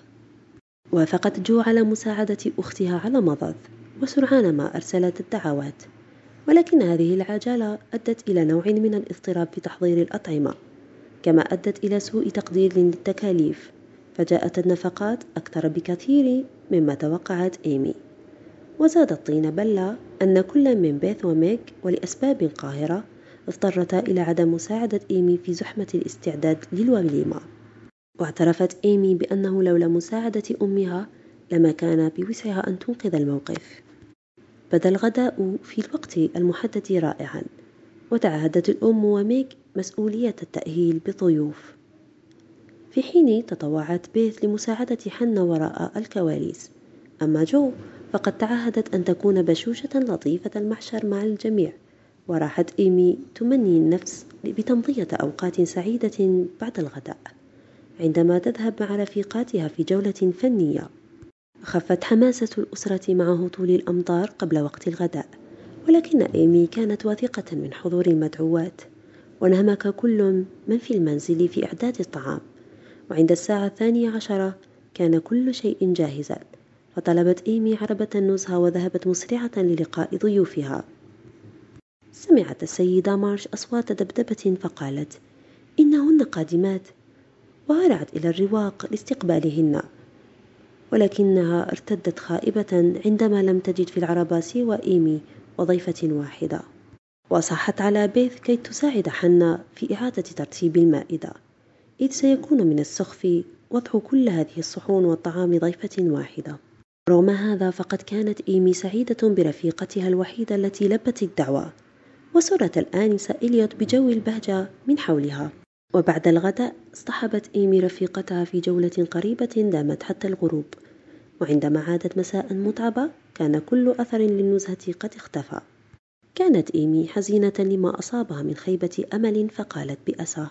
A: وافقت جو على مساعدة أختها على مضض. وسرعان ما أرسلت الدعوات. ولكن هذه العجلة أدت إلى نوع من الاضطراب في تحضير الأطعمة كما أدت إلى سوء تقدير للتكاليف فجاءت النفقات أكثر بكثير مما توقعت إيمي. وزاد الطين بلة أن كل من بيث وميك ولأسباب قاهرة اضطرتا إلى عدم مساعدة إيمي في زحمة الاستعداد للوليمة. واعترفت إيمي بأنه لولا مساعدة أمها لما كان بوسعها أن تنقذ الموقف. بدا الغداء في الوقت المحدد رائعا وتعهدت الأم وميك مسؤولية التأهيل بضيوف في حين تطوعت بيث لمساعدة حنا وراء الكواليس. أما جو فقد تعهدت أن تكون بشوشة لطيفة المحشر مع الجميع وراحت إيمي تمني النفس بتمضية أوقات سعيدة بعد الغداء. عندما تذهب مع رفيقاتها في جولة فنية. خفت حماسة الأسرة مع هطول الأمطار قبل وقت الغداء ولكن إيمي كانت واثقة من حضور المدعوات. وانهمك كل من في المنزل في إعداد الطعام. وعند الساعة الثانية عشرة كان كل شيء جاهزا. فطلبت إيمي عربة النزهة وذهبت مسرعة للقاء ضيوفها. سمعت السيدة مارش أصوات دبدبة فقالت إنهن قادمات. وهرعت إلى الرواق لاستقبالهن. ولكنها ارتدت خائبة عندما لم تجد في العربة سوى إيمي وضيفة واحدة. وصحت على بيث كي تساعد حنا في إعادة ترتيب المائدة. إذ سيكون من السخف وضع كل هذه الصحون والطعام ضيفة واحدة. رغم هذا فقد كانت إيمي سعيدة برفيقتها الوحيدة التي لبت الدعوة. وسرت الآنسة إليوت بجو البهجة من حولها. وبعد الغداء اصطحبت إيمي رفيقتها في جولة قريبة دامت حتى الغروب. وعندما عادت مساء متعبة كان كل أثر للنزهة قد اختفى. كانت إيمي حزينة لما أصابها من خيبة أمل فقالت بأسى.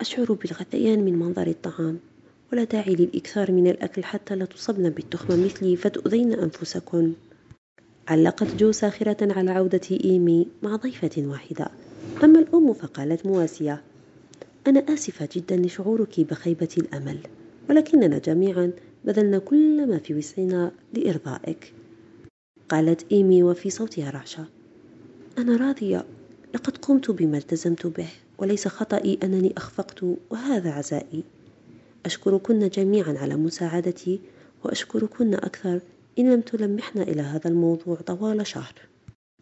A: أشعر بالغثيان من منظر الطعام ولا داعي للإكثار من الأكل حتى لا تصبن بالتخمة مثلي فتؤذين أنفسكن. علقت جو ساخرة على عودة إيمي مع ضيفة واحدة. أما الأم فقالت مواسية. أنا آسفة جدا لشعورك بخيبة الأمل ولكننا جميعا بذلنا كل ما في وسعنا لإرضائك. قالت إيمي وفي صوتها رعشة. أنا راضية. لقد قمت بما التزمت به وليس خطأي أنني أخفقت وهذا عزائي. أشكركن جميعا على مساعدتي وأشكركن أكثر إن لم تلمحن إلى هذا الموضوع طوال شهر.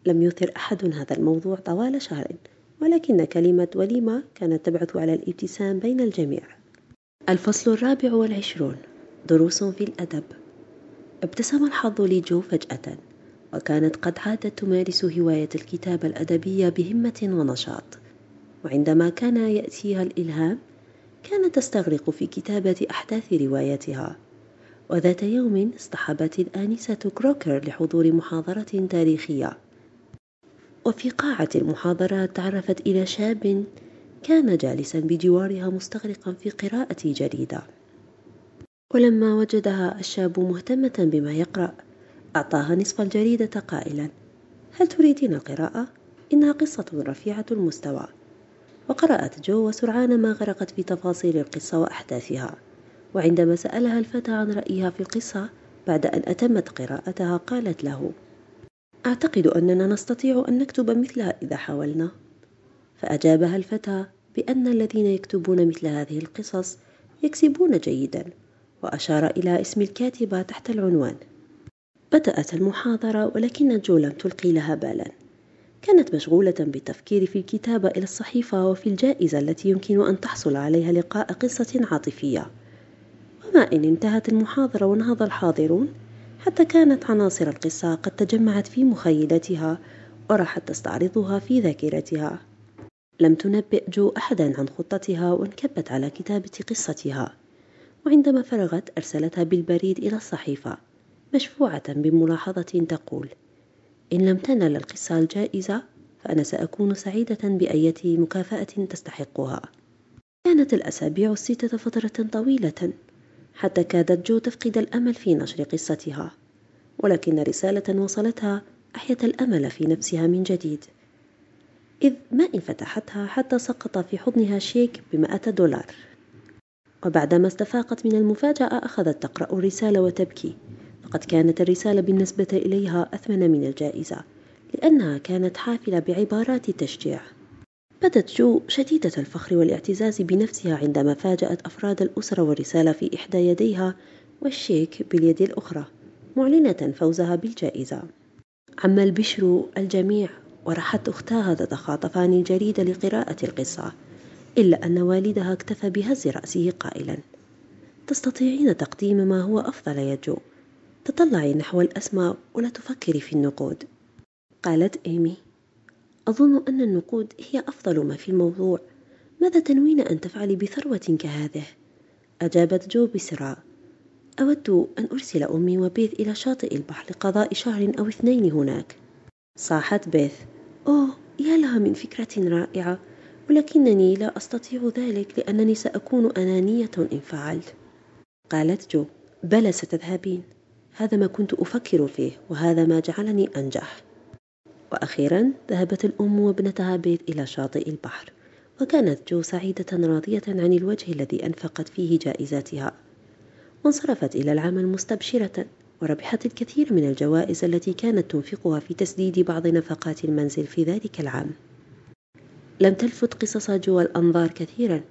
A: لم يثر أحد هذا الموضوع طوال شهر. ولكن كلمة وليمة كانت تبعث على الابتسام بين الجميع. الفصل الرابع والعشرون. دروس في الأدب. ابتسم الحظ لجو فجأة وكانت قد عادت تمارس هواية الكتابة الأدبية بهمة ونشاط. وعندما كان يأتيها الإلهام كانت تستغرق في كتابة أحداث روايتها. وذات يوم اصطحبت الآنسة كروكر لحضور محاضرة تاريخية. وفي قاعة المحاضرات تعرفت إلى شاب كان جالسا بجوارها مستغرقا في قراءة جريدة. ولما وجدها الشاب مهتمة بما يقرأ أعطاها نصف الجريدة قائلا هل تريدين القراءة؟ إنها قصة رفيعة المستوى. وقرأت جو وسرعان ما غرقت في تفاصيل القصة وأحداثها. وعندما سألها الفتى عن رأيها في القصة بعد أن أتمت قراءتها قالت له أعتقد أننا نستطيع أن نكتب مثلها إذا حاولنا. فأجابها الفتى بأن الذين يكتبون مثل هذه القصص يكسبون جيدا وأشار إلى اسم الكاتبة تحت العنوان. بدأت المحاضرة ولكن جو لم تلقي لها بالا. كانت مشغولة بالتفكير في الكتابة إلى الصحيفة وفي الجائزة التي يمكن أن تحصل عليها لقاء قصة عاطفية. وما إن انتهت المحاضرة ونهض الحاضرون حتى كانت عناصر القصة قد تجمعت في مخيلتها وراحت تستعرضها في ذاكرتها. لم تنبئ جو أحدا عن خطتها وانكبت على كتابة قصتها وعندما فرغت أرسلتها بالبريد إلى الصحيفة مشفوعة بملاحظة تقول إن لم تنل القصة الجائزة فأنا سأكون سعيدة بأية مكافأة تستحقها. كانت الأسابيع الستة فترة طويلة. حتى كادت جو تفقد الأمل في نشر قصتها ولكن رسالة وصلتها أحيت الأمل في نفسها من جديد. إذ ما إن فتحتها حتى سقط في حضنها شيك بمائة دولار. وبعدما استفاقت من المفاجأة أخذت تقرأ الرسالة وتبكي. فقد كانت الرسالة بالنسبة إليها أثمن من الجائزة لأنها كانت حافلة بعبارات تشجيع. بدت جو شديدة الفخر والاعتزاز بنفسها عندما فاجأت أفراد الأسرة والرسالة في إحدى يديها والشيك باليد الأخرى معلنة فوزها بالجائزة. عم البشر الجميع ورحت أختاها تتخاطفان الجريدة لقراءة القصة إلا أن والدها اكتفى بهز رأسه قائلا. تستطيعين تقديم ما هو أفضل يا جو؟ تطلعي نحو الأسماء ولا تفكري في النقود؟ قالت إيمي. أظن أن النقود هي أفضل ما في الموضوع. ماذا تنوين أن تفعلي بثروة كهذه؟ أجابت جو بسرعة. أود أن أرسل أمي وبيث إلى شاطئ البحر لقضاء شهر أو اثنين هناك. صاحت بيث. أوه يا لها من فكرة رائعة. ولكنني لا أستطيع ذلك لأنني سأكون أنانية إن فعلت. قالت جو. بلى ستذهبين. هذا ما كنت أفكر فيه وهذا ما جعلني أنجح. وأخيرا ذهبت الأم وابنتها بيت إلى شاطئ البحر وكانت جو سعيدة راضية عن الوجه الذي أنفقت فيه جائزاتها. وانصرفت إلى العمل مستبشرة وربحت الكثير من الجوائز التي كانت تنفقها في تسديد بعض نفقات المنزل في ذلك العام. لم تلفت قصص جو الأنظار كثيرا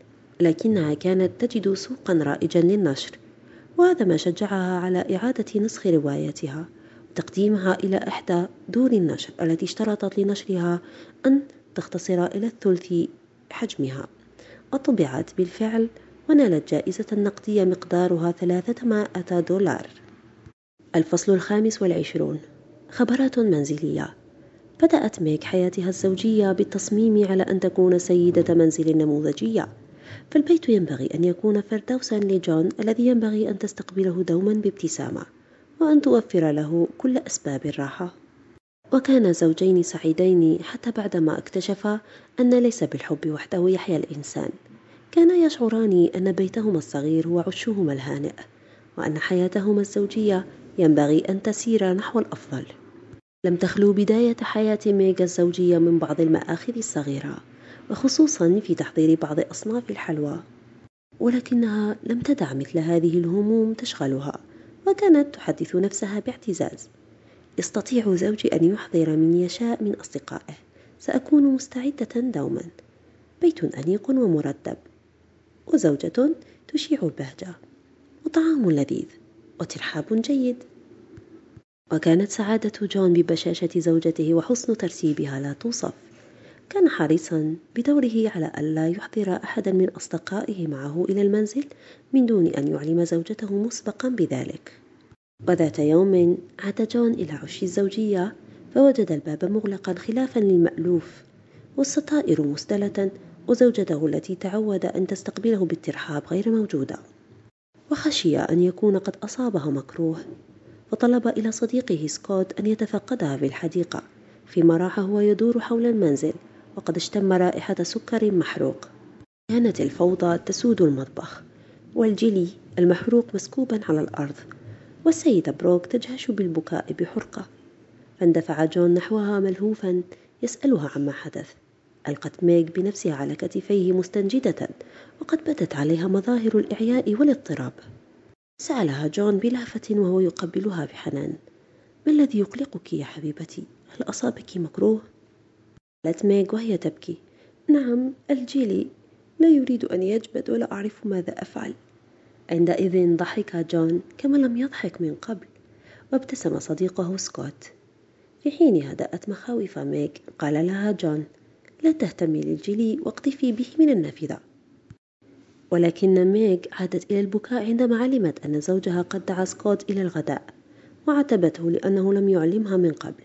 A: لكنها كانت تجد سوقا رائجا للنشر وهذا ما شجعها على إعادة نسخ روايتها وتقديمها إلى إحدى دور النشر التي اشترطت لنشرها أن تختصر إلى الثلث حجمها. وطبعت بالفعل ونالت جائزة نقدية مقدارها ثلاثة دولار. الفصل الخامس والعشرون. خبرات منزلية. بدأت ميك حياتها الزوجية بالتصميم على أن تكون سيدة منزل نموذجية. فالبيت ينبغي أن يكون فردوسا لجون الذي ينبغي أن تستقبله دوما بابتسامة. وأن توفر له كل أسباب الراحة. وكان زوجين سعيدين حتى بعدما اكتشفا أن ليس بالحب وحده يحيا الإنسان. كانا يشعران أن بيتهما الصغير هو عشهما الهانئ وأن حياتهما الزوجية ينبغي أن تسير نحو الأفضل. لم تخلو بداية حياة ميغا الزوجية من بعض المآخذ الصغيرة وخصوصا في تحضير بعض أصناف الحلوى. ولكنها لم تدع مثل هذه الهموم تشغلها. وكانت تحدث نفسها باعتزاز. يستطيع زوجي أن يحضر من يشاء من أصدقائه. سأكون مستعدة دوما. بيت أنيق ومرتب. وزوجة تشيع البهجة. وطعام لذيذ. وترحاب جيد. وكانت سعادة جون ببشاشة زوجته وحسن ترتيبها لا توصف. كان حريصا بدوره على ألا يحضر أحدا من أصدقائه معه إلى المنزل من دون أن يعلم زوجته مسبقا بذلك. وذات يوم عاد جون إلى عش الزوجية فوجد الباب مغلقا خلافا للمألوف والستائر مسدلة وزوجته التي تعود أن تستقبله بالترحاب غير موجودة. وخشي أن يكون قد أصابها مكروه فطلب إلى صديقه سكوت أن يتفقدها في الحديقة فيما راح هو يدور حول المنزل. وقد اشتم رائحة سكر محروق. كانت الفوضى تسود المطبخ والجيلي المحروق مسكوبا على الأرض والسيدة بروك تجهش بالبكاء بحرقة. فاندفع جون نحوها ملهوفا يسألها عما حدث. ألقت ميغ بنفسها على كتفيه مستنجدة وقد بدت عليها مظاهر الإعياء والاضطراب. سألها جون بلهفة وهو يقبلها بحنان. ما الذي يقلقك يا حبيبتي؟ هل أصابك مكروه؟ قالت ميغ وهي تبكي. نعم الجيلي لا يريد أن يجمد ولا أعرف ماذا أفعل. عندئذ ضحك جون كما لم يضحك من قبل وابتسم صديقه سكوت. في حين هدأت مخاوف ميغ قال لها جون لا تهتمي للجيلي واقذفي به من النافذة. ولكن ميغ عادت إلى البكاء عندما علمت أن زوجها قد دعا سكوت إلى الغداء وعاتبته لأنه لم يعلمها من قبل.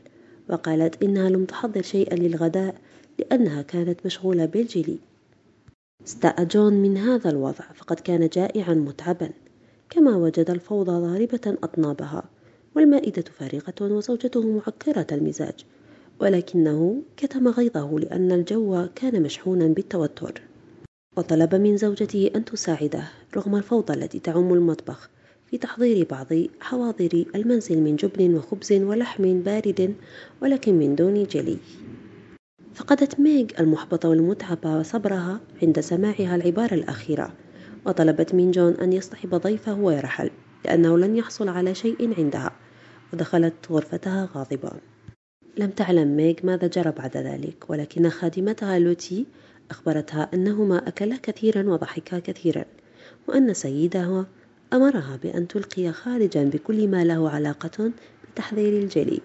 A: وقالت إنها لم تحضر شيئا للغداء لأنها كانت مشغولة بالجيلي استاء جون من هذا الوضع فقد كان جائعا متعبا كما وجد الفوضى ضاربة أطنابها والمائدة فارغة وزوجته معكرة المزاج ولكنه كتم غيظه لأن الجو كان مشحونا بالتوتر. وطلب من زوجته أن تساعده رغم الفوضى التي تعم المطبخ في تحضير بعض حواضر المنزل من جبن وخبز ولحم بارد ولكن من دون جلي. فقدت ميغ المحبطة والمتعبة صبرها عند سماعها العبارة الأخيرة وطلبت من جون أن يصطحب ضيفه ويرحل لأنه لن يحصل على شيء عندها ودخلت غرفتها غاضبة. لم تعلم ميغ ماذا جرى بعد ذلك ولكن خادمتها لوتي أخبرتها أنهما أكلا كثيرا وضحكا كثيرا وأن سيدها أمرها بأن تلقي خارجا بكل ما له علاقة بتحضير الجلي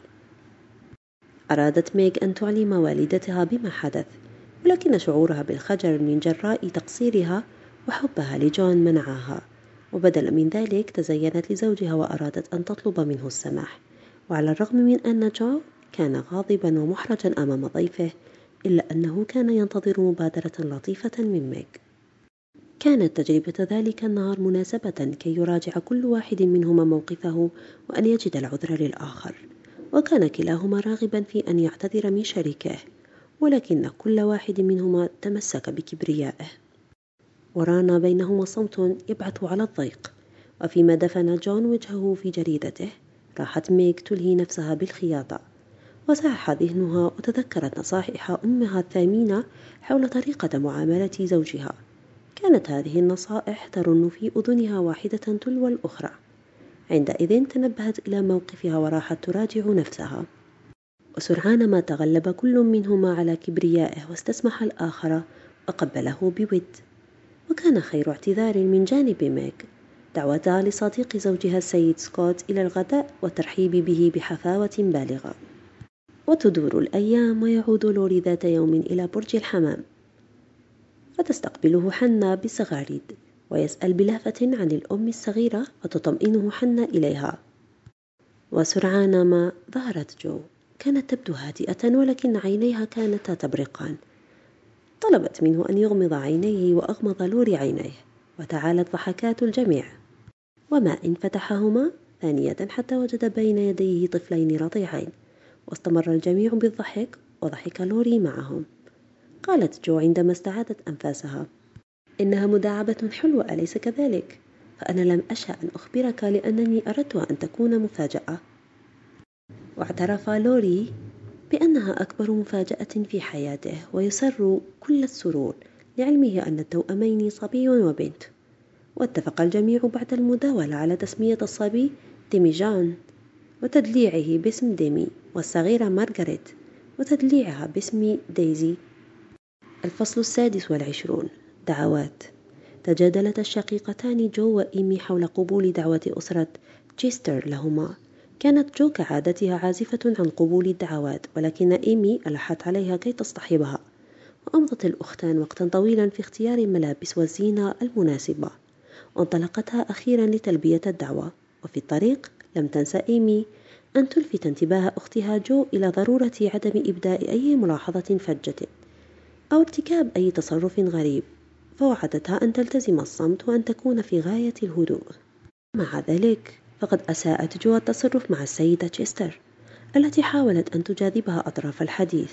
A: أرادت ميغ أن تعلم والدتها بما حدث ولكن شعورها بالخجل من جراء تقصيرها وحبها لجون منعها. وبدلا من ذلك تزينت لزوجها وأرادت أن تطلب منه السماح. وعلى الرغم من أن جو كان غاضبا ومحرجا أمام ضيفه إلا أنه كان ينتظر مبادرة لطيفة من ميغ. كانت تجربة ذلك النهار مناسبة كي يراجع كل واحد منهما موقفه وأن يجد العذر للآخر. وكان كلاهما راغبا في أن يعتذر من شريكه ولكن كل واحد منهما تمسك بكبريائه. ورانا بينهما صوت يبعث على الضيق وفيما دفن جون وجهه في جريدته راحت ميغ تلهي نفسها بالخياطة. وساح ذهنها وتذكرت نصائح أمها الثامنة حول طريقة معاملة زوجها. كانت هذه النصائح ترن في أذنها واحدة تلو الأخرى. عندئذ تنبهت إلى موقفها وراحت تراجع نفسها. وسرعان ما تغلب كل منهما على كبريائه واستسمح الآخر وقبله بود. وكان خير اعتذار من جانب ميغ. دعوتها لصديق زوجها السيد سكوت إلى الغداء والترحيب به بحفاوة بالغة. وتدور الأيام ويعود لوري ذات يوم إلى برج الحمام. فتستقبله حنا بصغاريد ويسأل بلهفة عن الأم الصغيرة فتطمئنه حنا إليها. وسرعان ما ظهرت جو كانت تبدو هادئة ولكن عينيها كانتا تبرقان. طلبت منه أن يغمض عينيه وأغمض لوري عينيه وتعالت ضحكات الجميع. وما إن فتحهما ثانية حتى وجد بين يديه طفلين رضيعين واستمر الجميع بالضحك وضحك لوري معهم. قالت جو عندما استعادت أنفاسها. إنها مداعبة حلوة أليس كذلك؟ فأنا لم أشأ أن أخبرك لأنني أردت أن تكون مفاجأة. واعترف لوري بأنها أكبر مفاجأة في حياته ويسر كل السرور لعلمه أن التوأمين صبي وبنت. واتفق الجميع بعد المداولة على تسمية الصبي ديميجان وتدليعه باسم ديمي والصغيرة مارغريت وتدليعها باسم دايزي الفصل السادس والعشرون. دعوات. تجادلت الشقيقتان جو وإيمي حول قبول دعوة أسرة تشيستر لهما. كانت جو كعادتها عازفة عن قبول الدعوات ولكن إيمي ألحت عليها كي تصطحبها. وأمضت الأختان وقتا طويلا في اختيار الملابس والزينة المناسبة. وانطلقتا أخيرا لتلبية الدعوة. وفي الطريق لم تنس إيمي أن تلفت انتباه أختها جو إلى ضرورة عدم إبداء أي ملاحظة فجة. أو ارتكاب أي تصرف غريب فوعدتها أن تلتزم الصمت وأن تكون في غاية الهدوء. مع ذلك فقد أساءت جو التصرف مع السيدة تشيستر التي حاولت أن تجاذبها أطراف الحديث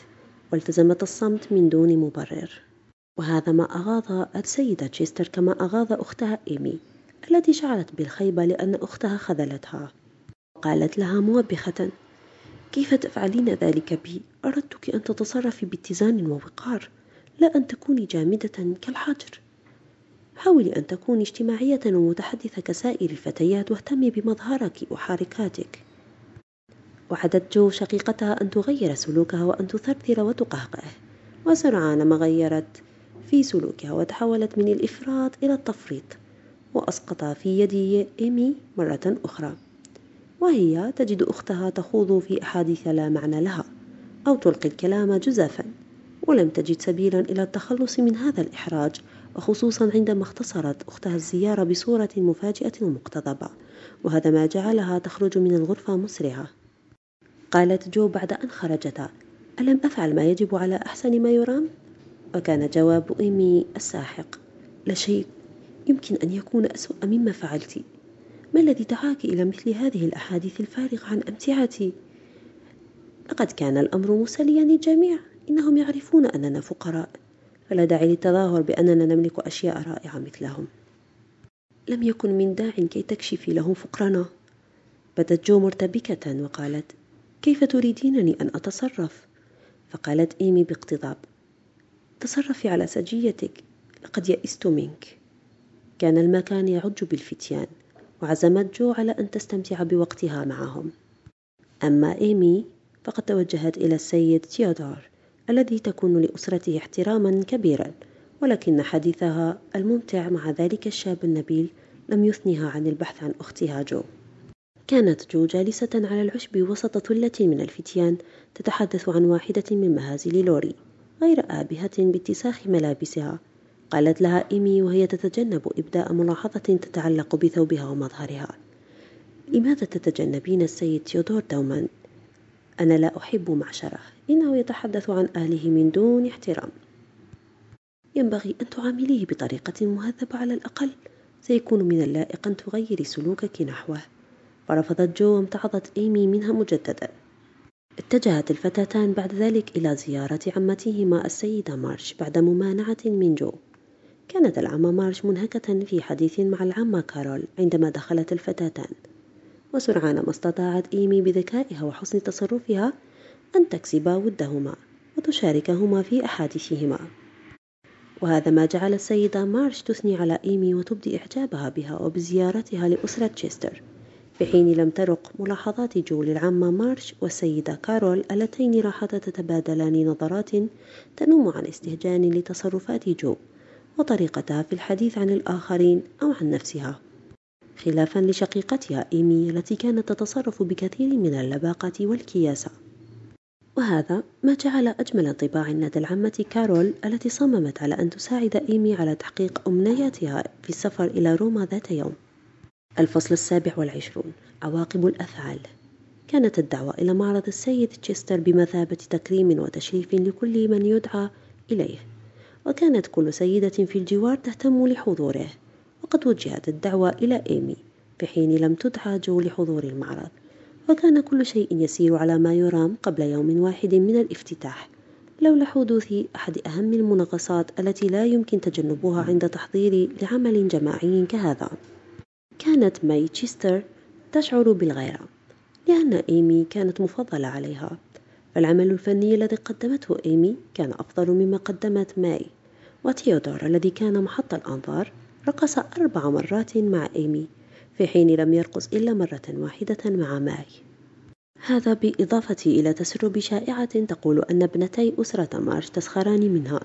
A: والتزمت الصمت من دون مبرر. وهذا ما أغاض السيدة تشيستر كما أغاض أختها إيمي التي شعرت بالخيبة لأن أختها خذلتها. قالت لها موبخة كيف تفعلين ذلك بي؟ أردتك أن تتصرفي باتزان ووقار. لا أن تكوني جامدة كالحجر. حاولي أن تكوني اجتماعية ومتحدثة كسائر الفتيات واهتمي بمظهرك وحركاتك. وعدت جو شقيقتها أن تغير سلوكها وأن تثرثر وتقهقه. وسرعان ما غيرت في سلوكها وتحولت من الإفراط إلى التفريط. وأسقط في يد إيمي مرة أخرى. وهي تجد أختها تخوض في أحاديث لا معنى لها أو تلقي الكلام جزافا. ولم تجد سبيلا إلى التخلص من هذا الإحراج وخصوصا عندما اختصرت أختها الزيارة بصورة مفاجئة ومقتضبة وهذا ما جعلها تخرج من الغرفة مسرعة قالت جو بعد أن خرجتا ألم أفعل ما يجب على أحسن ما يرام؟ وكان جواب إيمي الساحق لا شيء يمكن أن يكون أسوأ مما فعلت ما الذي دعاك إلى مثل هذه الأحاديث الفارغة عن أمتعتي؟ لقد كان الأمر مسليا للجميع إنهم يعرفون أننا فقراء. فلا داعي للتظاهر بأننا نملك أشياء رائعة مثلهم. لم يكن من داع كي تكشفي لهم فقرنا بدت جو مرتبكة وقالت كيف تريدينني أن أتصرف؟ فقالت إيمي باقتضاب. تصرفي على سجيتك. لقد يئست منك. كان المكان يعج بالفتيان وعزمت جو على أن تستمتع بوقتها معهم. أما إيمي فقد توجهت إلى السيد تيودور. الذي تكون لأسرته احتراما كبيرا ولكن حديثها الممتع مع ذلك الشاب النبيل لم يثنها عن البحث عن أختها جو. كانت جو جالسة على العشب وسط ثلة من الفتيان تتحدث عن واحدة من مهازل لوري غير آبهة باتساخ ملابسها. قالت لها إيمي وهي تتجنب إبداء ملاحظة تتعلق بثوبها ومظهرها. لماذا تتجنبين السيد تيودور دوما؟ أنا لا أحب معشره. إنه يتحدث عن أهله من دون احترام. ينبغي أن تعامليه بطريقة مهذبة على الأقل. سيكون من اللائق أن تغيري سلوكك نحوه. فرفضت جو وامتعضت إيمي منها مجددا. اتجهت الفتاتان بعد ذلك إلى زيارة عمتهما السيدة مارش بعد ممانعة من جو. كانت العمة مارش منهمكة في حديث مع العمة كارول عندما دخلت الفتاتان. وسرعان ما استطاعت إيمي بذكائها وحسن تصرفها أن تكسب ودهما وتشاركهما في أحاديثهما. وهذا ما جعل السيدة مارش تثني على إيمي وتبدي إعجابها بها وبزيارتها لأسرة تشيستر في حين لم ترق ملاحظات جو للعمة مارش والسيدة كارول اللتين راحتا تتبادلان نظرات تنم عن استهجان لتصرفات جو وطريقتها في الحديث عن الآخرين أو عن نفسها. خلافا لشقيقتها إيمي التي كانت تتصرف بكثير من اللباقة والكياسة. وهذا ما جعل أجمل انطباع لدى العمة كارول التي صممت على أن تساعد إيمي على تحقيق أمنياتها في السفر إلى روما ذات يوم. الفصل السابع والعشرون عواقب الأفعال. كانت الدعوة إلى معرض السيد تشستر بمثابة تكريم وتشريف لكل من يدعى إليه. وكانت كل سيدة في الجوار تهتم لحضوره. وقد وجهت الدعوة إلى إيمي في حين لم تدعى جو لحضور المعرض وكان كل شيء يسير على ما يرام قبل يوم واحد من الافتتاح لولا حدوث أحد أهم المنغصات التي لا يمكن تجنبها عند التحضير لعمل جماعي كهذا. كانت ماي تشيستر تشعر بالغيرة لأن إيمي كانت مفضلة عليها فالعمل الفني الذي قدمته إيمي كان أفضل مما قدمت ماي وتيودور الذي كان محط الأنظار رقص أربع مرات مع إيمي في حين لم يرقص إلا مرة واحدة مع ماي. هذا بالإضافة إلى تسرب شائعة تقول أن ابنتي أسرة مارش تسخران منها.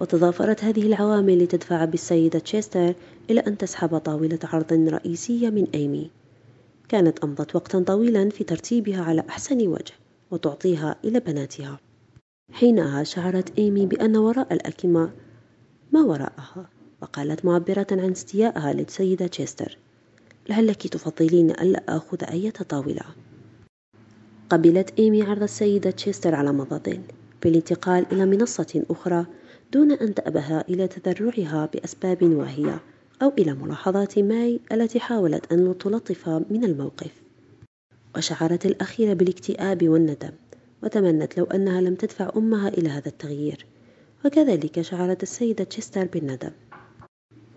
A: وتضافرت هذه العوامل لتدفع بالسيدة تشيستر إلى أن تسحب طاولة عرض رئيسية من إيمي. كانت أمضت وقتا طويلا في ترتيبها على أحسن وجه وتعطيها إلى بناتها. حينها شعرت إيمي بأن وراء الأكمة ما وراءها. وقالت معبرة عن استيائها للسيدة تشيستر لعلك تفضلين ألا آخذ أي طاولة قبلت إيمي عرض السيدة تشيستر على مضض في الانتقال إلى منصة أخرى دون أن تأبه إلى تذرعها بأسباب واهية أو إلى ملاحظات ماي التي حاولت أن تلطف من الموقف. وشعرت الأخيرة بالاكتئاب والندم وتمنت لو أنها لم تدفع أمها إلى هذا التغيير. وكذلك شعرت السيدة تشيستر بالندم.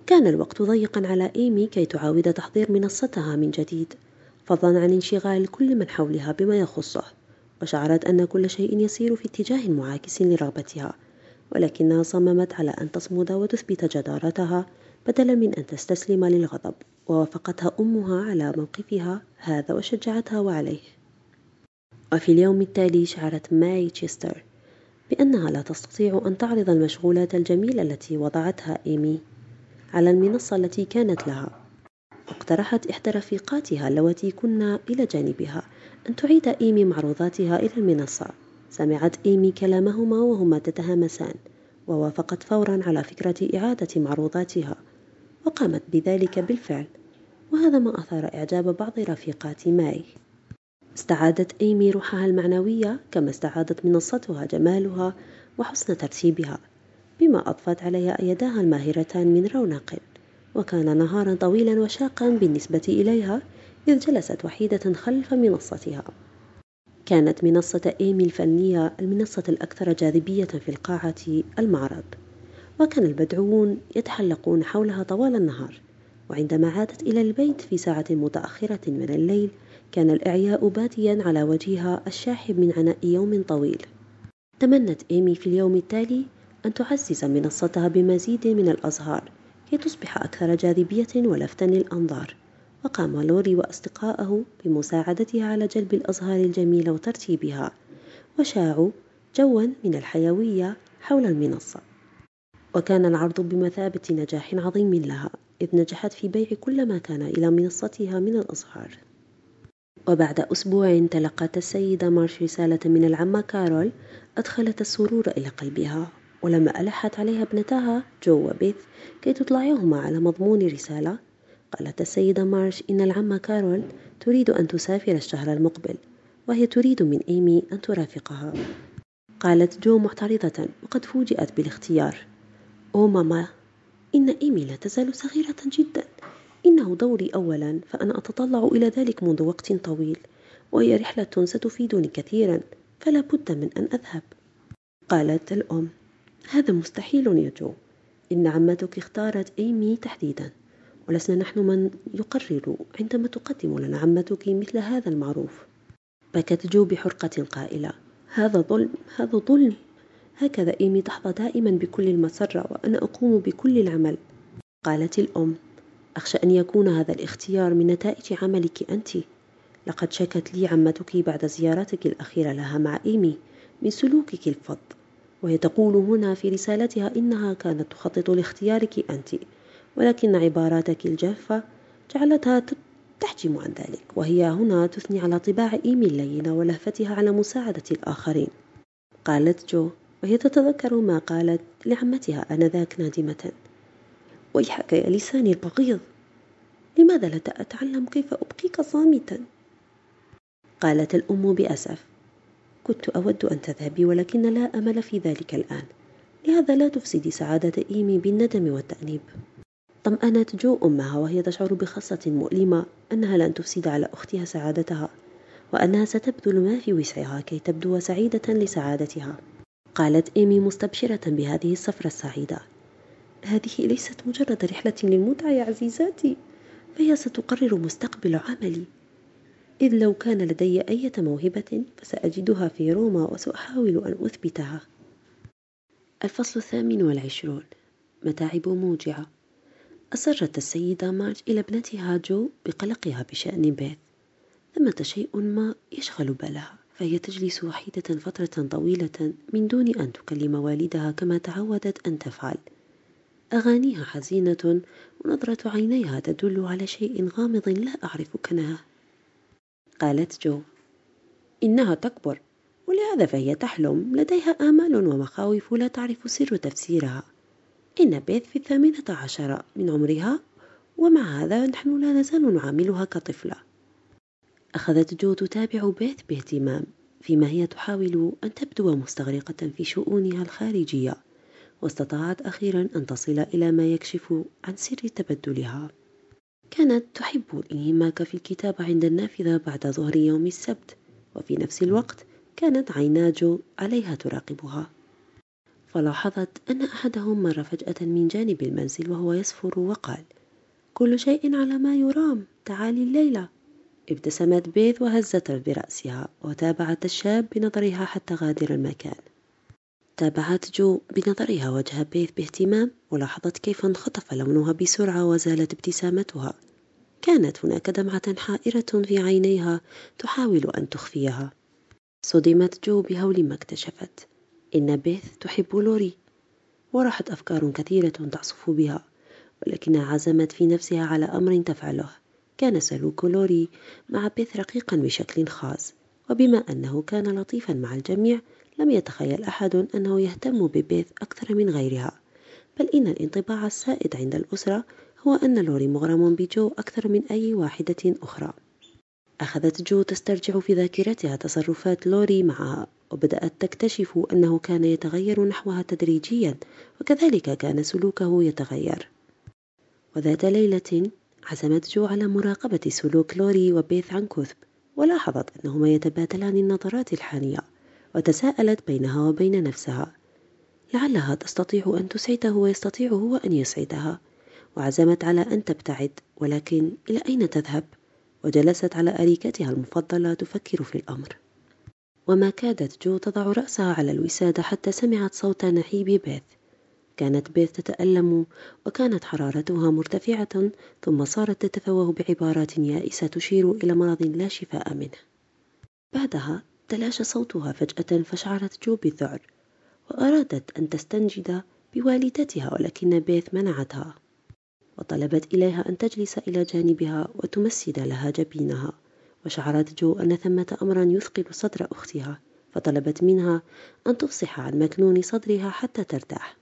A: كان الوقت ضيقا على إيمي كي تعاود تحضير منصتها من جديد فضلا عن انشغال كل من حولها بما يخصه وشعرت أن كل شيء يسير في اتجاه معاكس لرغبتها ولكنها صممت على أن تصمد وتثبت جدارتها بدلا من أن تستسلم للغضب ووافقتها أمها على موقفها هذا وشجعتها وعليه وفي اليوم التالي شعرت ماي تشيستر بأنها لا تستطيع أن تعرض المشغولات الجميلة التي وضعتها إيمي. على المنصة التي كانت لها. اقترحت إحدى رفيقاتها اللواتي كن إلى جانبها أن تعيد إيمي معروضاتها إلى المنصة. سمعت إيمي كلامهما وهما تتهامسان ووافقت فورا على فكرة إعادة معروضاتها وقامت بذلك بالفعل وهذا ما أثار إعجاب بعض رفيقات ماي. استعادت إيمي روحها المعنوية كما استعادت منصتها جمالها وحسن ترتيبها. بما أضفت عليها يداها الماهرتان من رونق وكان نهارا طويلا وشاقا بالنسبة إليها إذ جلست وحيدة خلف منصتها. كانت منصة إيمي الفنية المنصة الأكثر جاذبية في القاعة المعرض وكان البدعوون يتحلقون حولها طوال النهار وعندما عادت إلى البيت في ساعة متأخرة من الليل كان الإعياء باتيا على وجهها الشاحب من عناء يوم طويل. تمنت إيمي في اليوم التالي أن تعزز منصتها بمزيد من الأزهار كي تصبح أكثر جاذبية ولفتا للأنظار. وقام لوري وأصدقاءه بمساعدتها على جلب الأزهار الجميلة وترتيبها وأشاعوا جوا من الحيوية حول المنصة. وكان العرض بمثابة نجاح عظيم لها إذ نجحت في بيع كل ما كان إلى منصتها من الأزهار. وبعد أسبوع تلقت السيدة مارش رسالة من العمة كارول أدخلت السرور إلى قلبها. ولما ألحت عليها ابنتها جو وبيث كي تطلعهما على مضمون الرسالة قالت السيدة مارش إن العمة كارول تريد أن تسافر الشهر المقبل وهي تريد من إيمي أن ترافقها. قالت جو معترضة وقد فوجئت بالاختيار. أو ماما إن إيمي لا تزال صغيرة جدا. إنه دوري أولا فأنا أتطلع إلى ذلك منذ وقت طويل وهي رحلة ستفيدني كثيرا فلا بد من أن أذهب. قالت الأم. هذا مستحيل يا جو إن عمتك اختارت إيمي تحديدا. ولسنا نحن من يقرر عندما تقدم لنا عمتك مثل هذا المعروف. بكت جو بحرقة قائلة. هذا ظلم هذا ظلم. هكذا إيمي تحظى دائما بكل المسرة وأنا أقوم بكل العمل. قالت الأم. أخشى أن يكون هذا الاختيار من نتائج عملك أنت. لقد شكت لي عمتك بعد زيارتك الأخيرة لها مع إيمي من سلوكك الفظ وهي تقول هنا في رسالتها إنها كانت تخطط لاختيارك أنت ولكن عباراتك الجافة جعلتها تحجم عن ذلك وهي هنا تثني على طباع إيمي اللينة ولهفتها على مساعدة الآخرين. قالت جو وهي تتذكر ما قالت لعمتها آنذاك نادمة. ويحك يا لساني البغيض لماذا لا أتعلم كيف أبقيك صامتا؟ قالت الأم بأسف. كنت أود أن تذهبي ولكن لا أمل في ذلك الآن. لهذا لا تفسدي سعادة إيمي بالندم والتأنيب. طمأنت جو أمها وهي تشعر بخصة مؤلمة أنها لن تفسد على أختها سعادتها وأنها ستبذل ما في وسعها كي تبدو سعيدة لسعادتها. قالت إيمي مستبشرة بهذه السفرة السعيدة. هذه ليست مجرد رحلة للمتعة يا عزيزاتي فهي ستقرر مستقبل عملي. إذ لو كان لدي أية موهبة فسأجدها في روما وسأحاول أن أثبتها. الفصل الثامن والعشرون. متاعب موجعة. أسرت السيدة مارج إلى ابنتها جو بقلقها بشأن بيث ثمة شيء ما يشغل بالها فهي تجلس وحيدة فترة طويلة من دون أن تكلم والدها كما تعودت أن تفعل. أغانيها حزينة ونظرة عينيها تدل على شيء غامض لا أعرف كناه. قالت جو. إنها تكبر ولهذا فهي تحلم. لديها آمال ومخاوف لا تعرف سر تفسيرها. إن بيث في الثامنة عشر من عمرها ومع هذا نحن لا نزال نعاملها كطفلة. أخذت جو تتابع بيث باهتمام فيما هي تحاول أن تبدو مستغرقة في شؤونها الخارجية واستطاعت أخيرا أن تصل إلى ما يكشف عن سر تبدلها. كانت تحب الإنهماك في الكتابة عند النافذة بعد ظهر يوم السبت وفي نفس الوقت كانت عينا جو عليها تراقبها. فلاحظت أن أحدهم مر فجأة من جانب المنزل وهو يصفر وقال كل شيء على ما يرام تعالي الليلة. ابتسمت بيث وهزت برأسها وتابعت الشاب بنظرها حتى غادر المكان. تابعت جو بنظرها وجه بيث باهتمام ولاحظت كيف انخطف لونها بسرعة وزالت ابتسامتها. كانت هناك دمعة حائرة في عينيها تحاول أن تخفيها. صدمت جو بهول ما اكتشفت. إن بيث تحب لوري. وراحت أفكار كثيرة تعصف بها ولكنها عزمت في نفسها على أمر تفعله. كان سلوك لوري مع بيث رقيقا بشكل خاص. وبما أنه كان لطيفا مع الجميع لم يتخيل أحد أنه يهتم ببيث أكثر من غيرها. بل إن الانطباع السائد عند الأسرة هو أن لوري مغرم بجو أكثر من أي واحدة أخرى. أخذت جو تسترجع في ذاكرتها تصرفات لوري معها وبدأت تكتشف أنه كان يتغير نحوها تدريجيا وكذلك كان سلوكه يتغير. وذات ليلة عزمت جو على مراقبة سلوك لوري وبيث عن كثب ولاحظت أنهما يتبادلان النظرات الحانية. وتساءلت بينها وبين نفسها. لعلها تستطيع أن تسعده ويستطيع هو أن يسعدها وعزمت على أن تبتعد ولكن إلى أين تذهب؟ وجلست على أريكتها المفضلة تفكر في الأمر. وما كادت جو تضع رأسها على الوسادة حتى سمعت صوت نحيب بيث. كانت بيث تتألم وكانت حرارتها مرتفعة ثم صارت تتفوه بعبارات يائسة تشير إلى مرض لا شفاء منه. بعدها تلاشى صوتها فجأة فشعرت جو بالذعر وأرادت أن تستنجد بوالدتها ولكن بيث منعتها وطلبت إليها أن تجلس إلى جانبها وتمسد لها جبينها. وشعرت جو أن ثمة أمرا يثقل صدر أختها فطلبت منها أن تفصح عن مكنون صدرها حتى ترتاح.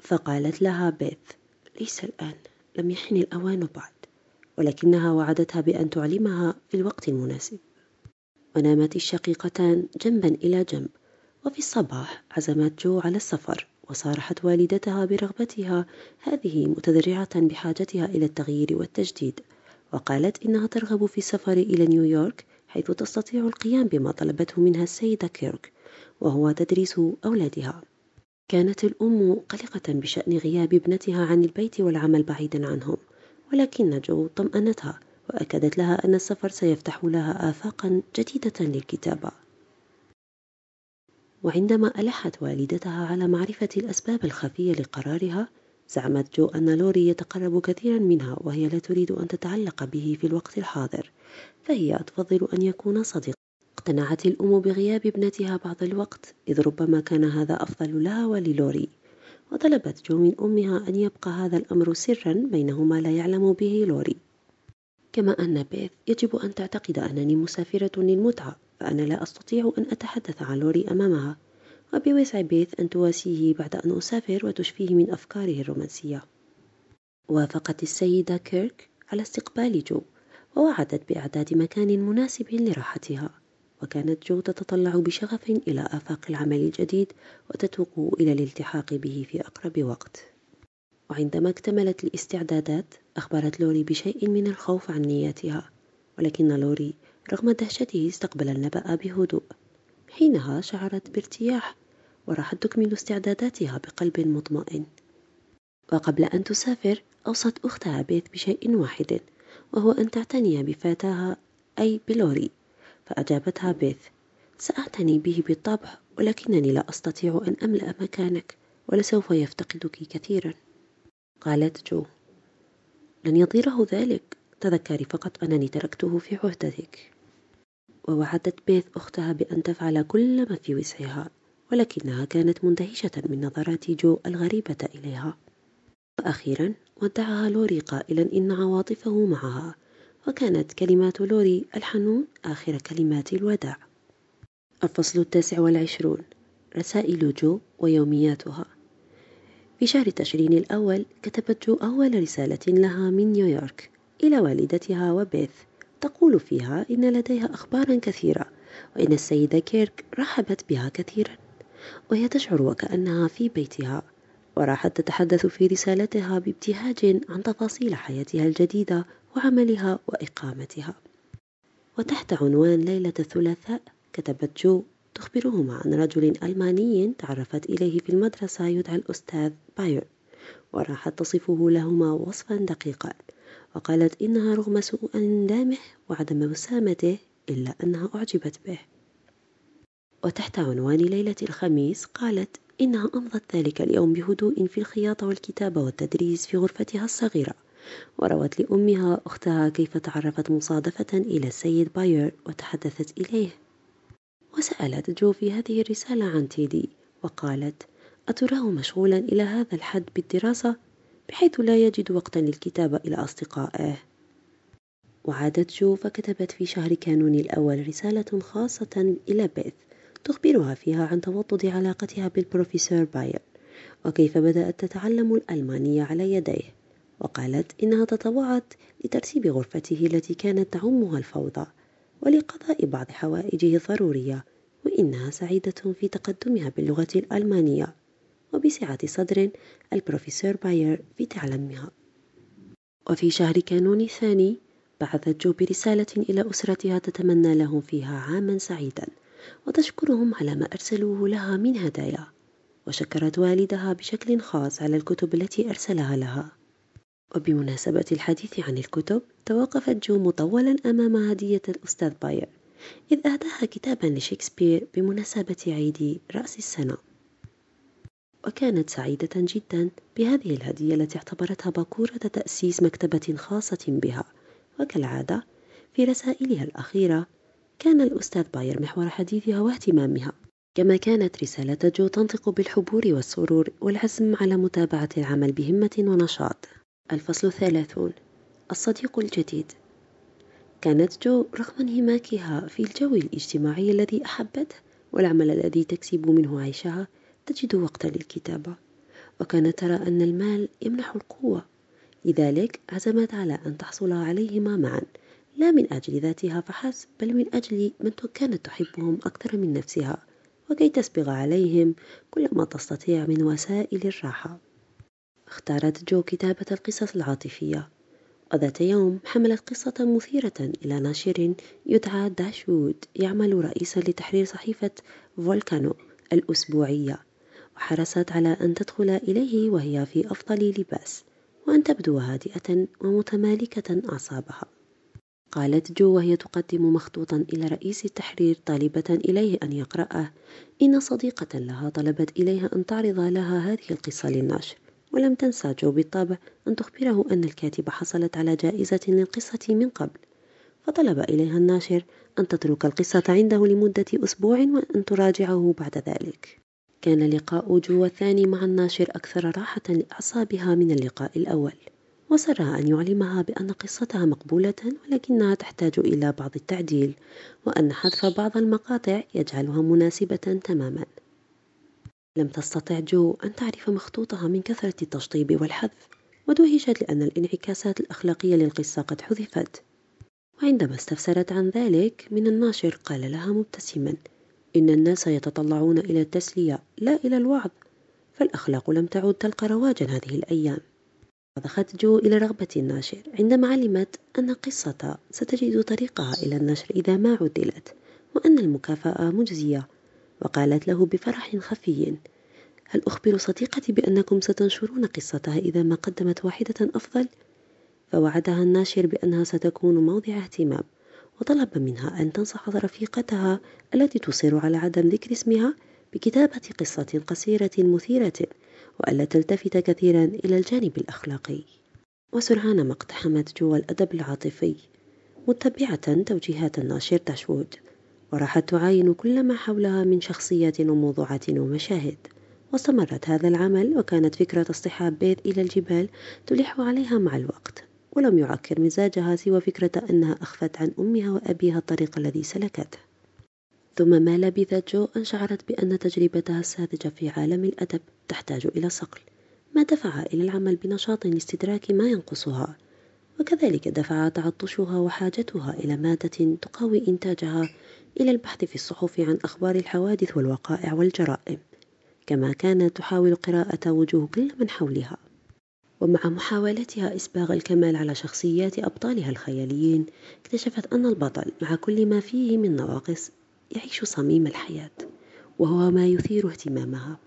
A: فقالت لها بيث ليس الآن لم يحن الأوان بعد ولكنها وعدتها بأن تعلمها في الوقت المناسب. ونامت الشقيقتان جنبا إلى جنب وفي الصباح عزمت جو على السفر وصارحت والدتها برغبتها هذه متذرعة بحاجتها إلى التغيير والتجديد وقالت إنها ترغب في السفر إلى نيويورك حيث تستطيع القيام بما طلبته منها السيدة كيرك وهو تدريس أولادها. كانت الأم قلقة بشأن غياب ابنتها عن البيت والعمل بعيدا عنهم ولكن جو طمأنتها وأكدت لها أن السفر سيفتح لها آفاقا جديدة للكتابة. وعندما ألحت والدتها على معرفة الأسباب الخفية لقرارها زعمت جو أن لوري يتقرب كثيرا منها وهي لا تريد أن تتعلق به في الوقت الحاضر فهي تفضل أن يكون صديقا. اقتنعت الأم بغياب ابنتها بعض الوقت إذ ربما كان هذا أفضل لها وللوري. وطلبت جو من أمها أن يبقى هذا الأمر سرا بينهما لا يعلم به لوري. كما أن بيث يجب أن تعتقد أنني مسافرة للمتعة فأنا لا أستطيع أن أتحدث عن لوري أمامها. وبوسع بيث أن تواسيه بعد أن أسافر وتشفيه من أفكاره الرومانسية. وافقت السيدة كيرك على استقبال جو ووعدت بإعداد مكان مناسب لراحتها. وكانت جو تتطلع بشغف إلى آفاق العمل الجديد وتتوق إلى الالتحاق به في أقرب وقت. وعندما اكتملت الاستعدادات أخبرت لوري بشيء من الخوف عن نياتها ولكن لوري رغم دهشته استقبل النبأ بهدوء. حينها شعرت بارتياح وراحت تكمل استعداداتها بقلب مطمئن. وقبل أن تسافر أوصت أختها بيث بشيء واحد وهو أن تعتني بفتاها أي بلوري. فأجابتها بيث سأعتني به بالطبع ولكنني لا أستطيع أن أملأ مكانك ولسوف يفتقدك كثيرا. قالت جو. لن يضيره ذلك. تذكري فقط أنني تركته في عهدتك. ووعدت بيث أختها بأن تفعل كل ما في وسعها ولكنها كانت مندهشة من نظرات جو الغريبة إليها. وأخيرا ودعها لوري قائلا إن عواطفه معها وكانت كلمات لوري الحنون آخر كلمات الوداع. الفصل التاسع والعشرون. رسائل جو ويومياتها. في شهر تشرين الأول كتبت جو أول رسالة لها من نيويورك إلى والدتها وبيث تقول فيها إن لديها أخبارا كثيرة وإن السيدة كيرك رحبت بها كثيرا وهي تشعر وكأنها في بيتها وراحت تتحدث في رسالتها بابتهاج عن تفاصيل حياتها الجديدة وعملها وإقامتها. وتحت عنوان ليلة الثلاثاء كتبت جو تخبرهما عن رجل ألماني تعرفت إليه في المدرسة يدعى الأستاذ باير وراحت تصفه لهما وصفا دقيقا وقالت إنها رغم سوء أندامه وعدم وسامته إلا أنها أعجبت به. وتحت عنوان ليلة الخميس قالت إنها أمضت ذلك اليوم بهدوء في الخياطة والكتابة والتدريس في غرفتها الصغيرة. وروت لأمها وأختها كيف تعرفت مصادفة إلى السيد باير وتحدثت إليه. وسألت جو في هذه الرسالة عن تيدي وقالت أتراه مشغولا إلى هذا الحد بالدراسة بحيث لا يجد وقتا للكتابة إلى أصدقائه. وعادت جو فكتبت في شهر كانون الأول رسالة خاصة إلى بيث تخبرها فيها عن توطد علاقتها بالبروفيسور باير وكيف بدأت تتعلم الألمانية على يديه وقالت إنها تطوعت لترتيب غرفته التي كانت تعمها الفوضى. ولقضاء بعض حوائجه الضرورية وإنها سعيدة في تقدمها باللغة الألمانية. وبسعة صدر البروفيسور باير في تعلمها. وفي شهر كانون الثاني بعثت جو برسالة إلى أسرتها تتمنى لهم فيها عاما سعيدا وتشكرهم على ما أرسلوه لها من هدايا. وشكرت والدها بشكل خاص على الكتب التي أرسلها لها. وبمناسبة الحديث عن الكتب توقفت جو مطولا أمام هدية الأستاذ باير إذ أهداها كتابا لشكسبير بمناسبة عيد رأس السنة. وكانت سعيدة جدا بهذه الهدية التي اعتبرتها باكورة تأسيس مكتبة خاصة بها. وكالعادة في رسائلها الأخيرة كان الأستاذ باير محور حديثها واهتمامها. كما كانت رسالة جو تنطق بالحبور والسرور والعزم على متابعة العمل بهمة ونشاط. الفصل الثلاثون. الصديق الجديد. كانت جو رغم انهماكها في الجو الاجتماعي الذي أحبته والعمل الذي تكسب منه عيشها تجد وقتا للكتابة. وكانت ترى أن المال يمنح القوة. لذلك عزمت على أن تحصل عليهما معا. لا من أجل ذاتها فحسب بل من أجل من كانت تحبهم أكثر من نفسها. وكي تسبغ عليهم كل ما تستطيع من وسائل الراحة. اختارت جو كتابة القصص العاطفية. وذات يوم حملت قصة مثيرة إلى ناشر يدعى داشوود يعمل رئيسا لتحرير صحيفة فولكانو الأسبوعية. وحرصت على أن تدخل إليه وهي في أفضل لباس وأن تبدو هادئة ومتمالكة أعصابها. قالت جو وهي تقدم مخطوطا إلى رئيس التحرير طالبة إليه أن يقرأه. إن صديقة لها طلبت إليها أن تعرض لها هذه القصة للنشر. ولم تنسى جو بالطبع أن تخبره أن الكاتبة حصلت على جائزة للقصة من قبل. فطلب إليها الناشر أن تترك القصة عنده لمدة أسبوع وأن تراجعه بعد ذلك. كان لقاء جو الثاني مع الناشر أكثر راحة لأعصابها من اللقاء الأول. وسرها أن يعلمها بأن قصتها مقبولة ولكنها تحتاج إلى بعض التعديل وأن حذف بعض المقاطع يجعلها مناسبة تماما. لم تستطع جو أن تعرف مخطوطها من كثرة التشطيب والحذف ودهشت لأن الانعكاسات الأخلاقية للقصة قد حذفت. وعندما استفسرت عن ذلك من الناشر قال لها مبتسما إن الناس يتطلعون إلى التسلية لا إلى الوعظ فالأخلاق لم تعد تلقى رواجا هذه الأيام. ضخت جو إلى رغبة الناشر عندما علمت أن قصة ستجد طريقها إلى النشر إذا ما عدلت وأن المكافأة مجزية. وقالت له بفرح خفي هل أخبر صديقتي بأنكم ستنشرون قصتها إذا ما قدمت واحدة أفضل؟ فوعدها الناشر بأنها ستكون موضع اهتمام وطلب منها أن تنصح رفيقتها التي تصر على عدم ذكر اسمها بكتابة قصة قصيرة مثيرة وألا تلتفت كثيرا إلى الجانب الأخلاقي وسرعان ما اقتحمت جو الأدب العاطفي متبعة توجيهات الناشر داشوود وراحت تعاين كل ما حولها من شخصيات وموضوعات ومشاهد. واستمرت هذا العمل وكانت فكرة اصطحاب بيت إلى الجبال تلح عليها مع الوقت ولم يعكر مزاجها سوى فكرة أنها أخفت عن أمها وأبيها الطريق الذي سلكته ثم ما لبثت جو أن شعرت بأن تجربتها الساذجة في عالم الأدب تحتاج إلى صقل. ما دفعها إلى العمل بنشاط لاستدراك ما ينقصها. وكذلك دفع تعطشها وحاجتها إلى مادة تقوي إنتاجها إلى البحث في الصحف عن أخبار الحوادث والوقائع والجرائم كما كانت تحاول قراءة وجوه كل من حولها. ومع محاولتها إسباغ الكمال على شخصيات أبطالها الخياليين اكتشفت أن البطل مع كل ما فيه من نواقص يعيش صميم الحياة وهو ما يثير اهتمامها.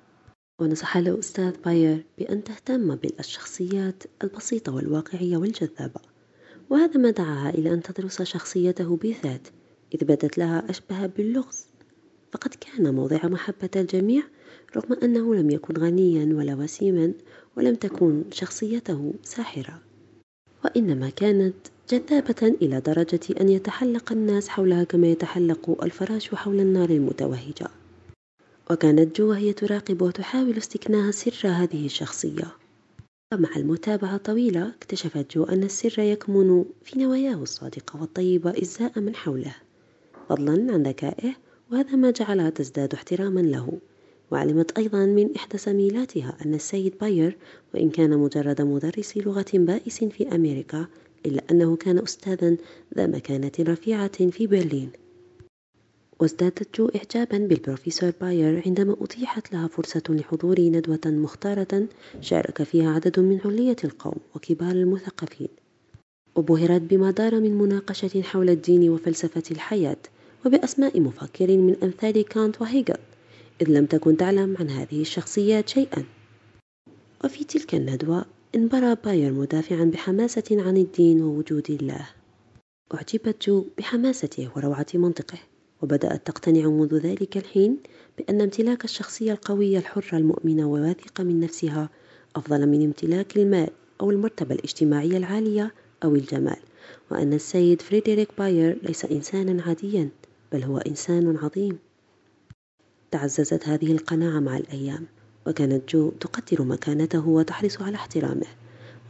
A: ونصح له أستاذ باير بأن تهتم بالشخصيات البسيطة والواقعية والجذابة وهذا ما دعاها إلى أن تدرس شخصيته بالذات إذ بدت لها أشبه باللغز. فقد كان موضع محبة الجميع رغم أنه لم يكن غنيا ولا وسيما ولم تكن شخصيته ساحرة. وإنما كانت جذابة إلى درجة أن يتحلق الناس حولها كما يتحلق الفراش حول النار المتوهجة. وكانت جو وهي تراقب وتحاول استكناء سر هذه الشخصية. ومع المتابعة الطويلة اكتشفت جو أن السر يكمن في نواياه الصادقة والطيبة إزاء من حوله. فضلا عن ذكائه وهذا ما جعلها تزداد احتراما له. وعلمت أيضا من إحدى زميلاتها أن السيد باير وإن كان مجرد مدرس لغة بائس في أمريكا إلا أنه كان أستاذا ذا مكانة رفيعة في برلين. وازدادت جو إعجابا بالبروفيسور باير عندما أتيحت لها فرصة لحضور ندوة مختارة شارك فيها عدد من علية القوم وكبار المثقفين. وبهرت بما دار من مناقشة حول الدين وفلسفة الحياة وبأسماء مفكر من أمثال كانت وهيجل إذ لم تكن تعلم عن هذه الشخصيات شيئا. وفي تلك الندوة انبرى باير مدافعا بحماسة عن الدين ووجود الله. أعجبت جو بحماسته وروعة منطقه وبدأت تقتنع منذ ذلك الحين بأن امتلاك الشخصية القوية الحرة المؤمنة والواثقة من نفسها أفضل من امتلاك المال أو المرتبة الاجتماعية العالية أو الجمال وأن السيد فريدريك باير ليس إنسانا عاديا. بل هو إنسان عظيم. تعززت هذه القناعة مع الأيام وكانت جو تقدر مكانته وتحرص على احترامه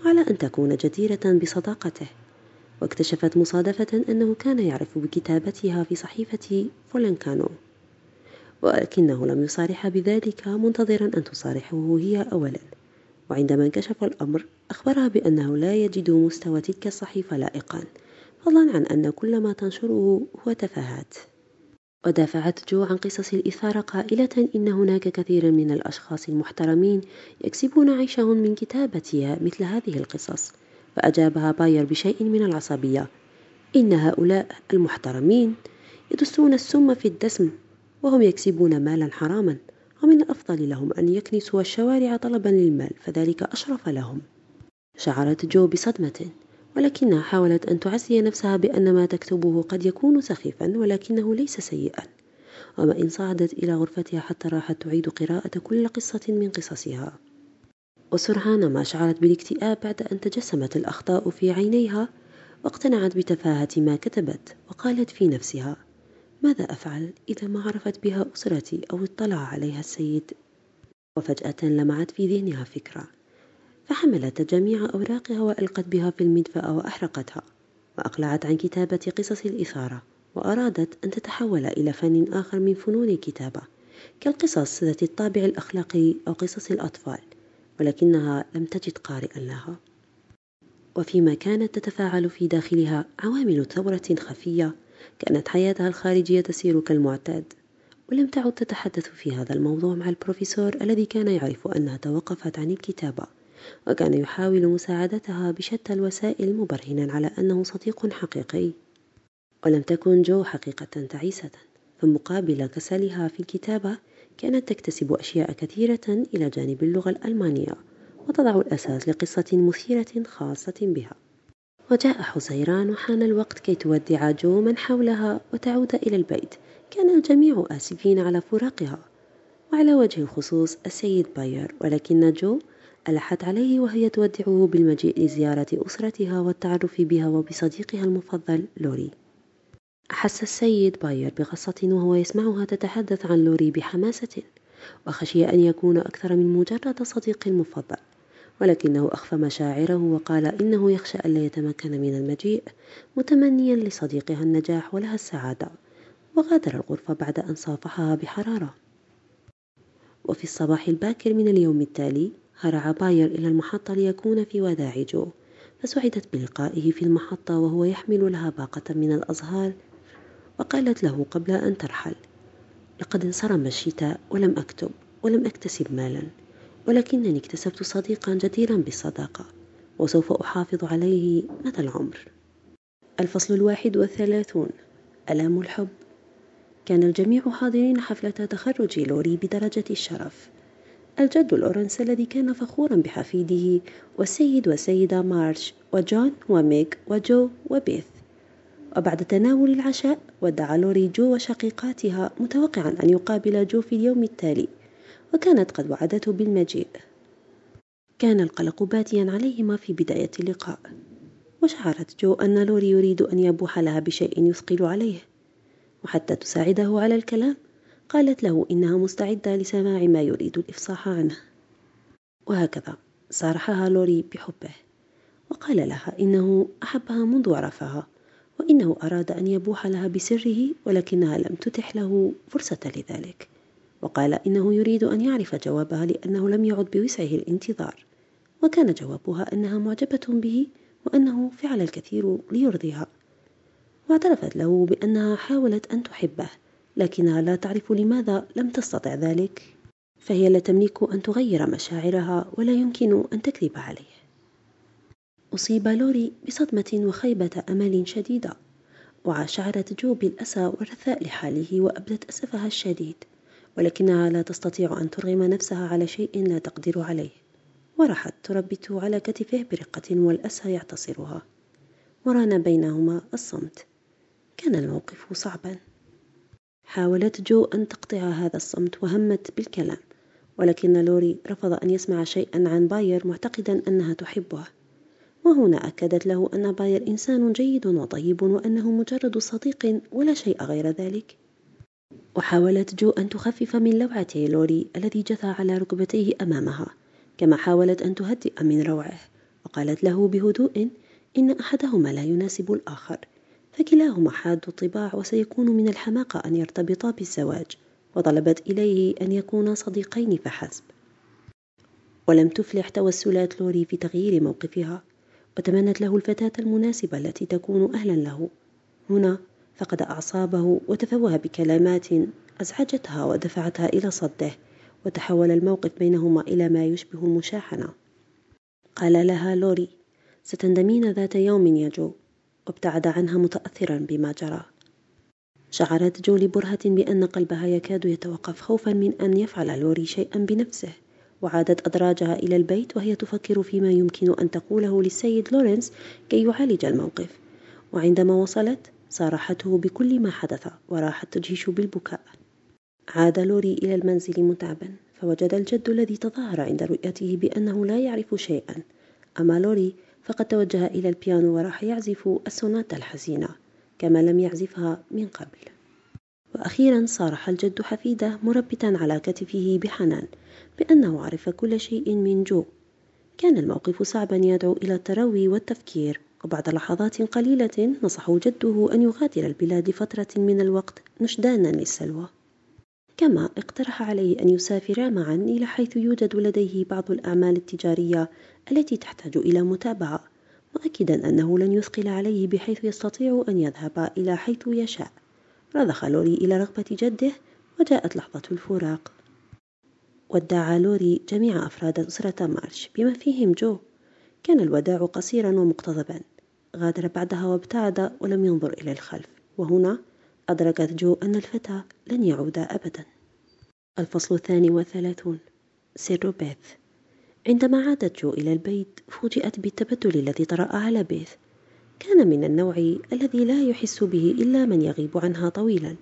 A: وعلى أن تكون جديرة بصداقته. واكتشفت مصادفة أنه كان يعرف بكتابتها في صحيفة فولكانو ولكنه لم يصارح بذلك منتظرا أن تصارحه هي أولا. وعندما انكشف الأمر أخبرها بأنه لا يجد مستوى تلك الصحيفة لائقا. فضلا عن أن كل ما تنشره هو تفاهات. ودافعت جو عن قصص الإثارة قائلة إن هناك كثيرا من الأشخاص المحترمين يكسبون عيشهم من كتابتها مثل هذه القصص فأجابها باير بشيء من العصبية. إن هؤلاء المحترمين يدسون السم في الدسم وهم يكسبون مالا حراما ومن الأفضل لهم أن يكنسوا الشوارع طلبا للمال فذلك أشرف لهم. شعرت جو بصدمة. ولكنها حاولت أن تعزي نفسها بأن ما تكتبه قد يكون سخيفا ولكنه ليس سيئا. وما إن صعدت إلى غرفتها حتى راحت تعيد قراءة كل قصة من قصصها. وسرعان ما شعرت بالاكتئاب بعد أن تجسمت الأخطاء في عينيها واقتنعت بتفاهة ما كتبت وقالت في نفسها ماذا أفعل إذا ما عرفت بها أسرتي أو اطلع عليها السيد؟ وفجأة لمعت في ذهنها فكرة. فحملت جميع أوراقها وألقت بها في المدفأة وأحرقتها وأقلعت عن كتابة قصص الإثارة وأرادت أن تتحول إلى فن آخر من فنون الكتابة كالقصص ذات الطابع الأخلاقي أو قصص الأطفال ولكنها لم تجد قارئا لها. وفيما كانت تتفاعل في داخلها عوامل ثورة خفية كانت حياتها الخارجية تسير كالمعتاد ولم تعد تتحدث في هذا الموضوع مع البروفيسور الذي كان يعرف أنها توقفت عن الكتابة. وكان يحاول مساعدتها بشتى الوسائل مبرهنا على أنه صديق حقيقي. ولم تكن جو حقيقة تعيسة فمقابل كسلها في الكتابة كانت تكتسب أشياء كثيرة إلى جانب اللغة الألمانية وتضع الأساس لقصة مثيرة خاصة بها. وجاء حزيران وحان الوقت كي تودع جو من حولها وتعود إلى البيت. كان الجميع آسفين على فراقها. وعلى وجه الخصوص السيد باير ولكن جو ألحت عليه وهي تودعه بالمجيء لزيارة أسرتها والتعرف بها وبصديقها المفضل لوري. أحس السيد باير بغصة وهو يسمعها تتحدث عن لوري بحماسة وخشي أن يكون أكثر من مجرد صديق مفضل ولكنه أخفى مشاعره وقال إنه يخشى ألا يتمكن من المجيء متمنيا لصديقها النجاح ولها السعادة وغادر الغرفة بعد أن صافحها بحرارة. وفي الصباح الباكر من اليوم التالي هرع باير إلى المحطة ليكون في وداع جو فسعدت بلقائه في المحطة وهو يحمل لها باقة من الأزهار وقالت له قبل أن ترحل لقد انصرم الشتاء ولم أكتب ولم أكتسب مالا ولكنني اكتسبت صديقا جديرا بالصداقة وسوف أحافظ عليه مدى العمر. الفصل الواحد والثلاثون. ألام الحب. كان الجميع حاضرين حفلة تخرج لوري بدرجة الشرف. الجد لورنس الذي كان فخورا بحفيده والسيد والسيدة مارش وجون وميغ وجو وبيث. وبعد تناول العشاء ودع لوري جو وشقيقاتها متوقعا أن يقابل جو في اليوم التالي وكانت قد وعدته بالمجيء. كان القلق باديا عليهما في بداية اللقاء. وشعرت جو أن لوري يريد أن يبوح لها بشيء يثقل عليه وحتى تساعده على الكلام. قالت له إنها مستعدة لسماع ما يريد الإفصاح عنه. وهكذا صارحها لوري بحبه وقال لها إنه أحبها منذ عرفها وإنه أراد أن يبوح لها بسره ولكنها لم تتح له فرصة لذلك. وقال إنه يريد أن يعرف جوابها لأنه لم يعد بوسعه الانتظار وكان جوابها أنها معجبة به وأنه فعل الكثير ليرضيها. واعترفت له بأنها حاولت أن تحبه لكنها لا تعرف لماذا لم تستطع ذلك. فهي لا تملك أن تغير مشاعرها ولا يمكن أن تكذب عليه. أصيب لوري بصدمة وخيبة أمل شديدة وشعرت جو بالأسى والرثاء لحاله وأبدت أسفها الشديد ولكنها لا تستطيع أن ترغم نفسها على شيء لا تقدر عليه. وراحت تربت على كتفه برقة والأسى يعتصرها. وران بينهما الصمت. كان الموقف صعبا. حاولت جو أن تقطع هذا الصمت وهمت بالكلام ولكن لوري رفض أن يسمع شيئا عن باير معتقدا أنها تحبه. وهنا أكدت له أن باير إنسان جيد وطيب وأنه مجرد صديق ولا شيء غير ذلك. وحاولت جو أن تخفف من لوعة لوري الذي جثى على ركبتيه أمامها كما حاولت أن تهدئ من روعه وقالت له بهدوء إن أحدهما لا يناسب الآخر. فكلاهما حاد الطباع وسيكون من الحماقة أن يرتبطا بالزواج وطلبت إليه أن يكونا صديقين فحسب. ولم تفلح توسلات لوري في تغيير موقفها وتمنت له الفتاة المناسبة التي تكون أهلا له. هنا فقد أعصابه وتفوه بكلمات أزعجتها ودفعتها إلى صده وتحول الموقف بينهما إلى ما يشبه المشاحنة. قال لها لوري ستندمين ذات يوم يا جو. وابتعد عنها متأثرا بما جرى. شعرت جو لبرهة بأن قلبها يكاد يتوقف خوفا من أن يفعل لوري شيئا بنفسه وعادت أدراجها إلى البيت وهي تفكر فيما يمكن أن تقوله للسيد لورنس كي يعالج الموقف. وعندما وصلت صارحته بكل ما حدث وراحت تجهش بالبكاء. عاد لوري إلى المنزل متعبا فوجد الجد الذي تظاهر عند رؤيته بأنه لا يعرف شيئا. أما لوري فقد توجه إلى البيانو وراح يعزف السوناتا الحزينة كما لم يعزفها من قبل. وأخيرا صارح الجد حفيده مربتا على كتفه بحنان بأنه عرف كل شيء من جو. كان الموقف صعبا يدعو إلى التروي والتفكير وبعد لحظات قليلة نصحه جده أن يغادر البلاد فترة من الوقت نشدانا للسلوى كما اقترح عليه أن يسافرا معا إلى حيث يوجد لديه بعض الأعمال التجارية التي تحتاج إلى متابعة مؤكدا أنه لن يثقل عليه بحيث يستطيع أن يذهب إلى حيث يشاء. رضخ لوري إلى رغبة جده وجاءت لحظة الفراق. ودع لوري جميع أفراد أسرة مارش بما فيهم جو. كان الوداع قصيرا ومقتضبا. غادر بعدها وابتعد ولم ينظر إلى الخلف. وهنا أدركت جو أن الفتى لن يعود أبدا. الفصل الثاني والثلاثون. سر بيث عندما عادت جو إلى البيت فوجئت بالتبدل الذي طرأ على بيث. كان من النوع الذي لا يحس به إلا من يغيب عنها طويلا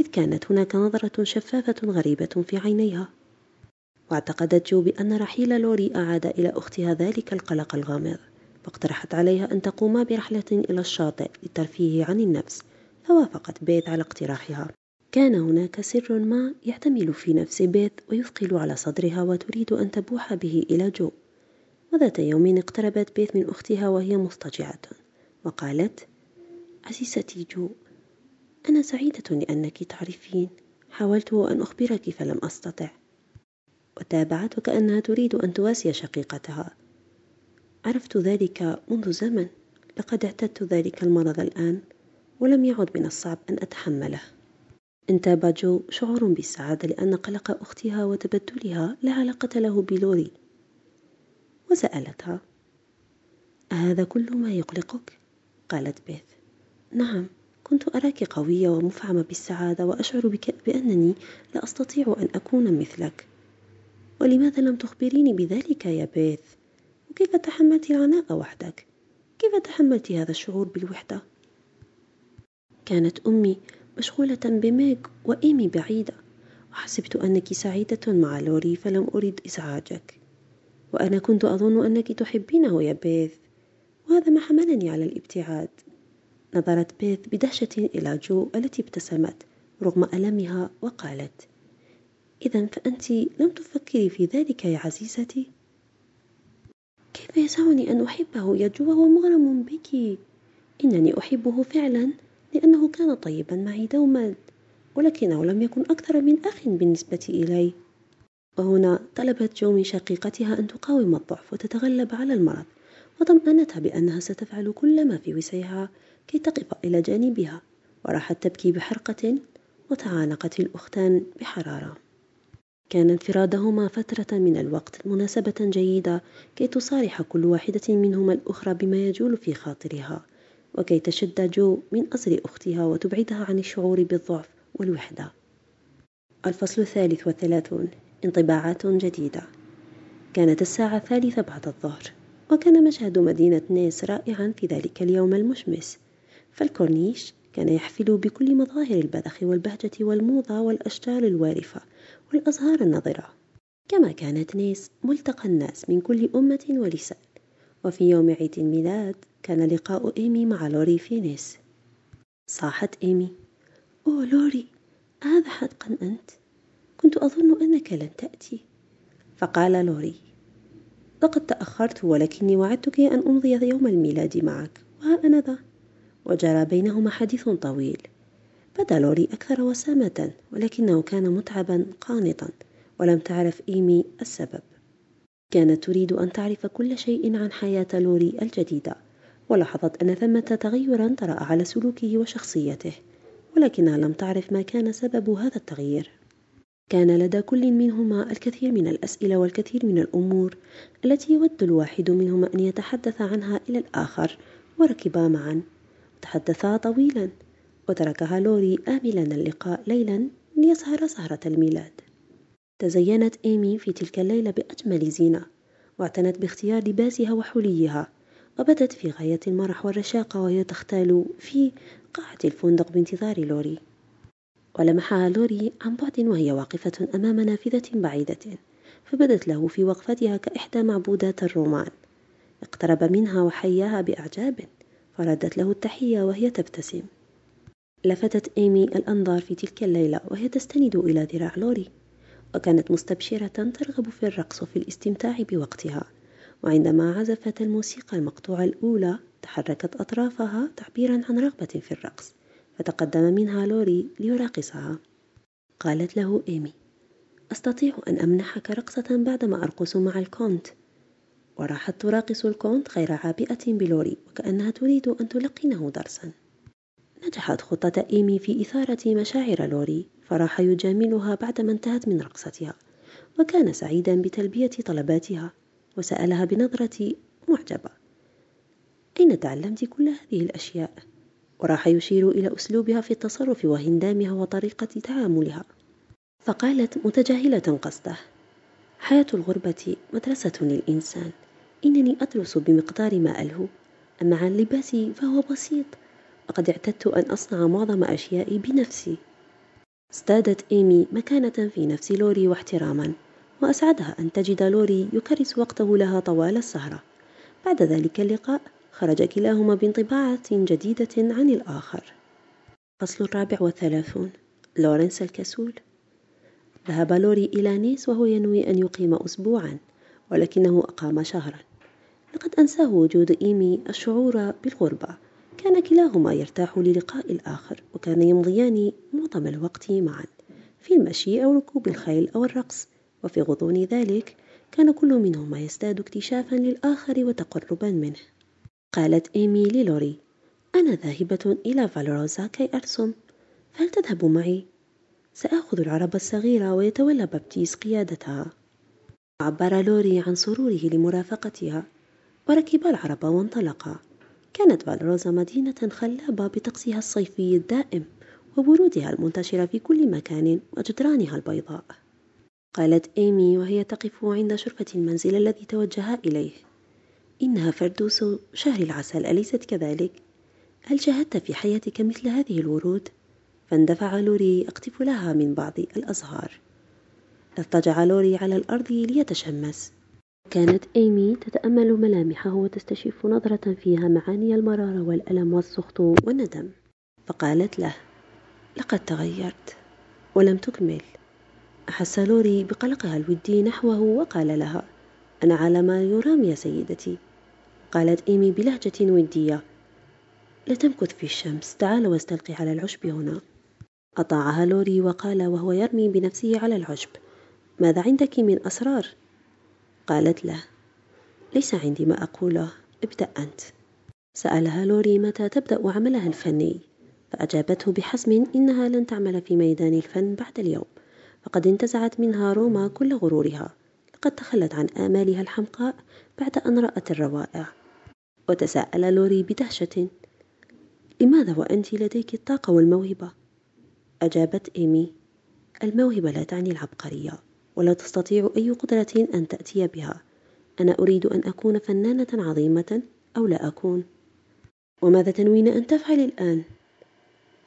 A: إذ كانت هناك نظرة شفافة غريبة في عينيها. واعتقدت جو بأن رحيل لوري أعاد إلى أختها ذلك القلق الغامض فاقترحت عليها أن تقوما برحلة إلى الشاطئ للترفيه عن النفس. فوافقت بيت على اقتراحها. كان هناك سر ما يحتمل في نفس بيت ويثقل على صدرها وتريد أن تبوح به إلى جو. وذات يوم اقتربت بيت من أختها وهي مضطجعة. وقالت عزيزتي جو أنا سعيدة لأنك تعرفين. حاولت أن أخبرك فلم أستطع. وتابعت وكأنها تريد أن تواسي شقيقتها. عرفت ذلك منذ زمن. لقد اعتدت ذلك المرض الآن. ولم يعد من الصعب أن أتحمله انتاب جو شعور بالسعادة لأن قلق أختها وتبدلها لا علاقة له بلوري وسألتها أهذا كل ما يقلقك؟ قالت بيث نعم كنت أراك قوية ومفعمة بالسعادة وأشعر بك بأنني لا أستطيع أن أكون مثلك ولماذا لم تخبريني بذلك يا بيث؟ وكيف تحملت العناء وحدك؟ كيف تحملت هذا الشعور بالوحدة؟ كانت أمي مشغولة بميغ وإيمي بعيدة. وحسبت أنك سعيدة مع لوري فلم أرد إزعاجك. وأنا كنت أظن أنك تحبينه يا بيث. وهذا ما حملني على الابتعاد. نظرت بيث بدهشة إلى جو التي ابتسمت رغم ألمها وقالت إذا فأنت لم تفكري في ذلك يا عزيزتي؟ كيف يسعني أن أحبه؟ يا جو وهو مغرم بك. إنني أحبه فعلا. لأنه كان طيبا معي دوما ولكنه لم يكن أكثر من أخ بالنسبة إلي. وهنا طلبت جو من شقيقتها أن تقاوم الضعف وتتغلب على المرض وطمأنتها بأنها ستفعل كل ما في وسعها كي تقف إلى جانبها. وراحت تبكي بحرقة وتعانقت الأختان بحرارة. كان انفرادهما فترة من الوقت مناسبة جيدة كي تصارح كل واحدة منهما الأخرى بما يجول في خاطرها. وكي تشد جو من أزر أختها وتبعدها عن الشعور بالضعف والوحدة. الفصل الثالث والثلاثون انطباعات جديدة. كانت الساعة الثالثة بعد الظهر وكان مشهد مدينة نيس رائعا في ذلك اليوم المشمس. فالكورنيش كان يحفل بكل مظاهر البذخ والبهجة والموضة والأشجار الوارفة والأزهار النضرة كما كانت نيس ملتقى الناس من كل أمة ولسان وفي يوم عيد الميلاد كان لقاء إيمي مع لوري في نيس. صاحت إيمي أوه لوري هذا حقا أنت؟ كنت أظن أنك لن تأتي. فقال لوري لقد تأخرت ولكني وعدتك أن أمضي يوم الميلاد معك وها أنا ذا؟ وجرى بينهما حديث طويل. بدا لوري أكثر وسامة ولكنه كان متعبا قانطا ولم تعرف إيمي السبب. كانت تريد أن تعرف كل شيء عن حياة لوري الجديدة ولاحظت أن ثمة تغيرا طرأ على سلوكه وشخصيته ولكنها لم تعرف ما كان سبب هذا التغيير. كان لدى كل منهما الكثير من الأسئلة والكثير من الأمور التي يود الواحد منهما أن يتحدث عنها إلى الآخر وركبا معا. وتحدثا طويلا وتركها لوري آملا اللقاء ليلا ليسهر سهرة الميلاد. تزينت إيمي في تلك الليلة بأجمل زينة واعتنت باختيار لباسها وحليها وبدت في غاية المرح والرشاقة وهي تختال في قاعة الفندق بانتظار لوري. ولمحها لوري عن بعد وهي واقفة أمام نافذة بعيدة فبدت له في وقفتها كإحدى معبودات الرومان. اقترب منها وحياها بإعجاب فردت له التحية وهي تبتسم. لفتت إيمي الأنظار في تلك الليلة وهي تستند إلى ذراع لوري. وكانت مستبشرة ترغب في الرقص وفي الاستمتاع بوقتها. وعندما عزفت الموسيقى المقطوعة الأولى تحركت أطرافها تعبيرا عن رغبة في الرقص فتقدم منها لوري ليراقصها. قالت له إيمي أستطيع أن أمنحك رقصة بعدما أرقص مع الكونت. وراحت تراقص الكونت غير عابئة بلوري وكأنها تريد أن تلقنه درسا. نجحت خطة إيمي في إثارة مشاعر لوري فراح يجاملها بعدما انتهت من رقصتها وكان سعيدا بتلبية طلباتها وسألها بنظرة معجبة أين تعلمت كل هذه الأشياء؟ وراح يشير إلى أسلوبها في التصرف وهندامها وطريقة تعاملها فقالت متجاهلة قصده حياة الغربة مدرسة للإنسان إنني أدرس بمقدار ما ألهو أما عن لباسي فهو بسيط وقد اعتدت أن أصنع معظم أشيائي بنفسي. ازدادت إيمي مكانة في نفس لوري واحتراما وأسعدها أن تجد لوري يكرس وقته لها طوال السهرة. بعد ذلك اللقاء خرج كلاهما بانطباعة جديدة عن الآخر. فصل الرابع والثلاثون. لورنس الكسول. ذهب لوري إلى نيس وهو ينوي أن يقيم أسبوعا ولكنه أقام شهرا. لقد أنساه وجود إيمي الشعور بالغربة. كان كلاهما يرتاح للقاء الآخر وكان يمضيان معظم الوقت معا في المشي أو ركوب الخيل أو الرقص. وفي غضون ذلك كان كل منهما يزداد اكتشافا للآخر وتقربا منه. قالت إيمي للوري أنا ذاهبة إلى فالروزا كي أرسم. فهل تذهب معي؟ سآخذ العربة الصغيرة ويتولى بابتيس قيادتها. عبر لوري عن سروره لمرافقتها وركبا العربة وانطلقا. كانت فالروزا مدينة خلابة بطقسها الصيفي الدائم وورودها المنتشرة في كل مكان وجدرانها البيضاء قالت إيمي وهي تقف عند شرفة المنزل الذي توجها إليه إنها فردوس شهر العسل أليست كذلك؟ هل شاهدت في حياتك مثل هذه الورود؟ فاندفع لوري يقطف لها من بعض الأزهار أضطجع لوري على الأرض ليتشمس كانت إيمي تتأمل ملامحه وتستشف نظرة فيها معاني المرارة والألم والسخط والندم. فقالت له لقد تغيرت ولم تكمل. أحس لوري بقلقها الودي نحوه وقال لها أنا على ما يرام يا سيدتي. قالت إيمي بلهجة ودية لا تمكث في الشمس تعال واستلقي على العشب هنا. أطاعها لوري وقال وهو يرمي بنفسه على العشب ماذا عندك من أسرار؟ قالت له ليس عندي ما أقوله ابدأ أنت. سألها لوري متى تبدأ عملها الفني؟ فأجابته بحزم إنها لن تعمل في ميدان الفن بعد اليوم فقد انتزعت منها روما كل غرورها. لقد تخلت عن آمالها الحمقاء بعد أن رأت الروائع. وتساءل لوري بدهشة لماذا وأنت لديك الطاقة والموهبة؟ أجابت إيمي الموهبة لا تعني العبقرية. ولا تستطيع أي قدرة أن تأتي بها. أنا أريد أن أكون فنانة عظيمة أو لا أكون. وماذا تنوين أن تفعل الآن؟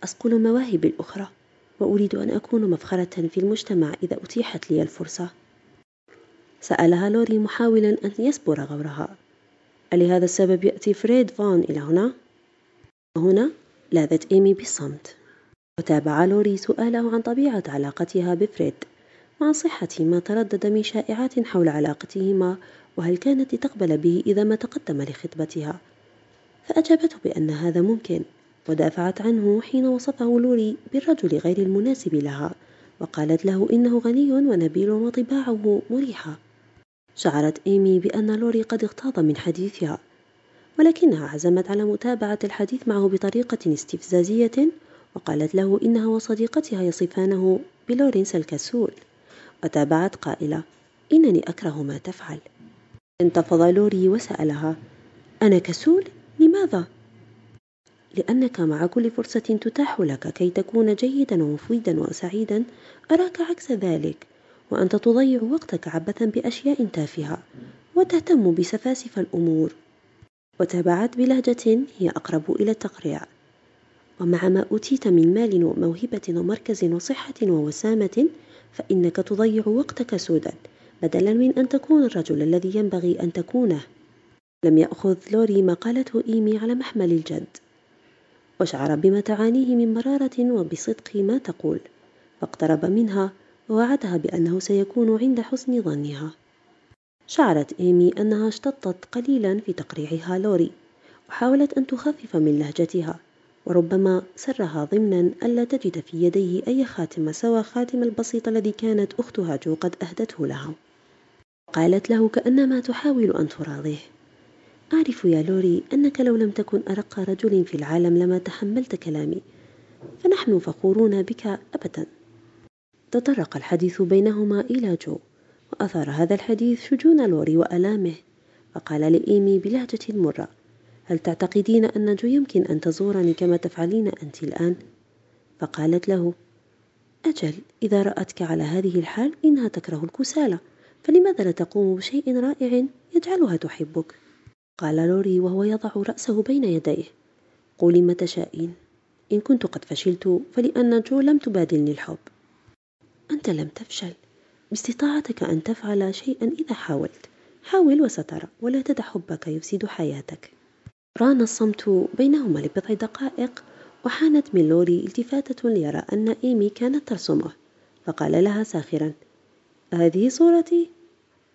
A: أصقل مواهبي الأخرى وأريد أن أكون مفخرة في المجتمع إذا أتيحت لي الفرصة. سألها لوري محاولا أن يسبر غورها. ألهذا السبب يأتي فريد فان إلى هنا؟ وهنا لاذت إيمي بالصمت. وتابع لوري سؤاله عن طبيعة علاقتها بفريد. مع صحة ما تردد من شائعات حول علاقتهما وهل كانت لتقبل به إذا ما تقدم لخطبتها. فأجابته بأن هذا ممكن ودافعت عنه حين وصفه لوري بالرجل غير المناسب لها وقالت له إنه غني ونبيل وطباعه مريحة. شعرت إيمي بأن لوري قد اغتاظ من حديثها ولكنها عزمت على متابعة الحديث معه بطريقة استفزازية وقالت له إنها وصديقتها يصفانه بلورنس الكسول. وتابعت قائلة إنني أكره ما تفعل انتفض لوري وسألها أنا كسول؟ لماذا؟ لأنك مع كل فرصة تتاح لك كي تكون جيدا ومفيدا وسعيدا أراك عكس ذلك وأنت تضيع وقتك عبثا بأشياء تافهة وتهتم بسفاسف الأمور وتابعت بلهجة هي أقرب إلى التقريع ومع ما أوتيت من مال وموهبة ومركز وصحة ووسامة فإنك تضيع وقتك سودا بدلا من أن تكون الرجل الذي ينبغي أن تكونه. لم يأخذ لوري ما قالته إيمي على محمل الجد وشعر بما تعانيه من مرارة وبصدق ما تقول. فاقترب منها ووعدها بأنه سيكون عند حسن ظنها. شعرت إيمي أنها اشتطت قليلا في تقريعها لوري وحاولت أن تخفف من لهجتها. وربما سرها ضمنا ألا تجد في يديه أي خاتم سوى خاتم البسيط الذي كانت أختها جو قد أهدته لها قالت له كأنما تحاول أن تراضيه. أعرف يا لوري أنك لو لم تكن أرق رجل في العالم لما تحملت كلامي فنحن فخورون بك أبدا. تطرق الحديث بينهما إلى جو وأثار هذا الحديث شجون لوري وألامه فقال لإيمي بلهجة مرة هل تعتقدين أن جو يمكن أن تزورني كما تفعلين أنت الآن؟ فقالت له أجل إذا رأتك على هذه الحال إنها تكره الكسالى فلماذا لا تقوم بشيء رائع يجعلها تحبك؟ قال لوري وهو يضع رأسه بين يديه قولي ما تشائين إن كنت قد فشلت فلأن جو لم تبادلني الحب أنت لم تفشل باستطاعتك أن تفعل شيئا إذا حاولت حاول وسترى ولا تدع حبك يفسد حياتك ران الصمت بينهما لبضع دقائق وحانت من لوري التفاتة ليرى أن إيمي كانت ترسمه فقال لها ساخرا هذه صورتي؟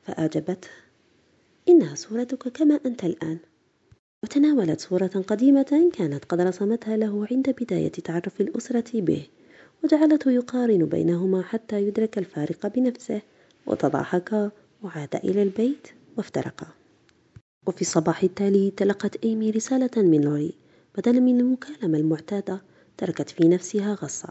A: فأعجبته إنها صورتك كما أنت الآن. وتناولت صورة قديمة كانت قد رسمتها له عند بداية تعرف الأسرة به وجعلته يقارن بينهما حتى يدرك الفارق بنفسه وتضاحكا وعاد إلى البيت وافترقا. وفي الصباح التالي تلقت إيمي رسالة من لوري بدلا من المكالمة المعتادة تركت في نفسها غصة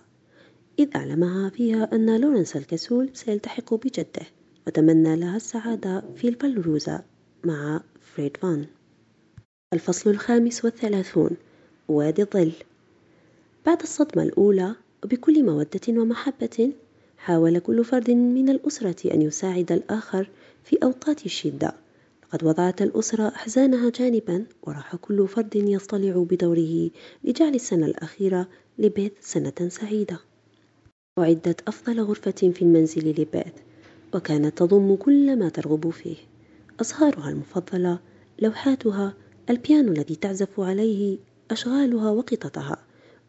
A: إذ أعلمها فيها أن لورنس الكسول سيلتحق بجده وتمنى لها السعادة في البلروزة مع فريد فان. الفصل الخامس والثلاثون وادي الظل. بعد الصدمة الأولى وبكل مودة ومحبة حاول كل فرد من الأسرة أن يساعد الآخر في أوقات الشدة. لقد وضعت الأسرة أحزانها جانبا وراح كل فرد يصطلع بدوره لجعل السنة الأخيرة لبيت سنة سعيدة. أعدت أفضل غرفة في المنزل لبيت وكانت تضم كل ما ترغب فيه. أزهارها المفضلة لوحاتها البيانو الذي تعزف عليه أشغالها وقططها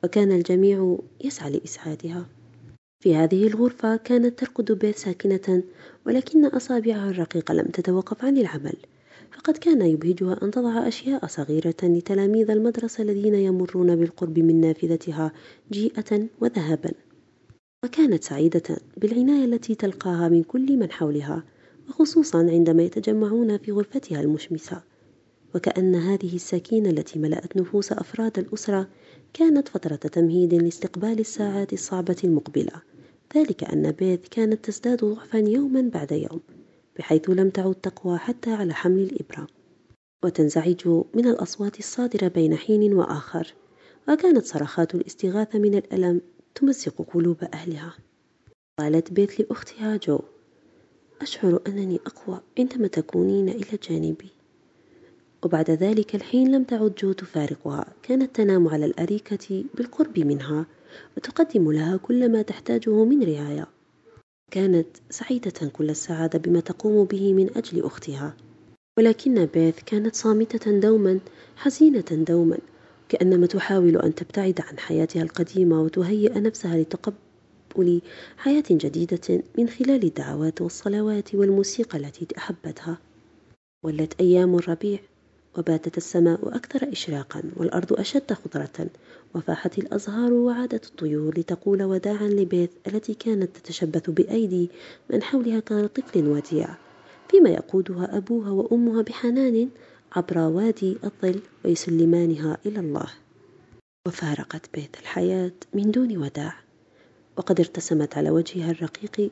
A: وكان الجميع يسعى لإسعادها. في هذه الغرفة كانت ترقد بيت ساكنة ولكن أصابعها الرقيقة لم تتوقف عن العمل. فقد كان يبهجها أن تضع أشياء صغيرة لتلاميذ المدرسة الذين يمرون بالقرب من نافذتها جيئة وذهبا وكانت سعيدة بالعناية التي تلقاها من كل من حولها وخصوصا عندما يتجمعون في غرفتها المشمسة. وكأن هذه السكينة التي ملأت نفوس أفراد الأسرة كانت فترة تمهيد لاستقبال الساعات الصعبة المقبلة. ذلك أن بيث كانت تزداد ضعفا يوما بعد يوم. بحيث لم تعد تقوى حتى على حمل الإبرة. وتنزعج من الأصوات الصادرة بين حين وآخر وكانت صرخات الاستغاثة من الألم تمزق قلوب أهلها. قالت بيت لأختها جو أشعر أنني أقوى عندما تكونين إلى جانبي. وبعد ذلك الحين لم تعد جو تفارقها. كانت تنام على الأريكة بالقرب منها وتقدم لها كل ما تحتاجه من رعاية. كانت سعيدة كل السعادة بما تقوم به من أجل أختها. ولكن بيث كانت صامتة دوما حزينة دوما كأنما تحاول أن تبتعد عن حياتها القديمة وتهيئ نفسها لتقبل حياة جديدة من خلال الدعوات والصلوات والموسيقى التي أحبتها. ولت أيام الربيع وباتت السماء أكثر إشراقا والأرض أشد خضرة وفاحت الأزهار وعادت الطيور لتقول وداعا لبيث التي كانت تتشبث بأيدي من حولها كطفل وديع فيما يقودها أبوها وأمها بحنان عبر وادي الظل ويسلمانها إلى الله. وفارقت بيت الحياة من دون وداع. وقد ارتسمت على وجهها الرقيق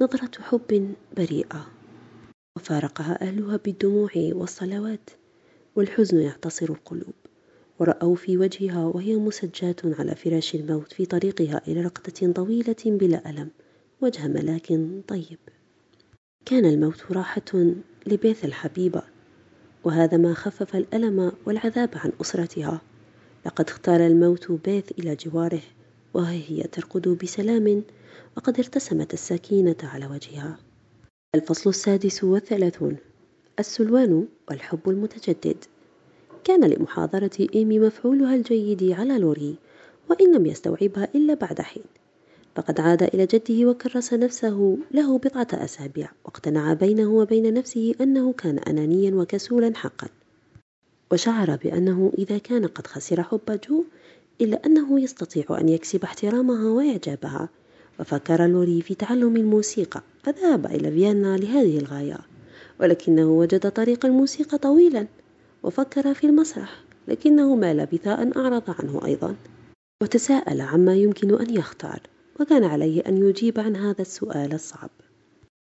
A: نظرة حب بريئة. وفارقها أهلها بالدموع والصلوات والحزن يعتصر القلوب. ورأوا في وجهها وهي مسجاة على فراش الموت في طريقها إلى رقدة طويلة بلا ألم وجه ملاك طيب. كان الموت راحة لبيث الحبيبة وهذا ما خفف الألم والعذاب عن أسرتها. لقد اختار الموت بيث إلى جواره وها هي ترقد بسلام وقد ارتسمت السكينة على وجهها. الفصل السادس والثلاثون. السلوان والحب المتجدد. كان لمحاضرة إيمي مفعولها الجيد على لوري وإن لم يستوعبها إلا بعد حين. فقد عاد إلى جده وكرس نفسه له بضعة أسابيع واقتنع بينه وبين نفسه أنه كان أنانيا وكسولا حقا. وشعر بأنه إذا كان قد خسر حب جو إلا أنه يستطيع أن يكسب احترامها وإعجابها. وفكر لوري في تعلم الموسيقى فذهب إلى فيينا لهذه الغاية. ولكنه وجد طريق الموسيقى طويلا وفكر في المسرح لكنه ما لبث أن أعرض عنه أيضا. وتساءل عما يمكن أن يختار وكان عليه أن يجيب عن هذا السؤال الصعب.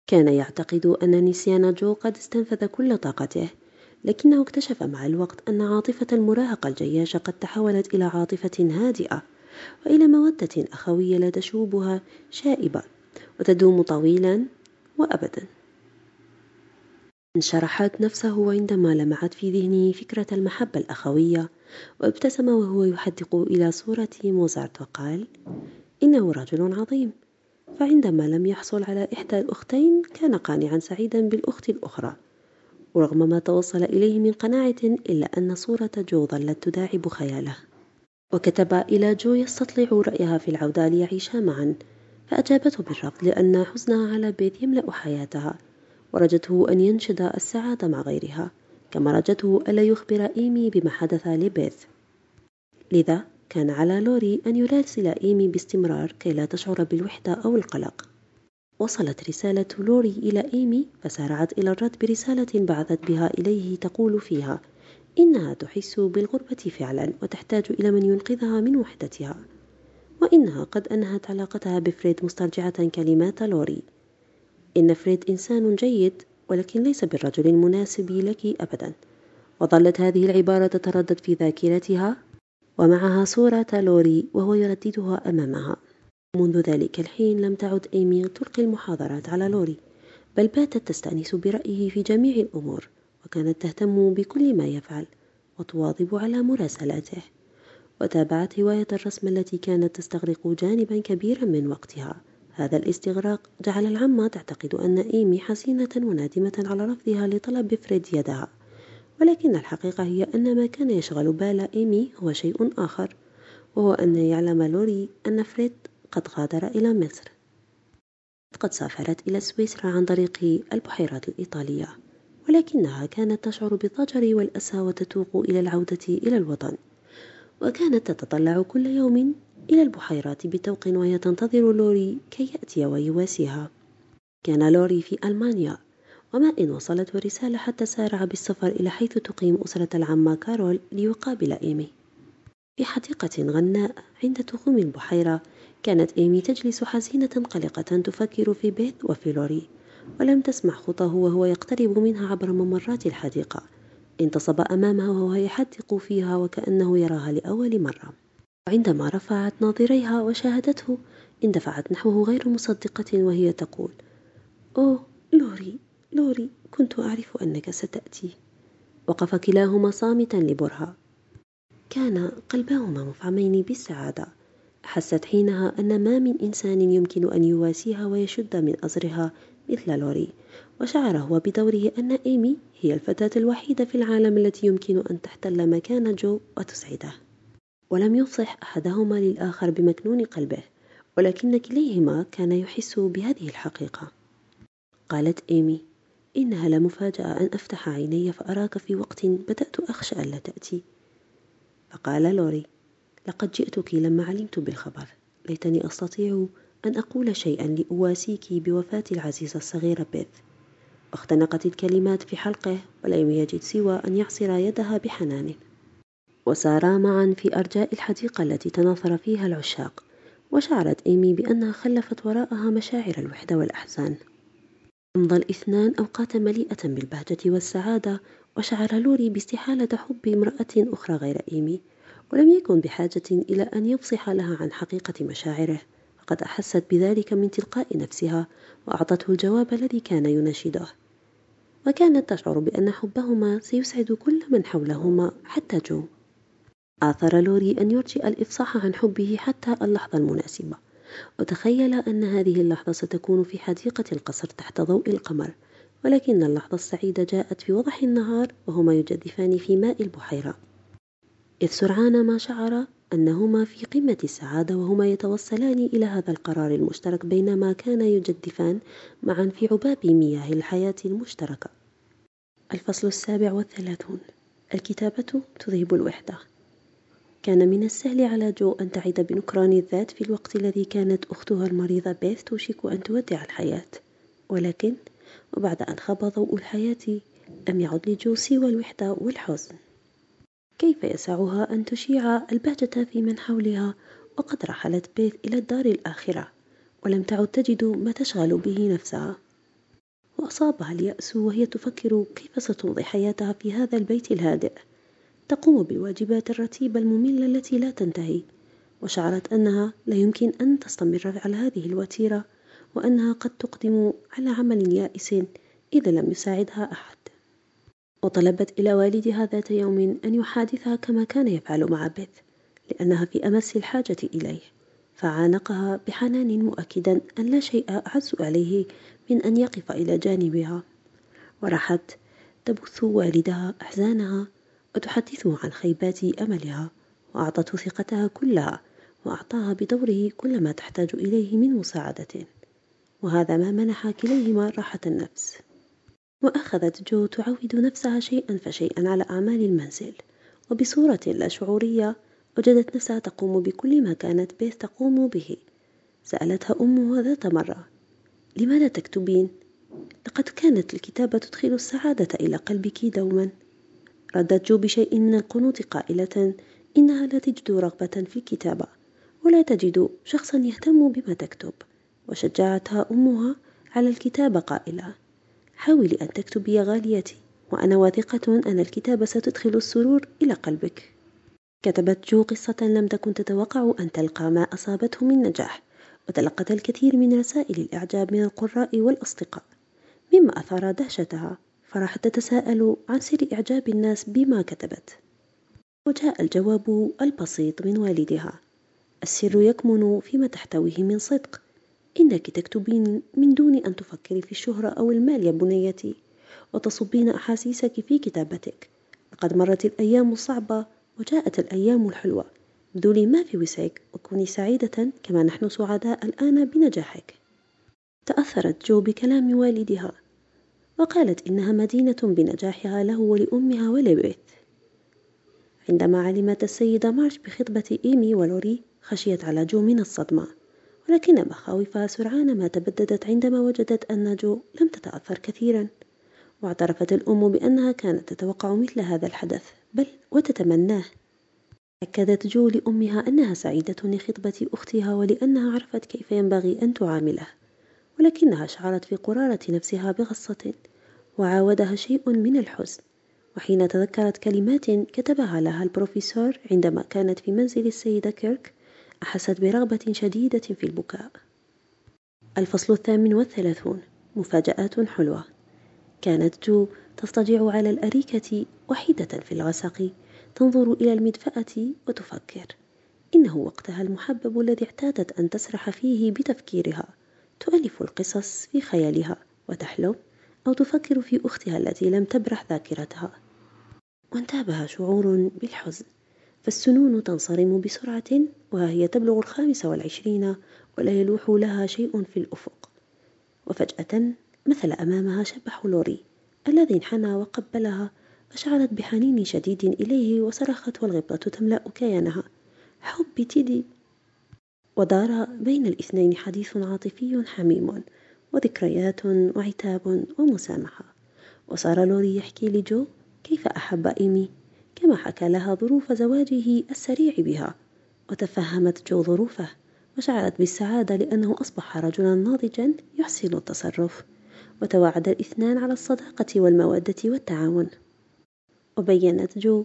A: كان يعتقد أن نسيان جو قد استنفذ كل طاقته لكنه اكتشف مع الوقت أن عاطفة المراهقة الجياشة قد تحولت إلى عاطفة هادئة وإلى مودة أخوية لا تشوبها شائبة وتدوم طويلا وأبدا. انشرحت نفسه عندما لمعت في ذهنه فكرة المحبة الأخوية وابتسم وهو يحدق إلى صورة موزارت وقال إنه رجل عظيم. فعندما لم يحصل على إحدى الأختين كان قانعا سعيدا بالأخت الأخرى. ورغم ما توصل إليه من قناعة إلا أن صورة جو ظلت تداعب خياله. وكتب إلى جو يستطلع رأيها في العودة ليعيشا معا. فأجابته بالرفض لأن حزنها على بيت يملأ حياتها. ورجته أن ينشد السعادة مع غيرها كما رجته ألا يخبر إيمي بما حدث لبيث. لذا كان على لوري أن يراسل إيمي باستمرار كي لا تشعر بالوحدة أو القلق. وصلت رسالة لوري إلى إيمي فسارعت إلى الرد برسالة بعثت بها إليه تقول فيها إنها تحس بالغربة فعلا وتحتاج إلى من ينقذها من وحدتها. وإنها قد أنهت علاقتها بفريد مسترجعة كلمات لوري. إن فريد إنسان جيد ولكن ليس بالرجل المناسب لك أبدا. وظلت هذه العبارة تتردد في ذاكرتها ومعها صورة لوري وهو يرددها أمامها. منذ ذلك الحين لم تعد إيمي تلقي المحاضرات على لوري بل باتت تستأنس برأيه في جميع الأمور وكانت تهتم بكل ما يفعل وتواظب على مراسلاته وتابعت هواية الرسم التي كانت تستغرق جانبا كبيرا من وقتها. هذا الاستغراق جعل العمة تعتقد أن إيمي حزينة وندمة على رفضها لطلب فريد يدها ولكن الحقيقة هي أن ما كان يشغل بال إيمي هو شيء آخر وهو أن يعلم لوري أن فريد قد غادر إلى مصر. قد سافرت إلى سويسرا عن طريق البحيرات الإيطالية ولكنها كانت تشعر بالضجر والأسى وتتوق إلى العودة إلى الوطن. وكانت تتطلع كل يوم إلى البحيرات بتوق وهي تنتظر لوري كي يأتي ويواسيها. كان لوري في ألمانيا وما إن وصلته رسالة حتى سارع بالسفر إلى حيث تقيم أسرة العمة كارول ليقابل إيمي. في حديقة غناء عند تخوم البحيرة كانت إيمي تجلس حزينة قلقة تفكر في بيث وفي لوري ولم تسمع خطاه وهو يقترب منها عبر ممرات الحديقة. انتصب أمامها وهو يحدق فيها وكأنه يراها لأول مرة. وعندما رفعت ناظريها وشاهدته اندفعت نحوه غير مصدقة وهي تقول أوه لوري لوري كنت أعرف أنك ستأتي. وقف كلاهما صامتا لبرهة. كان قلباهما مفعمين بالسعادة. أحست حينها أن ما من إنسان يمكن أن يواسيها ويشد من أزرها مثل لوري. وشعر هو بدوره أن إيمي هي الفتاة الوحيدة في العالم التي يمكن أن تحتل مكان جو وتسعده. ولم يفصح أحدهما للآخر بمكنون قلبه ولكن كليهما كان يحس بهذه الحقيقة. قالت إيمي إنها لمفاجأة أن أفتح عيني فأراك في وقت بدأت أخشى ألا تأتي. فقال لوري لقد جئتك لما علمت بالخبر. ليتني أستطيع أن أقول شيئا لأواسيك بوفاة العزيزة الصغيرة بيث. واختنقت الكلمات في حلقه ولم يجد سوى أن يعصر يدها بحنان. وسارا معا في أرجاء الحديقة التي تناثر فيها العشاق وشعرت إيمي بأنها خلفت وراءها مشاعر الوحدة والأحزان. أمضى الاثنان أوقاتا مليئة بالبهجة والسعادة وشعر لوري باستحالة حب امرأة أخرى غير إيمي ولم يكن بحاجة إلى أن يفصح لها عن حقيقة مشاعره فقد أحست بذلك من تلقاء نفسها وأعطته الجواب الذي كان يناشده. وكانت تشعر بأن حبهما سيسعد كل من حولهما حتى جو. آثر لوري أن يرجئ الإفصاح عن حبه حتى اللحظة المناسبة. وتخيل أن هذه اللحظة ستكون في حديقة القصر تحت ضوء القمر ولكن اللحظة السعيدة جاءت في وضح النهار وهما يجدفان في ماء البحيرة. إذ سرعان ما شعر أنهما في قمة السعادة وهما يتوصلان إلى هذا القرار المشترك بينما كانا يجدفان معا في عباب مياه الحياة المشتركة. الفصل السابع والثلاثون. الكتابة تذهب الوحدة. كان من السهل على جو أن تعد بنكران الذات في الوقت الذي كانت أختها المريضة بيث توشك أن تودع الحياة. ولكن وبعد أن خاب ضوء الحياة لم يعد لجو سوى الوحدة والحزن. كيف يسعها أن تشيع البهجة في من حولها؟ وقد رحلت بيث إلى الدار الآخرة ولم تعد تجد ما تشغل به نفسها. وأصابها اليأس وهي تفكر كيف ستمضي حياتها في هذا البيت الهادئ. تقوم بالواجبات الرتيبة المملة التي لا تنتهي وشعرت أنها لا يمكن أن تستمر على هذه الوتيرة وأنها قد تقدم على عمل يائس إذا لم يساعدها أحد. وطلبت إلى والدها ذات يوم أن يحادثها كما كان يفعل مع بيث لأنها في أمس الحاجة إليه. فعانقها بحنان مؤكدا أن لا شيء أعز عليه من أن يقف إلى جانبها. وراحت تبث والدها أحزانها وتحدثه عن خيبات أملها وأعطته ثقتها كلها وأعطاها بدوره كل ما تحتاج إليه من مساعدة. وهذا ما منح كليهما راحة النفس. وأخذت جو تعود نفسها شيئا فشيئا على أعمال المنزل. وبصورة لا شعورية وجدت نفسها تقوم بكل ما كانت بيث تقوم به. سألتها أمها ذات مرة لماذا تكتبين؟ لقد كانت الكتابة تدخل السعادة إلى قلبك دوما. ردت جو بشيء من القنوط قائلة إنها لا تجد رغبة في الكتابة ولا تجد شخصا يهتم بما تكتب. وشجعتها أمها على الكتابة قائلة حاولي أن تكتبي يا غاليتي وأنا واثقة أن الكتابة ستدخل السرور إلى قلبك. كتبت جو قصة لم تكن تتوقع أن تلقى ما أصابته من نجاح. وتلقت الكثير من رسائل الإعجاب من القراء والأصدقاء مما أثار دهشتها. فراحت تتساءل عن سر إعجاب الناس بما كتبت. وجاء الجواب البسيط من والدها. السر يكمن فيما تحتويه من صدق. إنك تكتبين من دون أن تفكري في الشهرة أو المال يا بنيتي وتصبين أحاسيسك في كتابتك. لقد مرت الأيام الصعبة وجاءت الأيام الحلوة. ابذلي ما في وسعك وكوني سعيدة كما نحن سعداء الآن بنجاحك. تأثرت جو بكلام والدها. وقالت إنها مدينة بنجاحها له ولأمها ولبيث عندما علمت السيدة مارش بخطبة إيمي ولوري خشيت على جو من الصدمة ولكن مخاوفها سرعان ما تبددت عندما وجدت أن جو لم تتأثر كثيرا واعترفت الأم بأنها كانت تتوقع مثل هذا الحدث بل وتتمناه. أكدت جو لأمها أنها سعيدة لخطبة أختها ولأنها عرفت كيف ينبغي أن تعامله. ولكنها شعرت في قرارة نفسها بغصة وعاودها شيء من الحزن. وحين تذكرت كلمات كتبها لها البروفيسور عندما كانت في منزل السيدة كيرك أحست برغبة شديدة في البكاء. الفصل الثامن والثلاثون مفاجآت حلوة. كانت جو تضطجع على الأريكة وحيدة في الغسق تنظر إلى المدفأة وتفكر. إنه وقتها المحبب الذي اعتادت أن تسرح فيه بتفكيرها. تؤلف القصص في خيالها وتحلم أو تفكر في أختها التي لم تبرح ذاكرتها. وانتابها شعور بالحزن فالسنون تنصرم بسرعة وهي تبلغ الخامسة والعشرين ولا يلوح لها شيء في الأفق. وفجأة مثل أمامها شبح لوري الذي انحنى وقبلها فشعرت بحنين شديد إليه وصرخت والغبطة تملأ كيانها. حبي تيدي ودار بين الاثنين حديث عاطفي حميم وذكريات وعتاب ومسامحة. وصار لوري يحكي لجو كيف أحب إيمي؟ كما حكى لها ظروف زواجه السريع بها. وتفهمت جو ظروفه وشعرت بالسعادة لأنه أصبح رجلا ناضجا يحسن التصرف. وتواعد الاثنان على الصداقة والمودة والتعاون. وبينت جو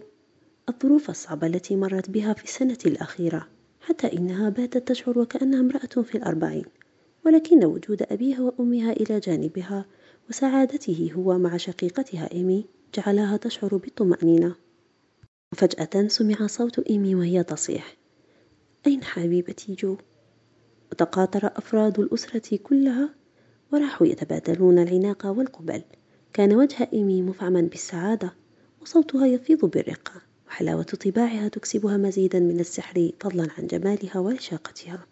A: الظروف الصعبة التي مرت بها في السنة الأخيرة. حتى إنها باتت تشعر وكأنها امرأة في الأربعين ولكن وجود أبيها وأمها إلى جانبها وسعادته هو مع شقيقتها إيمي جعلها تشعر بالطمأنينة. وفجأة سمع صوت إيمي وهي تصيح. أين حبيبتي جو؟ وتقاطر أفراد الأسرة كلها وراحوا يتبادلون العناق والقبل. كان وجه إيمي مفعما بالسعادة وصوتها يفيض بالرقة. وحلاوة طباعها تكسبها مزيدا من السحر فضلا عن جمالها ورشاقتها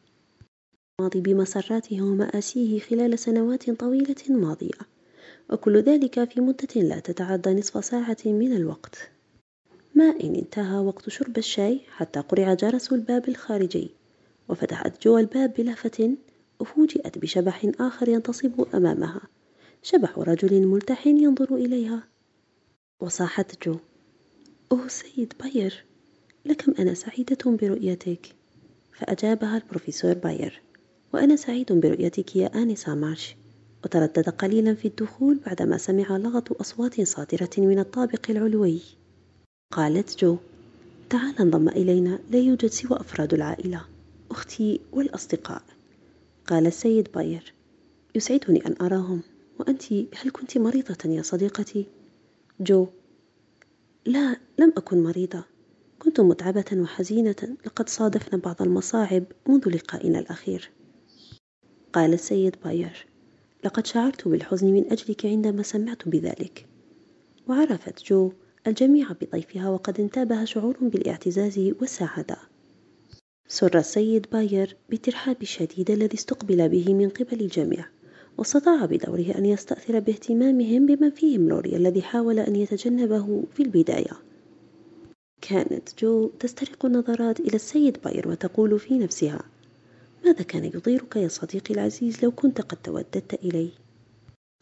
A: الماضي بمسراته ومآسيه خلال سنوات طويلة ماضية. وكل ذلك في مدة لا تتعدى نصف ساعة من الوقت. ما إن انتهى وقت شرب الشاي حتى قرع جرس الباب الخارجي. وفتحت جو الباب بلهفة وفوجئت بشبح آخر ينتصب أمامها. شبح رجل ملتح ينظر إليها. وصاحت جو. أوه سيد باير لكم أنا سعيدة برؤيتك. فأجابها البروفيسور باير وأنا سعيد برؤيتك يا آنسة مارش. وتردد قليلا في الدخول بعدما سمع لغط أصوات صادرة من الطابق العلوي. قالت جو تعال انضم إلينا لا يوجد سوى أفراد العائلة. أختي والأصدقاء. قال السيد باير يسعدني أن أراهم. وأنت هل كنت مريضة يا صديقتي؟ جو لا لم أكن مريضة. كنت متعبة وحزينة. لقد صادفنا بعض المصاعب منذ لقائنا الأخير. قال السيد باير لقد شعرت بالحزن من أجلك عندما سمعت بذلك. وعرفت جو الجميع بضيفها وقد انتابها شعور بالاعتزاز والسعادة. سر السيد باير بالترحاب الشديد الذي استقبل به من قبل الجميع. واستطاع بدوره أن يستأثر باهتمامهم بمن فيهم لوري الذي حاول أن يتجنبه في البداية. كانت جو تسترق النظرات إلى السيد باير وتقول في نفسها ماذا كان يضيرك يا صديقي العزيز لو كنت قد توددت إلي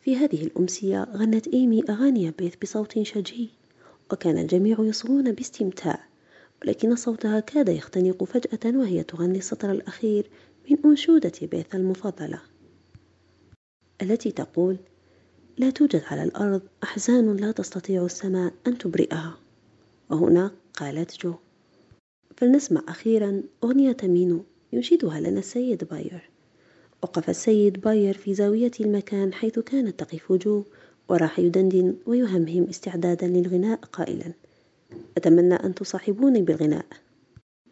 A: في هذه الأمسية غنت إيمي أغاني بيث بصوت شجي وكان الجميع يصغون باستمتاع ولكن صوتها كاد يختنق فجأة وهي تغني السطر الأخير من أنشودة بيث المفضلة. التي تقول لا توجد على الأرض أحزان لا تستطيع السماء أن تبرئها. وهنا قالت جو فلنسمع أخيرا أغنية مينيون ينشدها لنا السيد باير. وقف السيد باير في زاوية المكان حيث كانت تقف جو وراح يدندن ويهمهم استعدادا للغناء قائلا أتمنى أن تصاحبوني بالغناء.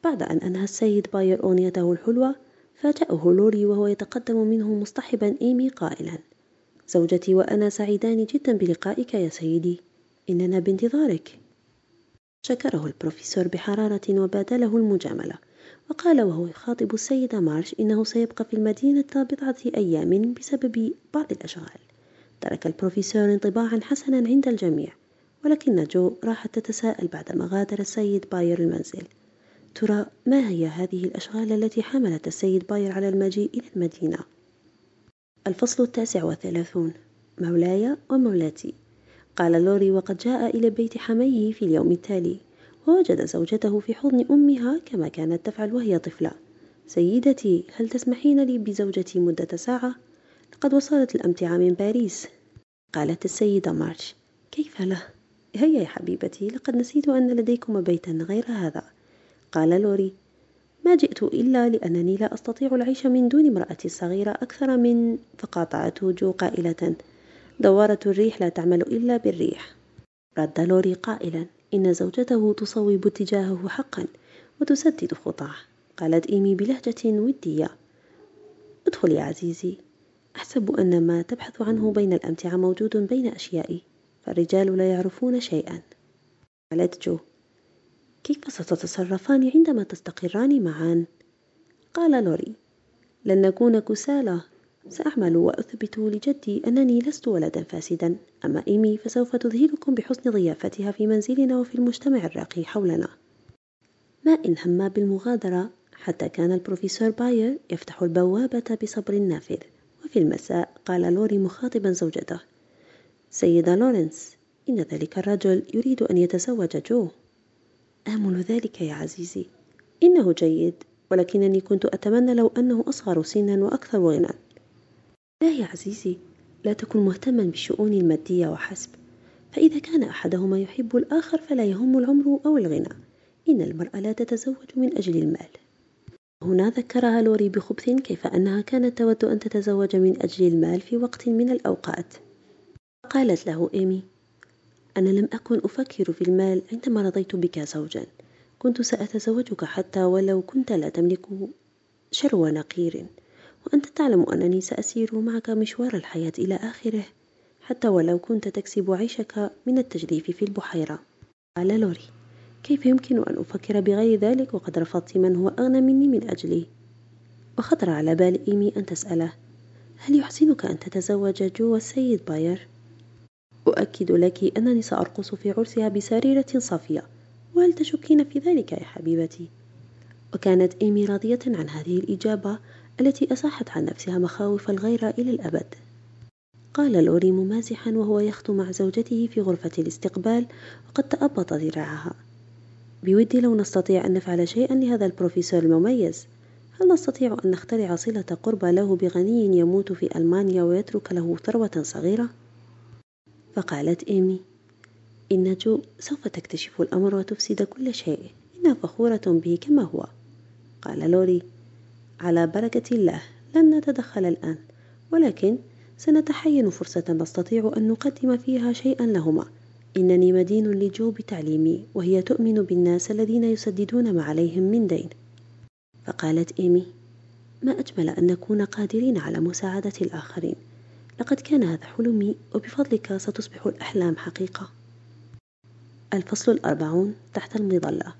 A: بعد أن أنهى السيد باير أغنيته الحلوة فاجأه لوري وهو يتقدم منه مصطحبا إيمي قائلا زوجتي وأنا سعيدان جدا بلقائك يا سيدي. إننا بانتظارك. شكره البروفيسور بحرارة وبادله المجاملة وقال وهو يخاطب السيدة مارش إنه سيبقى في المدينة بضعة أيام بسبب بعض الأشغال. ترك البروفيسور انطباعا حسنا عند الجميع ولكن جو راحت تتساءل بعدما غادر السيد باير المنزل. ترى ما هي هذه الأشغال التي حملت السيد باير على المجيء إلى المدينة؟ الفصل التاسع والثلاثون. مولاي ومولاتي. قال لوري وقد جاء إلى بيت حميه في اليوم التالي. ووجد زوجته في حضن أمها كما كانت تفعل وهي طفلة. سيدتي هل تسمحين لي بزوجتي مدة ساعة؟ لقد وصلت الأمتعة من باريس. قالت السيدة مارش. كيف له؟ هيا يا حبيبتي لقد نسيت أن لديكما بيتا غير هذا. قال لوري ما جئت إلا لأنني لا أستطيع العيش من دون امرأتي الصغيرة أكثر من فقاطعته جو قائلة دوارة الريح لا تعمل إلا بالريح. رد لوري قائلا إن زوجته تصوب اتجاهه حقا وتسدد خطاه. قالت إيمي بلهجة ودية ادخل يا عزيزي أحسب أن ما تبحث عنه بين الأمتعة موجود بين أشيائي فالرجال لا يعرفون شيئا. قالت جو كيف ستتصرفان عندما تستقران معا؟ قال لوري لن نكون كسالى. سأعمل وأثبت لجدي أنني لست ولدا فاسدا. أما إيمي فسوف تذهلكم بحسن ضيافتها في منزلنا وفي المجتمع الراقي حولنا. ما إن هم بالمغادرة حتى كان البروفيسور باير يفتح البوابة بصبر نافذ. وفي المساء قال لوري مخاطبا زوجته. سيدة لورنس إن ذلك الرجل يريد أن يتزوج جو. آمل ذلك يا عزيزي. إنه جيد ولكنني كنت أتمنى لو أنه أصغر سنا وأكثر غنى لا يا عزيزي لا تكن مهتما بالشؤون المادية وحسب. فإذا كان أحدهما يحب الآخر فلا يهم العمر أو الغنى. إن المرأة لا تتزوج من أجل المال. هنا ذكرها لوري بخبث كيف أنها كانت تود أن تتزوج من أجل المال في وقت من الأوقات. قالت له إيمي أنا لم أكن أفكر في المال عندما رضيت بك زوجا. كنت سأتزوجك حتى ولو كنت لا تملك شرو نقير وأنت تعلم أنني سأسير معك مشوار الحياة إلى آخره حتى ولو كنت تكسب عيشك من التجديف في البحيرة. قال لوري كيف يمكن أن أفكر بغير ذلك وقد رفضت من هو أغنى مني من أجلي؟ وخطر على بال إيمي أن تسأله هل يحسنك أن تتزوج جو السيد باير؟ أؤكد لك أنني سأرقص في عرسها بسريرة صافية وهل تشكين في ذلك يا حبيبتي؟ وكانت إيمي راضية عن هذه الإجابة التي أصاحت عن نفسها مخاوف الغيرة إلى الأبد قال لوري ممازحا وهو يخطو مع زوجته في غرفة الاستقبال وقد تأبط ذراعها بودي لو نستطيع أن نفعل شيئا لهذا البروفيسور المميز هل نستطيع أن نخترع صلة قربى له بغني يموت في ألمانيا ويترك له ثروة صغيرة؟ فقالت إيمي إن جو سوف تكتشف الأمر وتفسد كل شيء. إنها فخورة به كما هو. قال لوري على بركة الله لن نتدخل الآن ولكن سنتحين فرصة نستطيع أن نقدم فيها شيئا لهما. إنني مدين لجو بتعليمي وهي تؤمن بالناس الذين يسددون ما عليهم من دين. فقالت إيمي ما أجمل أن نكون قادرين على مساعدة الآخرين. لقد كان هذا حلمي وبفضلك ستصبح الأحلام حقيقة. الفصل الأربعون تحت المظلة.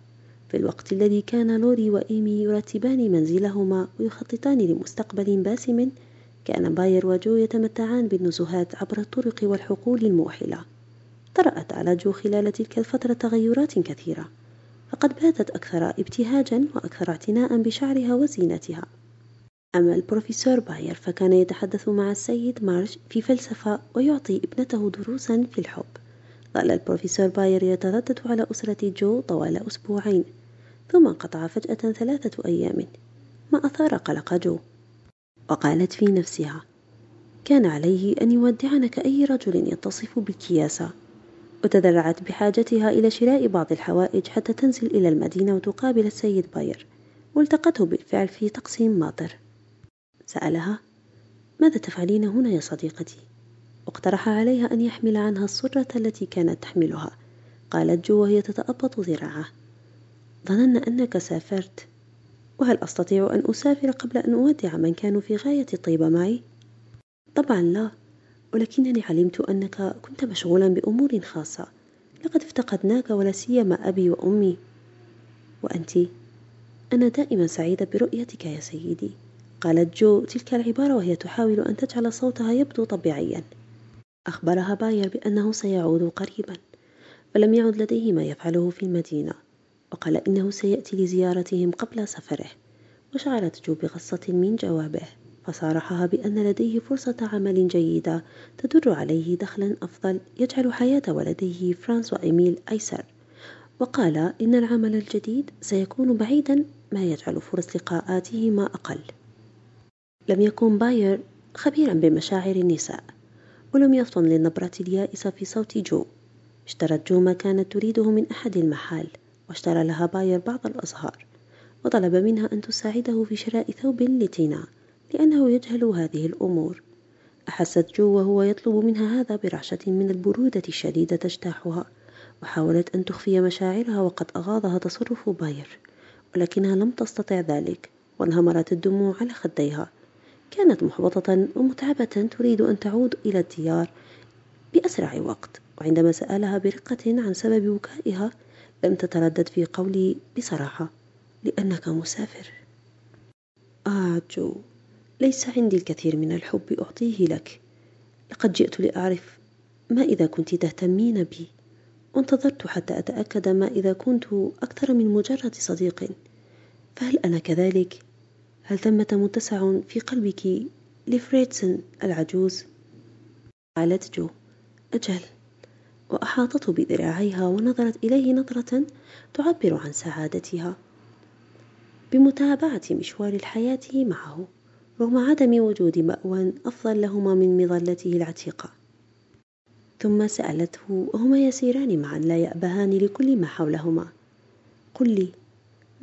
A: في الوقت الذي كان لوري وإيمي يرتبان منزلهما ويخططان لمستقبل باسم كان باير وجو يتمتعان بالنزهات عبر الطرق والحقول الموحلة. طرأت على جو خلال تلك الفترة تغيرات كثيرة. فقد باتت أكثر ابتهاجا وأكثر اعتناء بشعرها وزينتها. أما البروفيسور باير فكان يتحدث مع السيد مارش في فلسفة ويعطي ابنته دروسا في الحب. ظل البروفيسور باير يتردد على أسرة جو طوال أسبوعين ثم انقطع فجأة ثلاثة أيام ما أثار قلق جو. وقالت في نفسها كان عليه أن يودعنا كأي رجل يتصف بالكياسة وتذرعت بحاجتها إلى شراء بعض الحوائج حتى تنزل إلى المدينة وتقابل السيد باير والتقته بالفعل في طقس ماطر. سألها ماذا تفعلين هنا يا صديقتي؟ واقترح عليها أن يحمل عنها السرة التي كانت تحملها. قالت جو وهي تتأبط ذراعه. ظننا أنك سافرت. وهل أستطيع أن أسافر قبل أن أودع من كانوا في غاية الطيبة معي؟ طبعا لا. ولكنني علمت أنك كنت مشغولا بأمور خاصة. لقد افتقدناك ولا سيما أبي وأمي. وأنت؟ أنا دائما سعيدة برؤيتك يا سيدي. قالت جو تلك العبارة وهي تحاول أن تجعل صوتها يبدو طبيعيا. أخبرها باير بأنه سيعود قريبا ولم يعد لديه ما يفعله في المدينة وقال إنه سيأتي لزيارتهم قبل سفره. وشعرت جو بغصة من جوابه فصارحها بأن لديه فرصة عمل جيدة تدر عليه دخلا أفضل يجعل حياة ولديه فرانس وإيميل أيسر. وقال إن العمل الجديد سيكون بعيدا ما يجعل فرص لقاءاتهما أقل. لم يكن باير خبيرا بمشاعر النساء ولم يفطن للنبرة اليائسة في صوت جو. اشترت جو ما كانت تريده من أحد المحال واشترى لها باير بعض الأزهار وطلب منها أن تساعده في شراء ثوب لتينا لأنه يجهل هذه الأمور. أحست جو وهو يطلب منها هذا برعشة من البرودة الشديدة تجتاحها وحاولت أن تخفي مشاعرها وقد أغاضها تصرف باير ولكنها لم تستطع ذلك وانهمرت الدموع على خديها. كانت محبطة ومتعبة تريد أن تعود إلى الديار بأسرع وقت وعندما سألها برقة عن سبب بكائها لم تتردد في قولي بصراحة لأنك مسافر. آه جو ليس عندي الكثير من الحب أعطيه لك. لقد جئت لأعرف ما إذا كنت تهتمين بي. وانتظرت حتى أتأكد ما إذا كنت أكثر من مجرد صديق. فهل أنا كذلك؟ هل ثمة متسع في قلبك لفريدسون العجوز؟ قالت جو. أجل. وأحاطته بذراعيها ونظرت إليه نظرة تعبر عن سعادتها. بمتابعة مشوار الحياة معه رغم عدم وجود مأوى أفضل لهما من مظلته العتيقة. ثم سألته وهما يسيران معا لا يأبهان لكل ما حولهما؟ قل لي.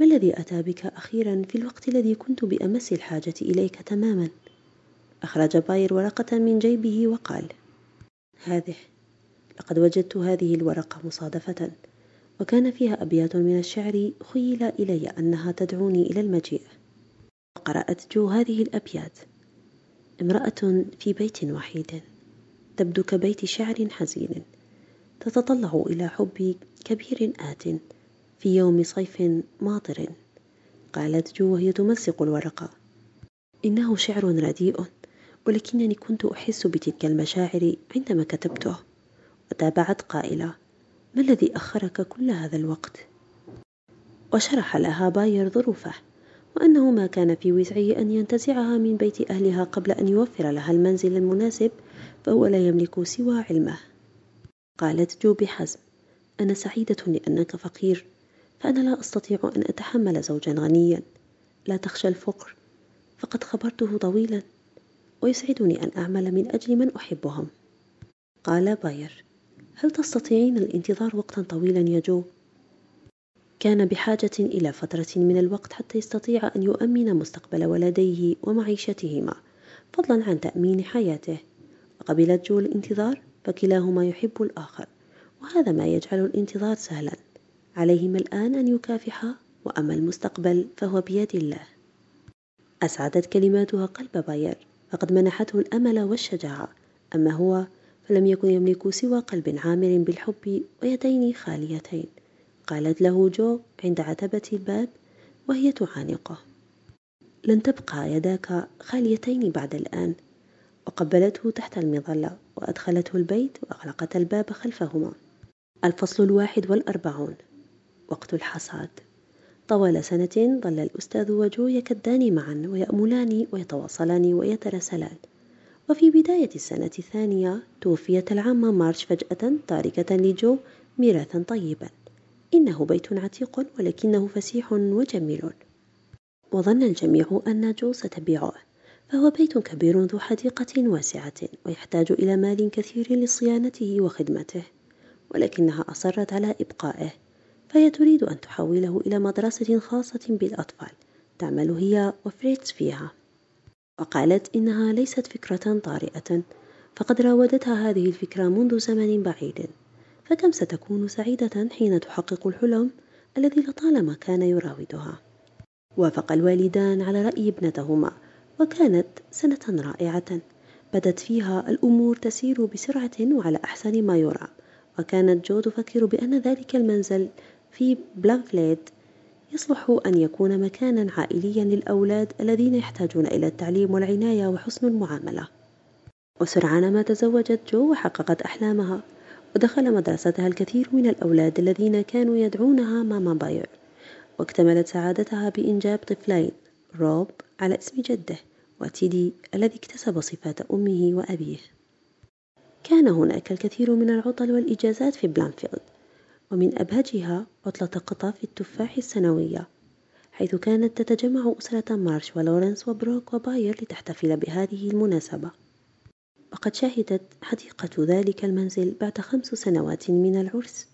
A: ما الذي أتى بك أخيرا في الوقت الذي كنت بأمس الحاجة إليك تماما؟ أخرج باير ورقة من جيبه وقال هذه لقد وجدت هذه الورقة مصادفة وكان فيها أبيات من الشعر خيل إلي أنها تدعوني إلى المجيء قرأت جو هذه الأبيات. امرأة في بيت وحيد تبدو كبيت شعر حزين تتطلع إلى حب كبير آت في يوم صيف ماطر. قالت جو وهي تمزق الورقة إنه شعر رديء ولكنني كنت أحس بتلك المشاعر عندما كتبته. وتابعت قائلة ما الذي أخرك كل هذا الوقت؟ وشرح لها باير ظروفه وأنه ما كان في وسعه أن ينتزعها من بيت أهلها قبل أن يوفر لها المنزل المناسب فهو لا يملك سوى علمه. قالت جو بحزم أنا سعيدة لأنك فقير. فأنا لا أستطيع أن أتحمل زوجا غنيا. لا تخشى الفقر. فقد خبرته طويلا. ويسعدني أن أعمل من أجل من أحبهم. قال باير. هل تستطيعين الانتظار وقتا طويلا يا جو؟ كان بحاجة إلى فترة من الوقت حتى يستطيع أن يؤمن مستقبل ولديه ومعيشتهما فضلا عن تأمين حياته. وقبلت جو الانتظار فكلاهما يحب الآخر وهذا ما يجعل الانتظار سهلا. عليهما الآن أن يكافحا وأما المستقبل فهو بيد الله. أسعدت كلماتها قلب باير فقد منحته الأمل والشجاعة. أما هو فلم يكن يملك سوى قلب عامر بالحب ويدين خاليتين. قالت له جو عند عتبة الباب وهي تعانقه. لن تبقى يداك خاليتين بعد الآن. وقبلته تحت المظلة وأدخلته البيت وأغلقت الباب خلفهما. الفصل الواحد والأربعون. وقت الحصاد. طوال سنة ظل الأستاذ وجو يكدان معا ويأملان ويتواصلان ويتراسلان. وفي بداية السنة الثانية توفيت العامة مارش فجأة تاركة لجو ميراثا طيبا. إنه بيت عتيق ولكنه فسيح وجميل. وظن الجميع أن جو ستبيعه. فهو بيت كبير ذو حديقة واسعة ويحتاج إلى مال كثير لصيانته وخدمته. ولكنها أصرت على إبقائه. فهي تريد أن تحوله إلى مدرسة خاصة بالأطفال تعمل هي وفريتز فيها. وقالت إنها ليست فكرة طارئة فقد راودتها هذه الفكرة منذ زمن بعيد. فكم ستكون سعيدة حين تحقق الحلم الذي لطالما كان يراودها. وافق الوالدان على رأي ابنتهما وكانت سنة رائعة. بدت فيها الأمور تسير بسرعة وعلى أحسن ما يرام وكانت جو تفكر بأن ذلك المنزل في بلانفيلد يصلح أن يكون مكانا عائليا للأولاد الذين يحتاجون إلى التعليم والعناية وحسن المعاملة. وسرعان ما تزوجت جو وحققت أحلامها ودخل مدرستها الكثير من الأولاد الذين كانوا يدعونها ماما باير واكتملت سعادتها بإنجاب طفلين روب على اسم جده وتيدي الذي اكتسب صفات أمه وأبيه. كان هناك الكثير من العطل والإجازات في بلانفيلد. ومن أبهجها عطلة قطاف التفاح السنوية حيث كانت تتجمع أسرة مارش ولورنس وبروك وباير لتحتفل بهذه المناسبة. وقد شهدت حديقة ذلك المنزل بعد خمس سنوات من العرس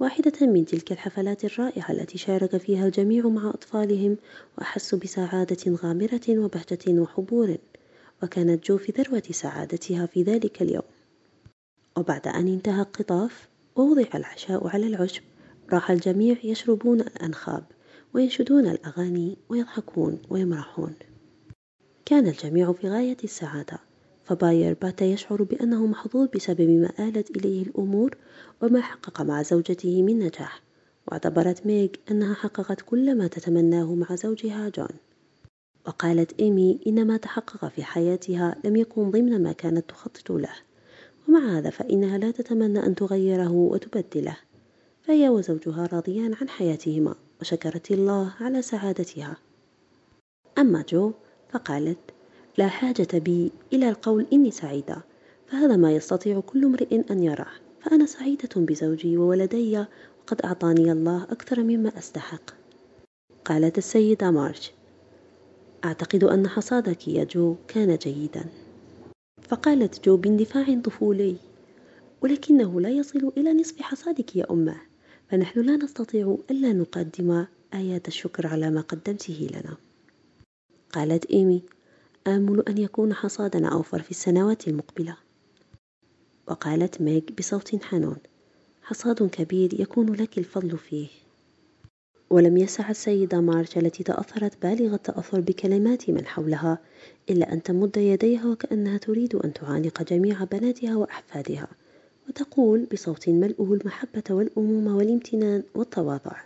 A: واحدة من تلك الحفلات الرائعة التي شارك فيها الجميع مع أطفالهم وأحسوا بسعادة غامرة وبهجة وحبور وكانت جو في ذروة سعادتها في ذلك اليوم. وبعد أن انتهى القطاف ووضع العشاء على العشب. راح الجميع يشربون الأنخاب وينشدون الأغاني ويضحكون ويمرحون. كان الجميع في غاية السعادة فباير بات يشعر بأنه محظوظ بسبب ما آلت إليه الأمور وما حقق مع زوجته من نجاح. واعتبرت ميغ أنها حققت كل ما تتمناه مع زوجها جون. وقالت إيمي إن ما تحقق في حياتها لم يكن ضمن ما كانت تخطط له. ومع هذا فإنها لا تتمنى أن تغيره وتبدله. فهي وزوجها راضيان عن حياتهما وشكرت الله على سعادتها. أما جو فقالت لا حاجة بي إلى القول إني سعيدة فهذا ما يستطيع كل امرئ أن يراه فأنا سعيدة بزوجي وولدي وقد أعطاني الله أكثر مما أستحق. قالت السيدة مارش أعتقد أن حصادك يا جو كان جيدا. فقالت جو باندفاع طفولي ولكنه لا يصل إلى نصف حصادك يا أماه فنحن لا نستطيع ألا نقدم آيات الشكر على ما قدمته لنا. قالت إيمي آمل أن يكون حصادنا أوفر في السنوات المقبلة. وقالت ميغ بصوت حنون حصاد كبير يكون لك الفضل فيه. ولم يسع السيدة مارش التي تأثرت بالغ التأثر بكلمات من حولها إلا أن تمد يديها وكأنها تريد أن تعانق جميع بناتها وأحفادها وتقول بصوت ملؤه المحبة والأمومة والامتنان والتواضع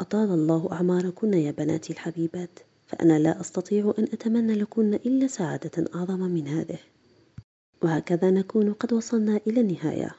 A: أطال الله أعماركن يا بناتي الحبيبات فأنا لا أستطيع أن أتمنى لكن إلا سعادة أعظم من هذه. وهكذا نكون قد وصلنا إلى النهاية.